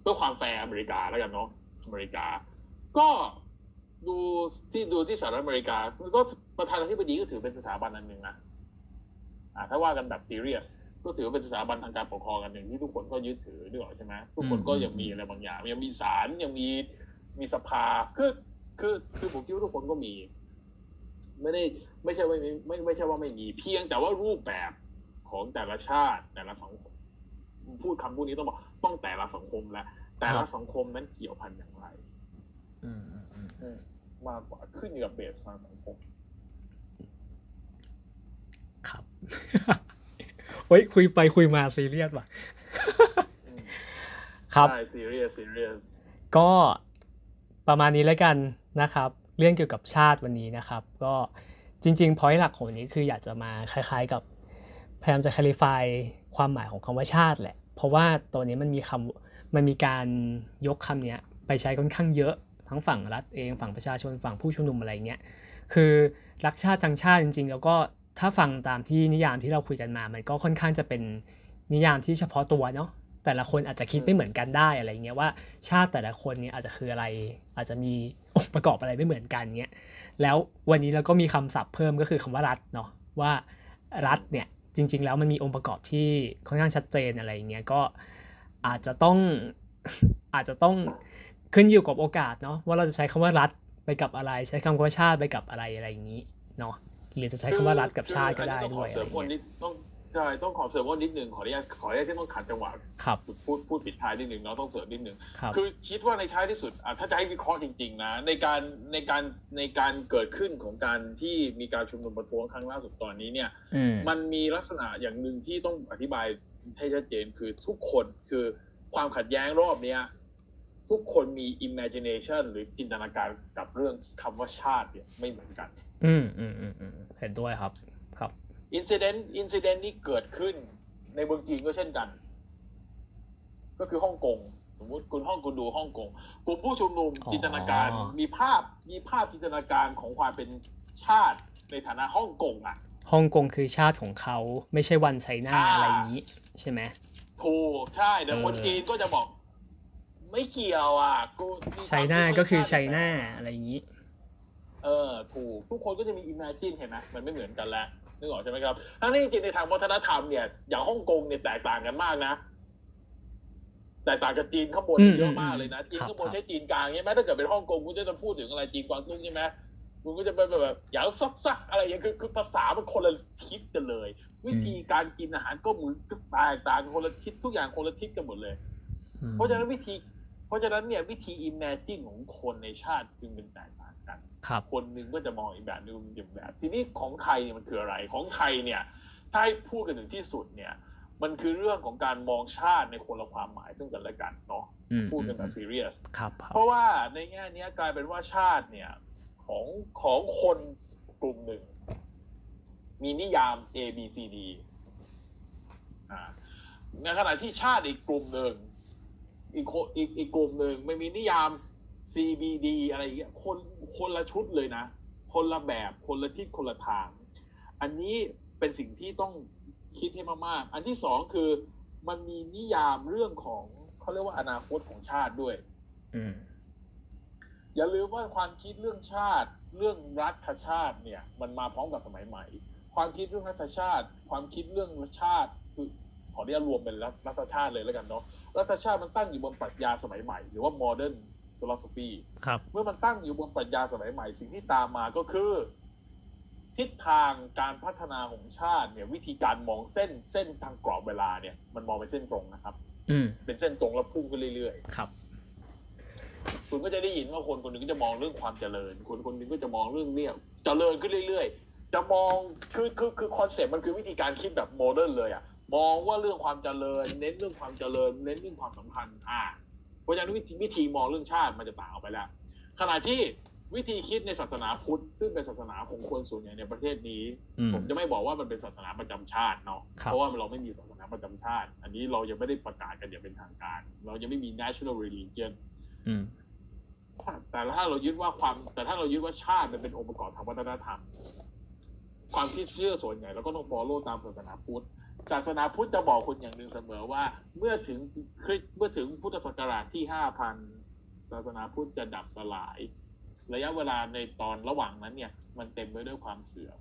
เพื่อความแฟร์อเมริกาแล้วกันเนาะอเมริกา ก็ดูที่ดูที่สหรัฐอเมริกาก็ประธานาธิบดีก็ถือเป็นสถาบันอันหนึ่งนะอ่าถ้าว่ากันแบบซีเรียสก็ถือว่าเป็นสถาบันทางการปกครองอันหนึ่งที่ทุกคนก็ยึดถือด้วยใช่ไหมทุกคนก็ยังมีอะไรบางอย่าง ยังมีศาลยังมีมีสภาคือคือคือผมคิดว่าทุกคนก็มี ไม่ได้ไม่ใช่ว่าไม่ไม่ไม่ใช่ว่าไม่มีเพียงแต่ว่ารูปแบบ ของแต่ละชาติ แต่ละสังคม พูดคำพูดนี้ต้องบอกต้องแต่ละสังคมและแต่ละสังคมนั้นเกี่ยวพันอย่างไรอืมอืมอืมอืมมากกว่าขึ้นอยู่กับเบสทางสังคม ครับเฮ้ยคุยไปคุยมาซีเรียสว่ะอืมครับใช่ serious serious ก็ประมาณนี้แล้วกันนะครับ เรื่องเกี่ยวกับชาติวันนี้นะครับ ก็จริงๆพอยต์หลักของวันนี้คืออยากจะมาคล้าย ๆกับ พยายามจะ clarify ความหมายของคำว่าชาติแหละ เพราะว่าตัวนี้มันมีคำมันมีการยกคำเนี้ยไปใช้ค่อนข้างเยอะทั้งฝั่งรัฐเองฝั่งประชาชนฝั่งผู้ชุมนุมอะไรเงี้ยคือรักชาติทั้งชาติจริง ๆ แล้วก็ถ้าฟังตามที่นิยามที่เราคุยกันมา มันก็ค่อนข้างจะเป็นนิยามที่เฉพาะตัวเนาะแต่ละคนอาจจะคิดไม่เหมือนกันได้อะไรเงี้ยว่าชาติแต่ละคนเนี่ยอาจจะคืออะไร อาจจะมีองค์ประกอบอะไรไม่เหมือนกันเงี้ยแล้ววันนี้เราก็มีคำศัพท์เพิ่มก็คือคำว่ารัฐเนาะว่ารัฐเนี่ย จริง ๆ แล้วมันมีองค์ประกอบที่ค่อนข้างชัดเจนอะไรอย่างเงี้ยก็อาจจะต้องอาจจะต้องขึ้นอยู่กับโอกาสเนาะว่าเราจะใช้คำว่ารัฐไปกับอะไร ใช้คำว่าชาติไปกับอะไรอะไรอย่างนี้เนาะหรือจะใช้คำว่ารัฐกับชาติก็ได้ด้วยอะเสริไรเงี้ยต้อง ใช่ต้องขอเสริมว่านิดหนึ่งขออนุญาตขออนุญาตที่ต้องขัดจังหวะครับพูดพูดปิดท้ายนิดหนึ่งเนาะต้องเสริมนิดหนึ่งครับคือคิดว่าในท้ายที่สุดอะถ้าจะให้วิเคราะห์จริง ๆ นะ ในการในการในการเกิดขึ้นของการที่มีการชุมนุมประท้วงครั้งล่าสุดตอนนี้เนี่ยอืมมันมีลักษณะอย่างหนึ่งที่ต้องอธิบายให้ชัดเจนคือทุกคนคือความขัดแย้งรอบเนี้ยทุกคนมี imagination หรือจินตนาการกับเรื่องคำว่าชาติเนี่ยไม่เหมือนกัน อืมอืมอืมอืมเห็นด้วยครับ ครับ incident incident นี้เกิดขึ้นในเมืองจีนก็เช่นกัน ก็คือฮ่องกงสมมติคุณฮ่องคุณดูฮ่องกงกลุ่มผู้ชุมนุมอ๋อจินตนาการมีภาพมีภาพจินตนาการของความเป็นชาติในฐานะฮ่องกงอะฮ่องกงคือชาติของเขาไม่ใช่วันไชน่าอ่าอะไรอย่างนี้ ใช่ไหมถูกใช่แต่คนเออจีนก็จะบอก ไม่เกี่ยวอะกูมีไชน่าก็คือไชชาติน่าอะไรอย่างนี้ เออถูกทุกคนก็จะมี imagine เห็นไหมมันไม่เหมือนกันแล้ว นึกออกใช่ไหมครับทั้งนี้จริงๆในทางวัฒนธรรมเนี่ยอย่างฮ่องกงเนี่ยแตกต่างกันมากนะแตกต่างกับจีนข้างบนอืมเยอะมากเลยนะจีนครับข้างบนครับใช้จีนกลางใช่ไหมถ้าเกิดเป็นฮ่องกงคุณจะพูดถึงอะไรจีนกวางตุ้งใช่ไหมคุณก็จะเป็นแบบอย่างซักซักอะไรอย่างเงี้ยคือคือภาษามันคนละทิศกันเลย วิธีการกินอาหารก็เหมือนแตกต่างกันคนละทิศทุกอย่างคนละทิศกันหมดเลยอืมเพราะฉะนั้นวิธี เพราะฉะนั้นเนี่ยวิธี imagine ของคนในชาติจึงเป็นแตกต่างกัน ครับคนหนึ่งก็จะมองอีกแบบหนึงอีกแบบ ทีนี้ของไทยเนี่ยมันคืออะไร ของไทยเนี่ยถ้าให้พูดกันถึงที่สุดเนี่ย มันคือเรื่องของการมองชาติในคนละความหมายซึ่งกันและกันเนาะอืมพูดกันแบบซีเรียสครับครับเพราะว่าในแง่เนี้ยกลายเป็นว่าชาติเนี่ยของของคนกลุ่มหนึ่ง มีนิยาม A B C D อ่าในขณะที่ชาติอีกกลุ่มหนึ่งอีกคนอีกอีกกลุ่มหนึ่งไม่มีนิยาม C B D อะไรอย่างเงี้ยคนคนละชุดเลยนะ คนละแบบคนละทิศคนละทาง อันนี้เป็นสิ่งที่ต้องคิดให้มากๆ อันที่สองคือมันมีนิยามเรื่องของเขาเรียกว่าอนาคตของชาติด้วยอืมอย่าลืมว่าความคิดเรื่องชาติ เรื่องรัฐชาติเนี่ย มันมาพร้อมกับสมัยใหม่ ความคิดเรื่องรัฐชาติ ความคิดเรื่องชาติคือขอเรียกรวมเป็นรัฐรัฐชาติเลยแล้วกันเนาะรัฐชาติมันตั้งอยู่บนปรัชญาสมัยใหม่ หรือว่า modern philosophy ครับ เมื่อมันตั้งอยู่บนปรัชญาสมัยใหม่สิ่งที่ตามมาก็คือ ทิศทางการพัฒนาของชาติเนี่ย วิธีการมองเส้นเส้นทางกรอบเวลาเนี่ย มันมองเป็นเส้นตรงนะครับ อืมเป็นเส้นตรงแล้วพุ่งขึ้นเรื่อยๆครับคุณก็จะได้ยินว่าคนคนหนึ่งก็จะมองเรื่องความเจริญ คนคนหนึ่งก็จะมองเรื่องเนี่ยเจริญขึ้นเรื่อยๆ จะมองคือคือคือ concept มันคือวิธีการคิดแบบ modern เลยอะมองว่าเรื่องความเจริญ เน้นเรื่องความเจริญ เน้นเรื่องความสำคัญอ่าเพ ราะฉะนั้นวิธีวิธีมองเรื่องชาติมันจะต่างออกไปแล้ว ขณะที่วิธีคิดในศาสนาพุทธ ซึ่งเป็นศาสนาของคนส่วนใหญ่ในประเทศนี้อืมผมจะไม่บอกว่ามันเป็นศาสนาประจำชาติเนาะครับเพราะว่าเราไม่มีศาสนาประจำชาติ อันนี้เรายังไม่ได้ประกาศกันอย่างเป็นทางการ เรายังไม่มี national religion อืมแต่ถ้าเรายึดว่าความ แต่ถ้าเรายึดว่าชาติมันเป็นองค์ประกอบทางวัฒนธรรม ความคิดเชื่อส่วนใหญ่เราก็ต้อง follow ตามศาสนาพุทธ ศาสนาพุทธจะบอกคนอย่างหนึ่งเสมอว่า เมื่อถึงคริสต์เมื่อถึงพุทธศักราชที่ห้าพันศาสนาพุทธจะดับสลาย ระยะเวลาในตอนระหว่างนั้นเนี่ย มันเต็มไปด้วยความเสื่อม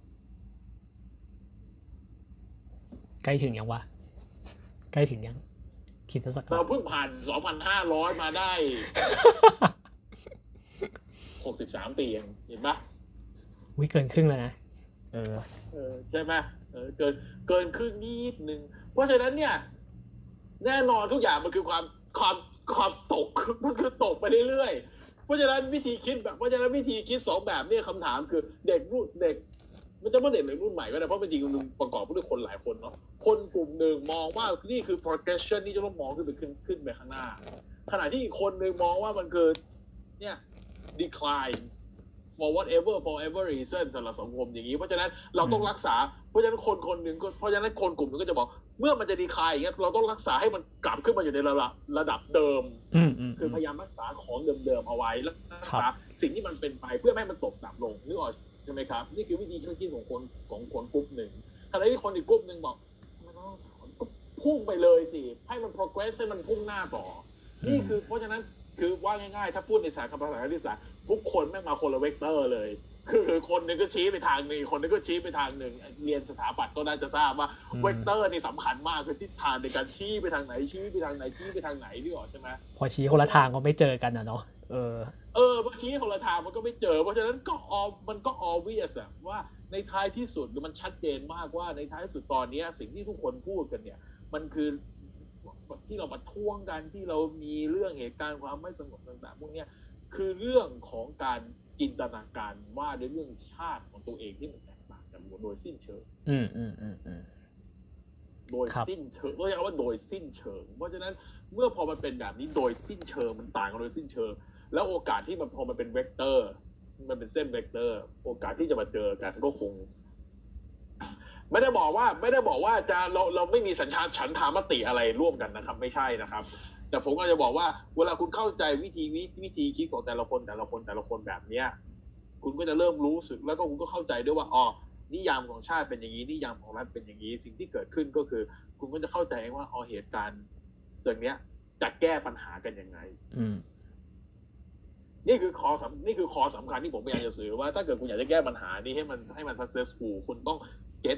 ใกล้ถึงยังวะใกล้ถึงยังคิดสักเราเพิ่งผ่าน2,500มาได้63ปีเองเห็นปะวิเกินครึ่งแล้วนะเออเออใช่ไหม เออเกินเกินครึ่งนิดนึง เพราะฉะนั้นเนี่ย แน่นอนทุกอย่างมันคือความความความตกมันคือตกไปเรื่อยๆ เพราะฉะนั้นวิธีคิดแบบเพราะฉะนั้นวิธีคิดสองแบบเนี่ยคำถามคือเด็กรุ่นเด็ก มันจะไม่เด็กหรือรุ่นใหม่ก็ได้เพราะเป็นจริงมันประกอบด้วยคนหลายคนเนาะคนกลุ่มหนึ่งมองว่านี่คือ progression ที่จะต้องมองขึ้นไปขึ้นขึ้นไปข้างหน้า ขณะที่อีกคนหนึ่งมองว่ามันคือเนี่ย decline for whatever forever reason สำหรับสังคมอย่างนี้ เพราะฉะนั้นเราต้องรักษา เพราะฉะนั้นคนคนหนึ่งก็เพราะฉะนั้นคนกลุ่มหนึงก็จะบอก เมื่อมันจะ decline อย่างเงี้ยเราต้องรักษาให้มันกลับขึ้นมาอยู่ในระดับระดับเดิมอืมอืมคือพยายามรักษาของเดิมๆเอาไว้แล้วรักครัษาบสิ่งที่มันเป็นไปเพื่อไม่ให้มันตกต่ำลงนึกออกใช่ไหมครับ นี่คือวิธีคิดของคนของคนกลุ่มหนึ่งขณะที่คนอีกกลุ่มหนึ่งบอกมันต้องก็พุ่งไปเลยสิให้มัน progress ให้มันพุ่งหน้าต่ออมนี่คือเพราะฉะนั้นคือว่าง่ายๆ ถ้าพูดในสายคำภาษาคณิตศาสตร์ ทุกคนแม่งมาคนละเวกเตอร์เลย คือคนหนึ่งก็ชี้ไปทางหนึ่งคนหนึ่งก็ชี้ไปทางหนึ่งเรียนสถาปัตย์ก็น่าจะทราบว่าอืมเวกเตอร์นี่สำคัญมากคือทิศทางในการชี้ไปทางไหนชี้ไปทางไหนชี้ไปทางไหนนี่หรอกใช่ไหมพอชี้คนละทางก็ไม่เจอกันอะเนาะเออเออพอชี้คนละทางมันก็ไม่เจอ เพราะฉะนั้นก็ออมันก็ obvious อะว่าในท้ายที่สุดมันชัดเจนมากว่าในท้ายที่สุดตอนเนี้ยสิ่งที่ทุกคนพูดกันเนี่ย มันคือที่เรามาท่วงกันที่เรามีเรื่องเหตุการณ์ความไม่สงบต่างๆพวกเนี้ย คือเรื่องของการจินตนาการว่าในเรื่องชาติของตัวเองที่มันแตกต่างกันโดยสิ้นเชิงอืมอืมอืมอืมโดยครับสิ้นเชิงเรียกว่าโดยสิ้นเชิง เพราะฉะนั้นเมื่อพอมันเป็นแบบนี้โดยสิ้นเชิงมันต่างกันโดยสิ้นเชิง แล้วโอกาสที่มันพอมันเป็นเวกเตอร์ มันเป็นเส้นเวกเตอร์ โอกาสที่จะมาเจอกันก็คง ไม่ได้บอกว่า ไม่ได้บอกว่าจะเราเราไม่มีสัญชาติฉันทามติอะไรร่วมกันนะครับ ไม่ใช่นะครับ แต่ผมก็จะบอกว่า เวลาคุณเข้าใจวิธีวิวิธีคิดของแต่ละคนแต่ละคนแต่ละคนแบบเนี้ยคุณก็จะเริ่มรู้สึกแล้วก็คุณก็เข้าใจด้วยว่าอ๋อนิยามของชาติเป็นอย่างนี้นิยามของรัฐเป็นอย่างนี้ สิ่งที่เกิดขึ้นก็คือ คุณก็จะเข้าใจเองว่าอ๋อเหตุการณ์อย่างเนี้ยจะแก้ปัญหากันยังไงอืมนี่คือคอสำนี่คือคอสำคัญที่ผมพยายามจะสื่อว่าถ้าเกิดคุณอยากจะแก้ปัญหานี้ให้มันให้มัน successful คุณต้องเก็ต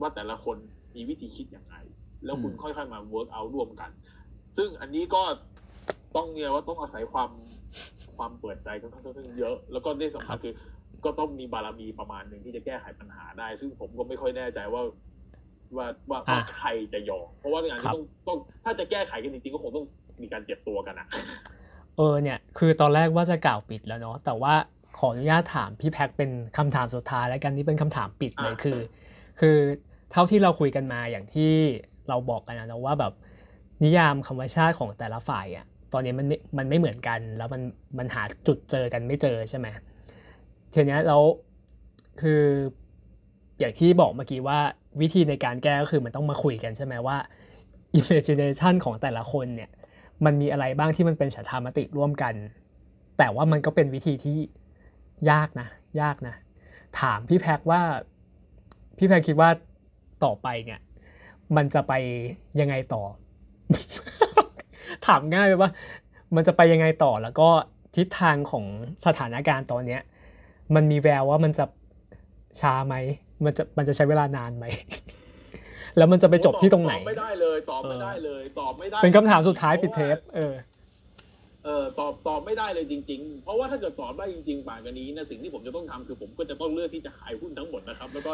ว่าแต่ละคนมีวิธีคิดอย่างไร แล้วคุณอืมค่อยๆมา work out ร่วมกัน ซึ่งอันนี้ก็ต้องเนี่ยว่าต้องอาศัยความความเปิดใจค่อนข้างเยอะ แล้วก็ที่สำคัญคือก็ต้องมีบารมีประมาณหนึ่งที่จะแก้ไขปัญหาได้ ซึ่งผมก็ไม่ค่อยแน่ใจว่า ว่าว่าว่าอะใครจะยอมเพราะว่าอย่างครันี้บต้องต้องถ้าจะแก้ไขกันจริงๆก็คงต้องมีการเจ็บตัวกันอะเออเนี่ย คือตอนแรกว่าจะกล่าวปิดแล้วเนาะแต่ว่าขออนุญาตถามพี่แพ็คเป็นคำถามสุดท้ายแล้วกันนี่เป็นคำถามปิดเลยอะคือ คือเท่าที่เราคุยกันมาอย่างที่เราบอกกันนะเนอะว่าแบบ นิยามคำว่าชาติของแต่ละฝ่ายอะตอนนี้มันมันไม่เหมือนกัน แล้วมันมันหาจุดเจอกันไม่เจอใช่ไหมทีนี้ยแล้วคืออย่างที่บอกเมื่อกี้ว่าวิธีในการแก้ก็คือมันต้องมาคุยกันใช่ไหมว่า imagination ของแต่ละคนเนี่ยมันมีอะไรบ้างที่มันเป็นฉันทามติร่วมกัน แต่ว่ามันก็เป็นวิธีที่ยากนะ ยากนะ ถามพี่แพ็กว่าพี่แพ็กคิดว่าต่อไปเนี่ยมันจะไปยังไงต่อ ถามง่ายไปว่า มันจะไปยังไงต่อแล้วก็ทิศทางของสถานการณ์ตอนเนี้ย มันมีแววว่ามันจะช้าไหมมันจะมันจะใช้เวลานานไหม แล้วมันจะไปจบที่ตรงไหน ตอบไม่ได้เลย ตอบไม่เออได้เลย ตอบไม่ได้ เป็นคำถามสุดท้ายปิดเทป เออ เออตอบตอบไม่ได้เลยจริง ๆ เพราะว่าถ้าเกิดตอบได้จริงๆป่านกันนี้นะสิ่งที่ผมจะต้องทำคือผมก็จะต้องเลือกที่จะขายหุ้นทั้งหมดนะครับ แล้วก็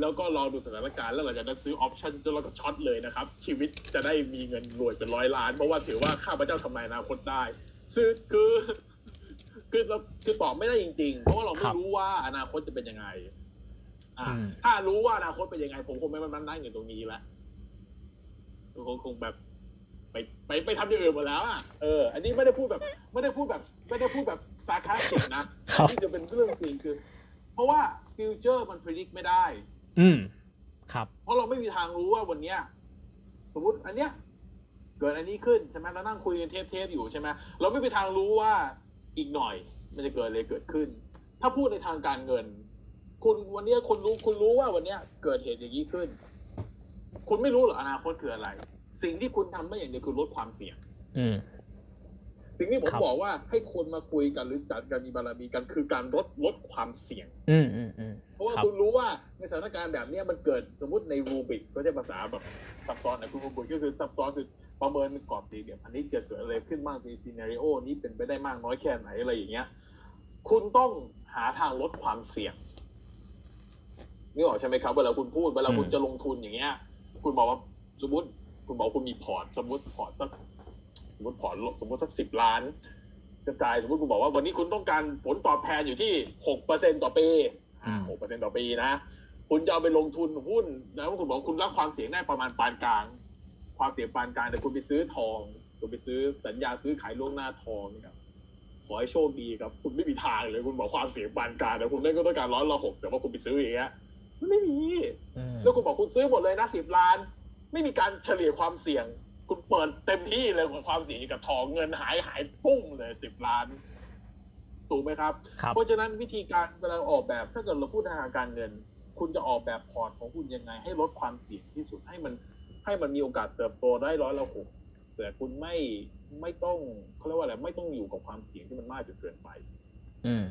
แล้วก็รอดูสถานการณ์แล้วหลังจากนั้นซื้อ option จนแล้วก็ short เลยนะครับ ชีวิตจะได้มีเงินรวยเป็นร้อยล้าน เพราะว่าถือว่าข้าพเจ้าทำนายอนาคตได้ซึ่งคือคือเราคือตอบไม่ได้จริง ๆ เพราะว่าเราไม่รับรู้ว่าอนาคตจะเป็นยังไง อ่าอืมถ้ารู้ว่าอนาคตเป็นยังไง ผมคงไม่มานั่งอยู่ตรงนี้แล้วคงคงแบบ ไปไปไปทำอย่างอื่นหมดแล้วอะเอออันนี้ไม่ได้พูดแบบไม่ได้พูดแบบไม่ได้พูดแบบ sarcastic นะครับที่จะเป็นเรื่องจริงคือ เพราะว่า future มัน predict ไม่ได้ อืมครับ เพราะเราไม่มีทางรู้ว่าวันเนี้ยสมมติอันเนี้ยเกิดอันนี้ขึ้นใช่ไหมเรานั่งคุยกันเทปเทปๆอยู่ใช่ไหมเราไม่มีทางรู้ว่าอีกหน่อย มันจะเกิดอะไรเกิดขึ้น ถ้าพูดในทางการเงิน คุณวันเนี้ยคุณรู้คุณรู้ว่าวันเนี้ยเกิดเหตุอย่างนี้ขึ้น คุณไม่รู้หรอกอนาคตคืออะไร สิ่งที่คุณทำได้อย่างเดียวคือลดความเสี่ยง อืม สิ่งที่ผมครับ บอกว่าให้คนมาคุยกันหรือจัดการมีบารมีกันคือการลดลดความเสี่ยง อืมอืมอืม เพราะว่าครับ คุณรู้ว่าในสถานการณ์แบบเนี้ยมันเกิดสมมติในรูบิกก็จะภาษาแบบซับซ้อนนะคุณรูบิกก็คือซับซ้อนคือประเมินเป็นกรอบสี่เหลี่ยมอันนี้จะเกิดอะไรขึ้นบ้างในซีนารีโอนี้เป็นไปได้มากน้อยแค่ไหนอะไรอย่างเงี้ย คุณต้องหาทางลดความเสี่ยงนี่ออกใช่ไหมครับเวลาคุณพูดเวลาคุณจะลงทุนอย่างเงี้ย คุณบอกว่าสมมติ คุณบอกว่าคุณมีพอร์ต สมมติพอร์ตสักสมมติพอร์ตสมมติสักสิบล้านกระจายสมมติคุณบอกว่าวันนี้คุณต้องการผลตอบแทนอยู่ที่หกเปอร์เซ็นต่อปีอืมหกเปอร์เซ็นต่อปีนะ คุณจะเอาไปลงทุนหุ้นนะคุณบอกว่าคุณรับความเสี่ยงได้ประมาณปานกลาง ความเสี่ยงปานกลางแต่คุณไปซื้อทอง คุณไปซื้อสัญญาซื้อขายล่วงหน้าทองเนี่ยครับขอให้โชคดีครับ คุณไม่มีทางเลย คุณบอกความเสี่ยงปานกลางแต่คุณได้ก็ต้องการร้อยละหกแต่ว่าคุณไปซื้ออย่างเงี้ยมันไม่มีอืมแล้วคุณบอกคุณซื้อหมดเลยนะสิบล้าน ไม่มีการเฉลี่ยความเสี่ยง คุณเปิดเต็มที่เลยกับความเสี่ยงอยู่กับทองเงินหายหายปุ้งเลยสิบล้านถูกไหมครับครับ เพราะฉะนั้นวิธีการเวลาออกแบบถ้าเกิดเราพูดทางการเงิน คุณจะออกแบบพอร์ตของคุณยังไง ให้ลดความเสี่ยงที่สุดให้มันให้มันมีโอกาสเติบโตได้ร้อยละหกแต่คุณไม่ไม่ต้องเขาเรียกว่าอะไรไม่ต้องอยู่กับความเสี่ยงที่มันมากจนเกินไป อืม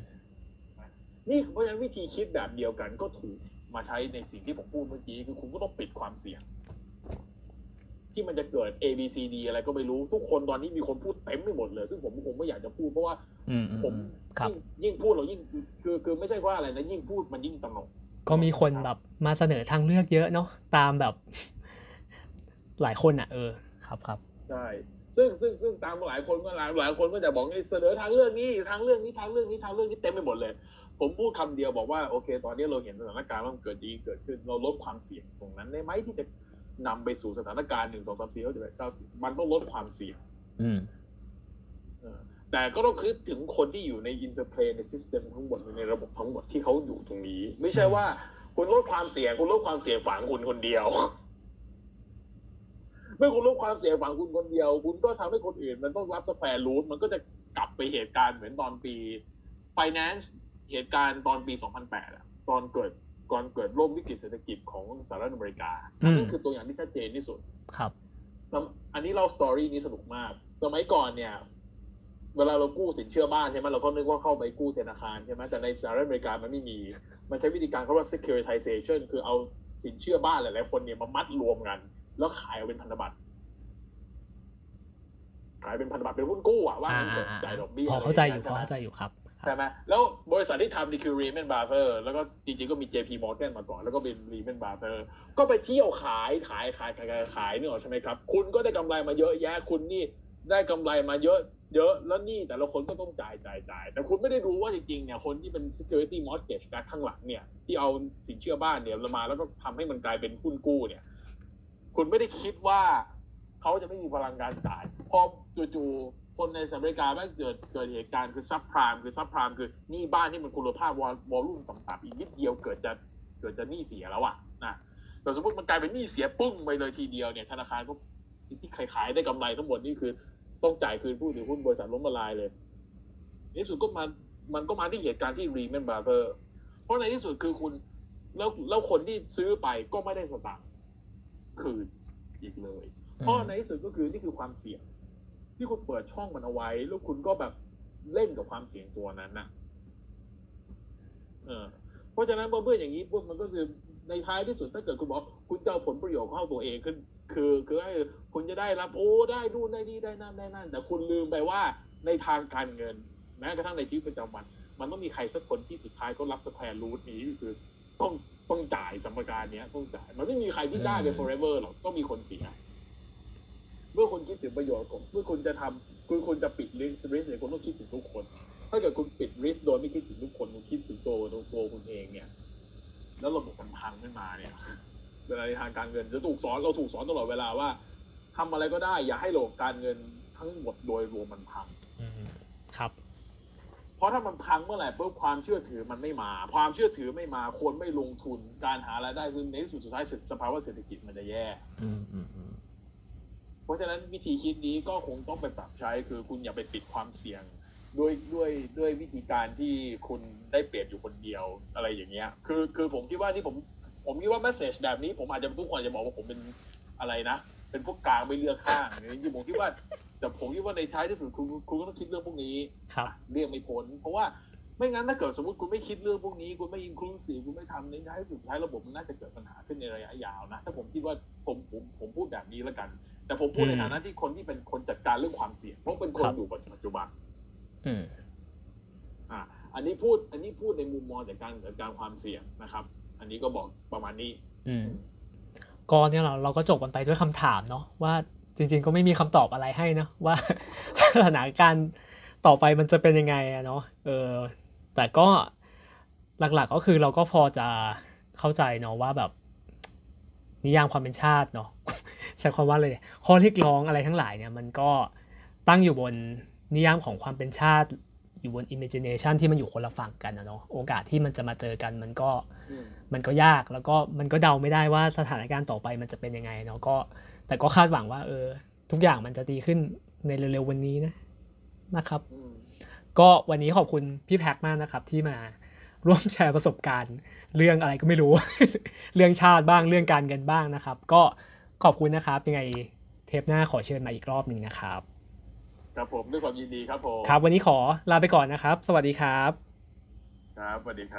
นี่เพราะฉะนั้นวิธีคิดแบบเดียวกันก็ถูกมาใช้ในสิ่งที่ผมพูดเมื่อกี้คือคุณก็ต้องปิดความเสี่ยง ทที่มันจะเกิด A B C D อะไรก็ไม่รู้ทุกคนตอนนี้มีคนพูดเต็มไปหมดเลย ซึ่งผมคงไม่อยากจะพูดเพราะว่าอืมอืมผมอืมครับยิ่งยิ่งพูดเรายิ่งคือคือไม่ใช่ว่าอะไรนะยิ่งพูดมันยิ่งตระหนกก็มีคนแบบมาเสนอทางเลือกเยอะเนาะตามแบบ หลายคนอะ เออ ครับครับใช่ซึ่งซึ่งซึ่งตามหลายคนก็หลายหลายคนก็จะบอกให้เสนอทางเรื่องนี้ทางเรื่องนี้ทางเรื่องนี้ทางเรื่องนี้เต็มไปหมดเลย ผมพูดคำเดียวบอกว่าโอเค ตอนนี้เราเห็นสถานการณ์ว่ามันเกิดดีเกิดขึ้นเราลดความเสี่ยงตรงนั้นได้ไหมที่จะ นำไปสู่สถานการณ์หนึ่งสองสามสี่ห้าหกเจ็ดแปดเก้าสิบมันต้องลดความเสี่ยงอืมเออแต่ก็ต้องคิดถึงคนที่อยู่ใน interplay ใน system ทั้งหมดในระบบทั้งหมดที่เขาอยู่ตรงนี้ ไม่ใช่ว่าคุณลดความเสี่ยงคุณลดความเสี่ยงฝังคุณคนเดียวเมื่อคุณลดความเสี่ยงฝังคุณคนเดียว คุณก็ทำให้คนอื่น มันต้องรับสแปรรูทมันก็จะกลับไปเหตุการณ์เหมือนตอนปี finance เหตุการณ์ตอนปี 2008อะตอนเกิด ก่อนเกิดโรควิกฤตเศรษฐกิจของสหรัฐอเมริกาอันนี้คือตัวอย่างที่ชัดเจนที่สุดครับสมอันนี้เราสตอรี่นี้สนุกมาก สมัยก่อนเนี่ย เวลาเรากู้สินเชื่อบ้านใช่ไหมเราก็นึกว่าเข้าไปกู้ธนาคารใช่ไหมแต่ในสหรัฐอเมริกามันไม่มี มันใช้วิธีการเขาเรียกว่า securitization คือเอาสินเชื่อบ้านหลายๆคนเนี่ยมามัดรวมกัน แล้วขายเอาเป็นพันธบัตรขายเป็นพันธบัตรเป็นหุ้นกู้อะว่าอ่างั้นเถอะจ่ายดอกเบี้ยพอเข้าใจอยู่ะพไรออย่างเงี้ยเข้าใจอยู่ครับครับ ใช่ไหมแล้วบริษัทที่ทำนี่คือ Lehman Brothers แล้วก็จริงๆก็มี JP Morgan มาก่อน แล้วก็เป็น Lehman Brothers ก็ไปเที่ยวขายขายขายขายขายขายนี่หรอกใช่ไหมครับ คุณก็ได้กำไรมาเยอะแยะคุณนี่ได้กำไรมาเยอะเยอะแล้วนี่แต่ละคนก็ต้องจ่ายจ่ายจ่าย แต่คุณไม่ได้รู้ว่าจริงๆเนี่ยคนที่เป็น security mortgage back ข้างหลังเนี่ย ที่เอาสินเชื่อบ้านเนี่ยมาแล้วก็ทำให้มันกลายเป็นหุ้นกู้เนี่ย คุณไม่ได้คิดว่าเขาจะไม่มีพลังงานจ่าย พอจู่ๆ คนในสหรัฐอเมริกาแม่เกิดเกิดเหตุการณ์คือซับพรามคือซับพรามคือหนี้บ้านที่มันคุณภาพวอลวอลลุ่มต่ำๆอีกนิดเดียวเกิดจะเกิดจะหนี้เสียแล้วอะนะแต่สมมติมันกลายเป็นหนี้เสียปึ้งไปเลยทีเดียวเนี่ยธนาคารก็ที่ขายได้กำไรทั้งหมดนี่คือ ต้องจ่ายคืนผู้ถือหุ้นบริษัทล้มละลายเลยในที่สุดก็มามันก็มาที่เหตุการณ์ที่รีแมนบาราเธอร์เพราะในที่สุดคือคุณแล้วแล้วคนที่ซื้อไปก็ไม่ได้สตางค์คืนอีกเลย เพราะในที่สุดก็คือนี่คือความเสี่ยง ที่คุณเปิดช่องมันเอาไว้ แล้วคุณก็แบบเล่นกับความเสี่ยงตัวนั้นนะเออเพราะฉะนั้นเมื่ออย่างนี้ปุ๊บมันก็คือในท้ายที่สุดถ้าเกิดคุณบอกคุณจะเอาผลประโยชน์เข้าตัวเองขึ้นคือคือให้คุณจะได้รับโอ้ได้ดูได้ดีได้นั่นได้นั่น แต่คุณลืมไปว่าในทางการเงินแม้กระทั่งในชีวิตประจำวัน มันต้องมีใครสักคนที่สุดท้ายก็รับสแควร์รูทนี้คือต้องต้องจ่ายสมการเนี้ยต้องจ่าย มันไม่มีใครที่ได้ไป forever หรอกต้องมีคนเสีย เมื่อคุณคิดถึงประโยชน์ของเมื่อคุณจะทำคือคุณจะปิด risk risk เนี่ยคุณต้องคิดถึงทุกคน ถ้าเกิดคุณปิด risk โดยไม่คิดถึงทุกคนคุณคิดถึงตัวตัวคุณเองเนี่ย แล้วระบบมันพังขึ้นมาเนี่ยเวลาในทางการเงินจะถูกสอนเราถูกสอนตลอดเวลาว่าทำอะไรก็ได้ อย่าให้ระบบการเงินทั้งหมดโดยรวมมันพังอืมครับเพราะถ้ามันพังเมื่อไหร่ปุ๊บความเชื่อถือมันไม่มา ความเชื่อถือไม่มาคนไม่ลงทุนการหารายได้คือในที่สุดสุดท้ายสภาวะเศรษฐกิจมันจะแย่อืมอืมอืมเพ ราะฉะนั้นวิธีคิดนี้ก็คงต้องไปปรับใช้ คือคุณอย่าไปปิดความเสี่ยง ด้วยด้วยด้วยวิธีการที่คุณได้เปรียบอยู่คนเดียวอะไรอย่างเงี้ย คือคือผมคิดว่าที่ผมผมคิดว่าแมสเซจแบบนี้ผมอาจจะทุกคนอาจจะบอกว่าผมเป็นอะไรนะ เป็นพวกกลางไม่เลือกข้างอย่างนี้ผมคิดว่า แต่ผมคิดว่าในท้ายที่สุดคุณคุณก็ต้องคิดเรื่องพวกนี้ครับเรียกไม่พ้นเพราะว่าไม่งั้นถ้าเกิดสมมติคุณไม่คิดเรื่องพวกนี้คุณไม่อินคลูซีฟคุณไม่ทำในท้ายสุดท้ายระบบมันน่าจะเกิดปัญหาขึ้นในระยะยาวนะถ้าผมคิดว่าผมผมผมพูดแบบนี้แล้วกัน แต่ผมพูดในฐานะที่คนที่เป็นคนจัดการเรื่องความเสี่ยงเพราะเป็นคนครับอยู่ปัจจุบันอืมอ่า อันนี้พูด อันนี้พูดในมุมมองจากการจัดการความเสี่ยงนะครับ อันนี้ก็บอกประมาณนี้ อืมก็เนี่ยเราเราก็จบกันไปด้วยคำถามเนาะว่าจริง ๆ ก็ไม่มีคำตอบอะไรให้นะว่าสถานการณ์ต่อไปมันจะเป็นยังไงอะเนาะเออ แต่ก็หลักๆก็คือเราก็พอจะเข้าใจเนาะว่าแบบนิยามความเป็นชาติเนาะ ใช้คำว่าเลยข้อเรียกร้องอะไรทั้งหลายเนี่ยมันก็ตั้งอยู่บนนิยามของความเป็นชาติอยู่บน imagination ที่มันอยู่คนละฝั่งกันนะเนาะโอกาสที่มันจะมาเจอกันมันก็อืมมันก็ยากแล้วก็มันก็เดาไม่ได้ว่าสถานการณ์ต่อไปมันจะเป็นยังไงเนาะก็ แต่ก็คาดหวังว่าเออทุกอย่างมันจะดีขึ้นในเร็วๆวันนี้นะนะครับอืมก็วันนี้ขอบคุณพี่แพ็คมากนะครับ ที่มาร่วมแชร์ประสบการณ์ เรื่องอะไรก็ไม่รู้ เรื่องชาติบ้างเรื่องการเงินบ้างนะครับ ก็ ขอบคุณนะครับ ยังไงเทปหน้าขอเชิญมาอีกรอบหนึ่งนะครับ ครับผมด้วยความยินดีครับผม ครับ วันนี้ขอลาไปก่อนนะครับ สวัสดีครับ ครับสวัสดีครับ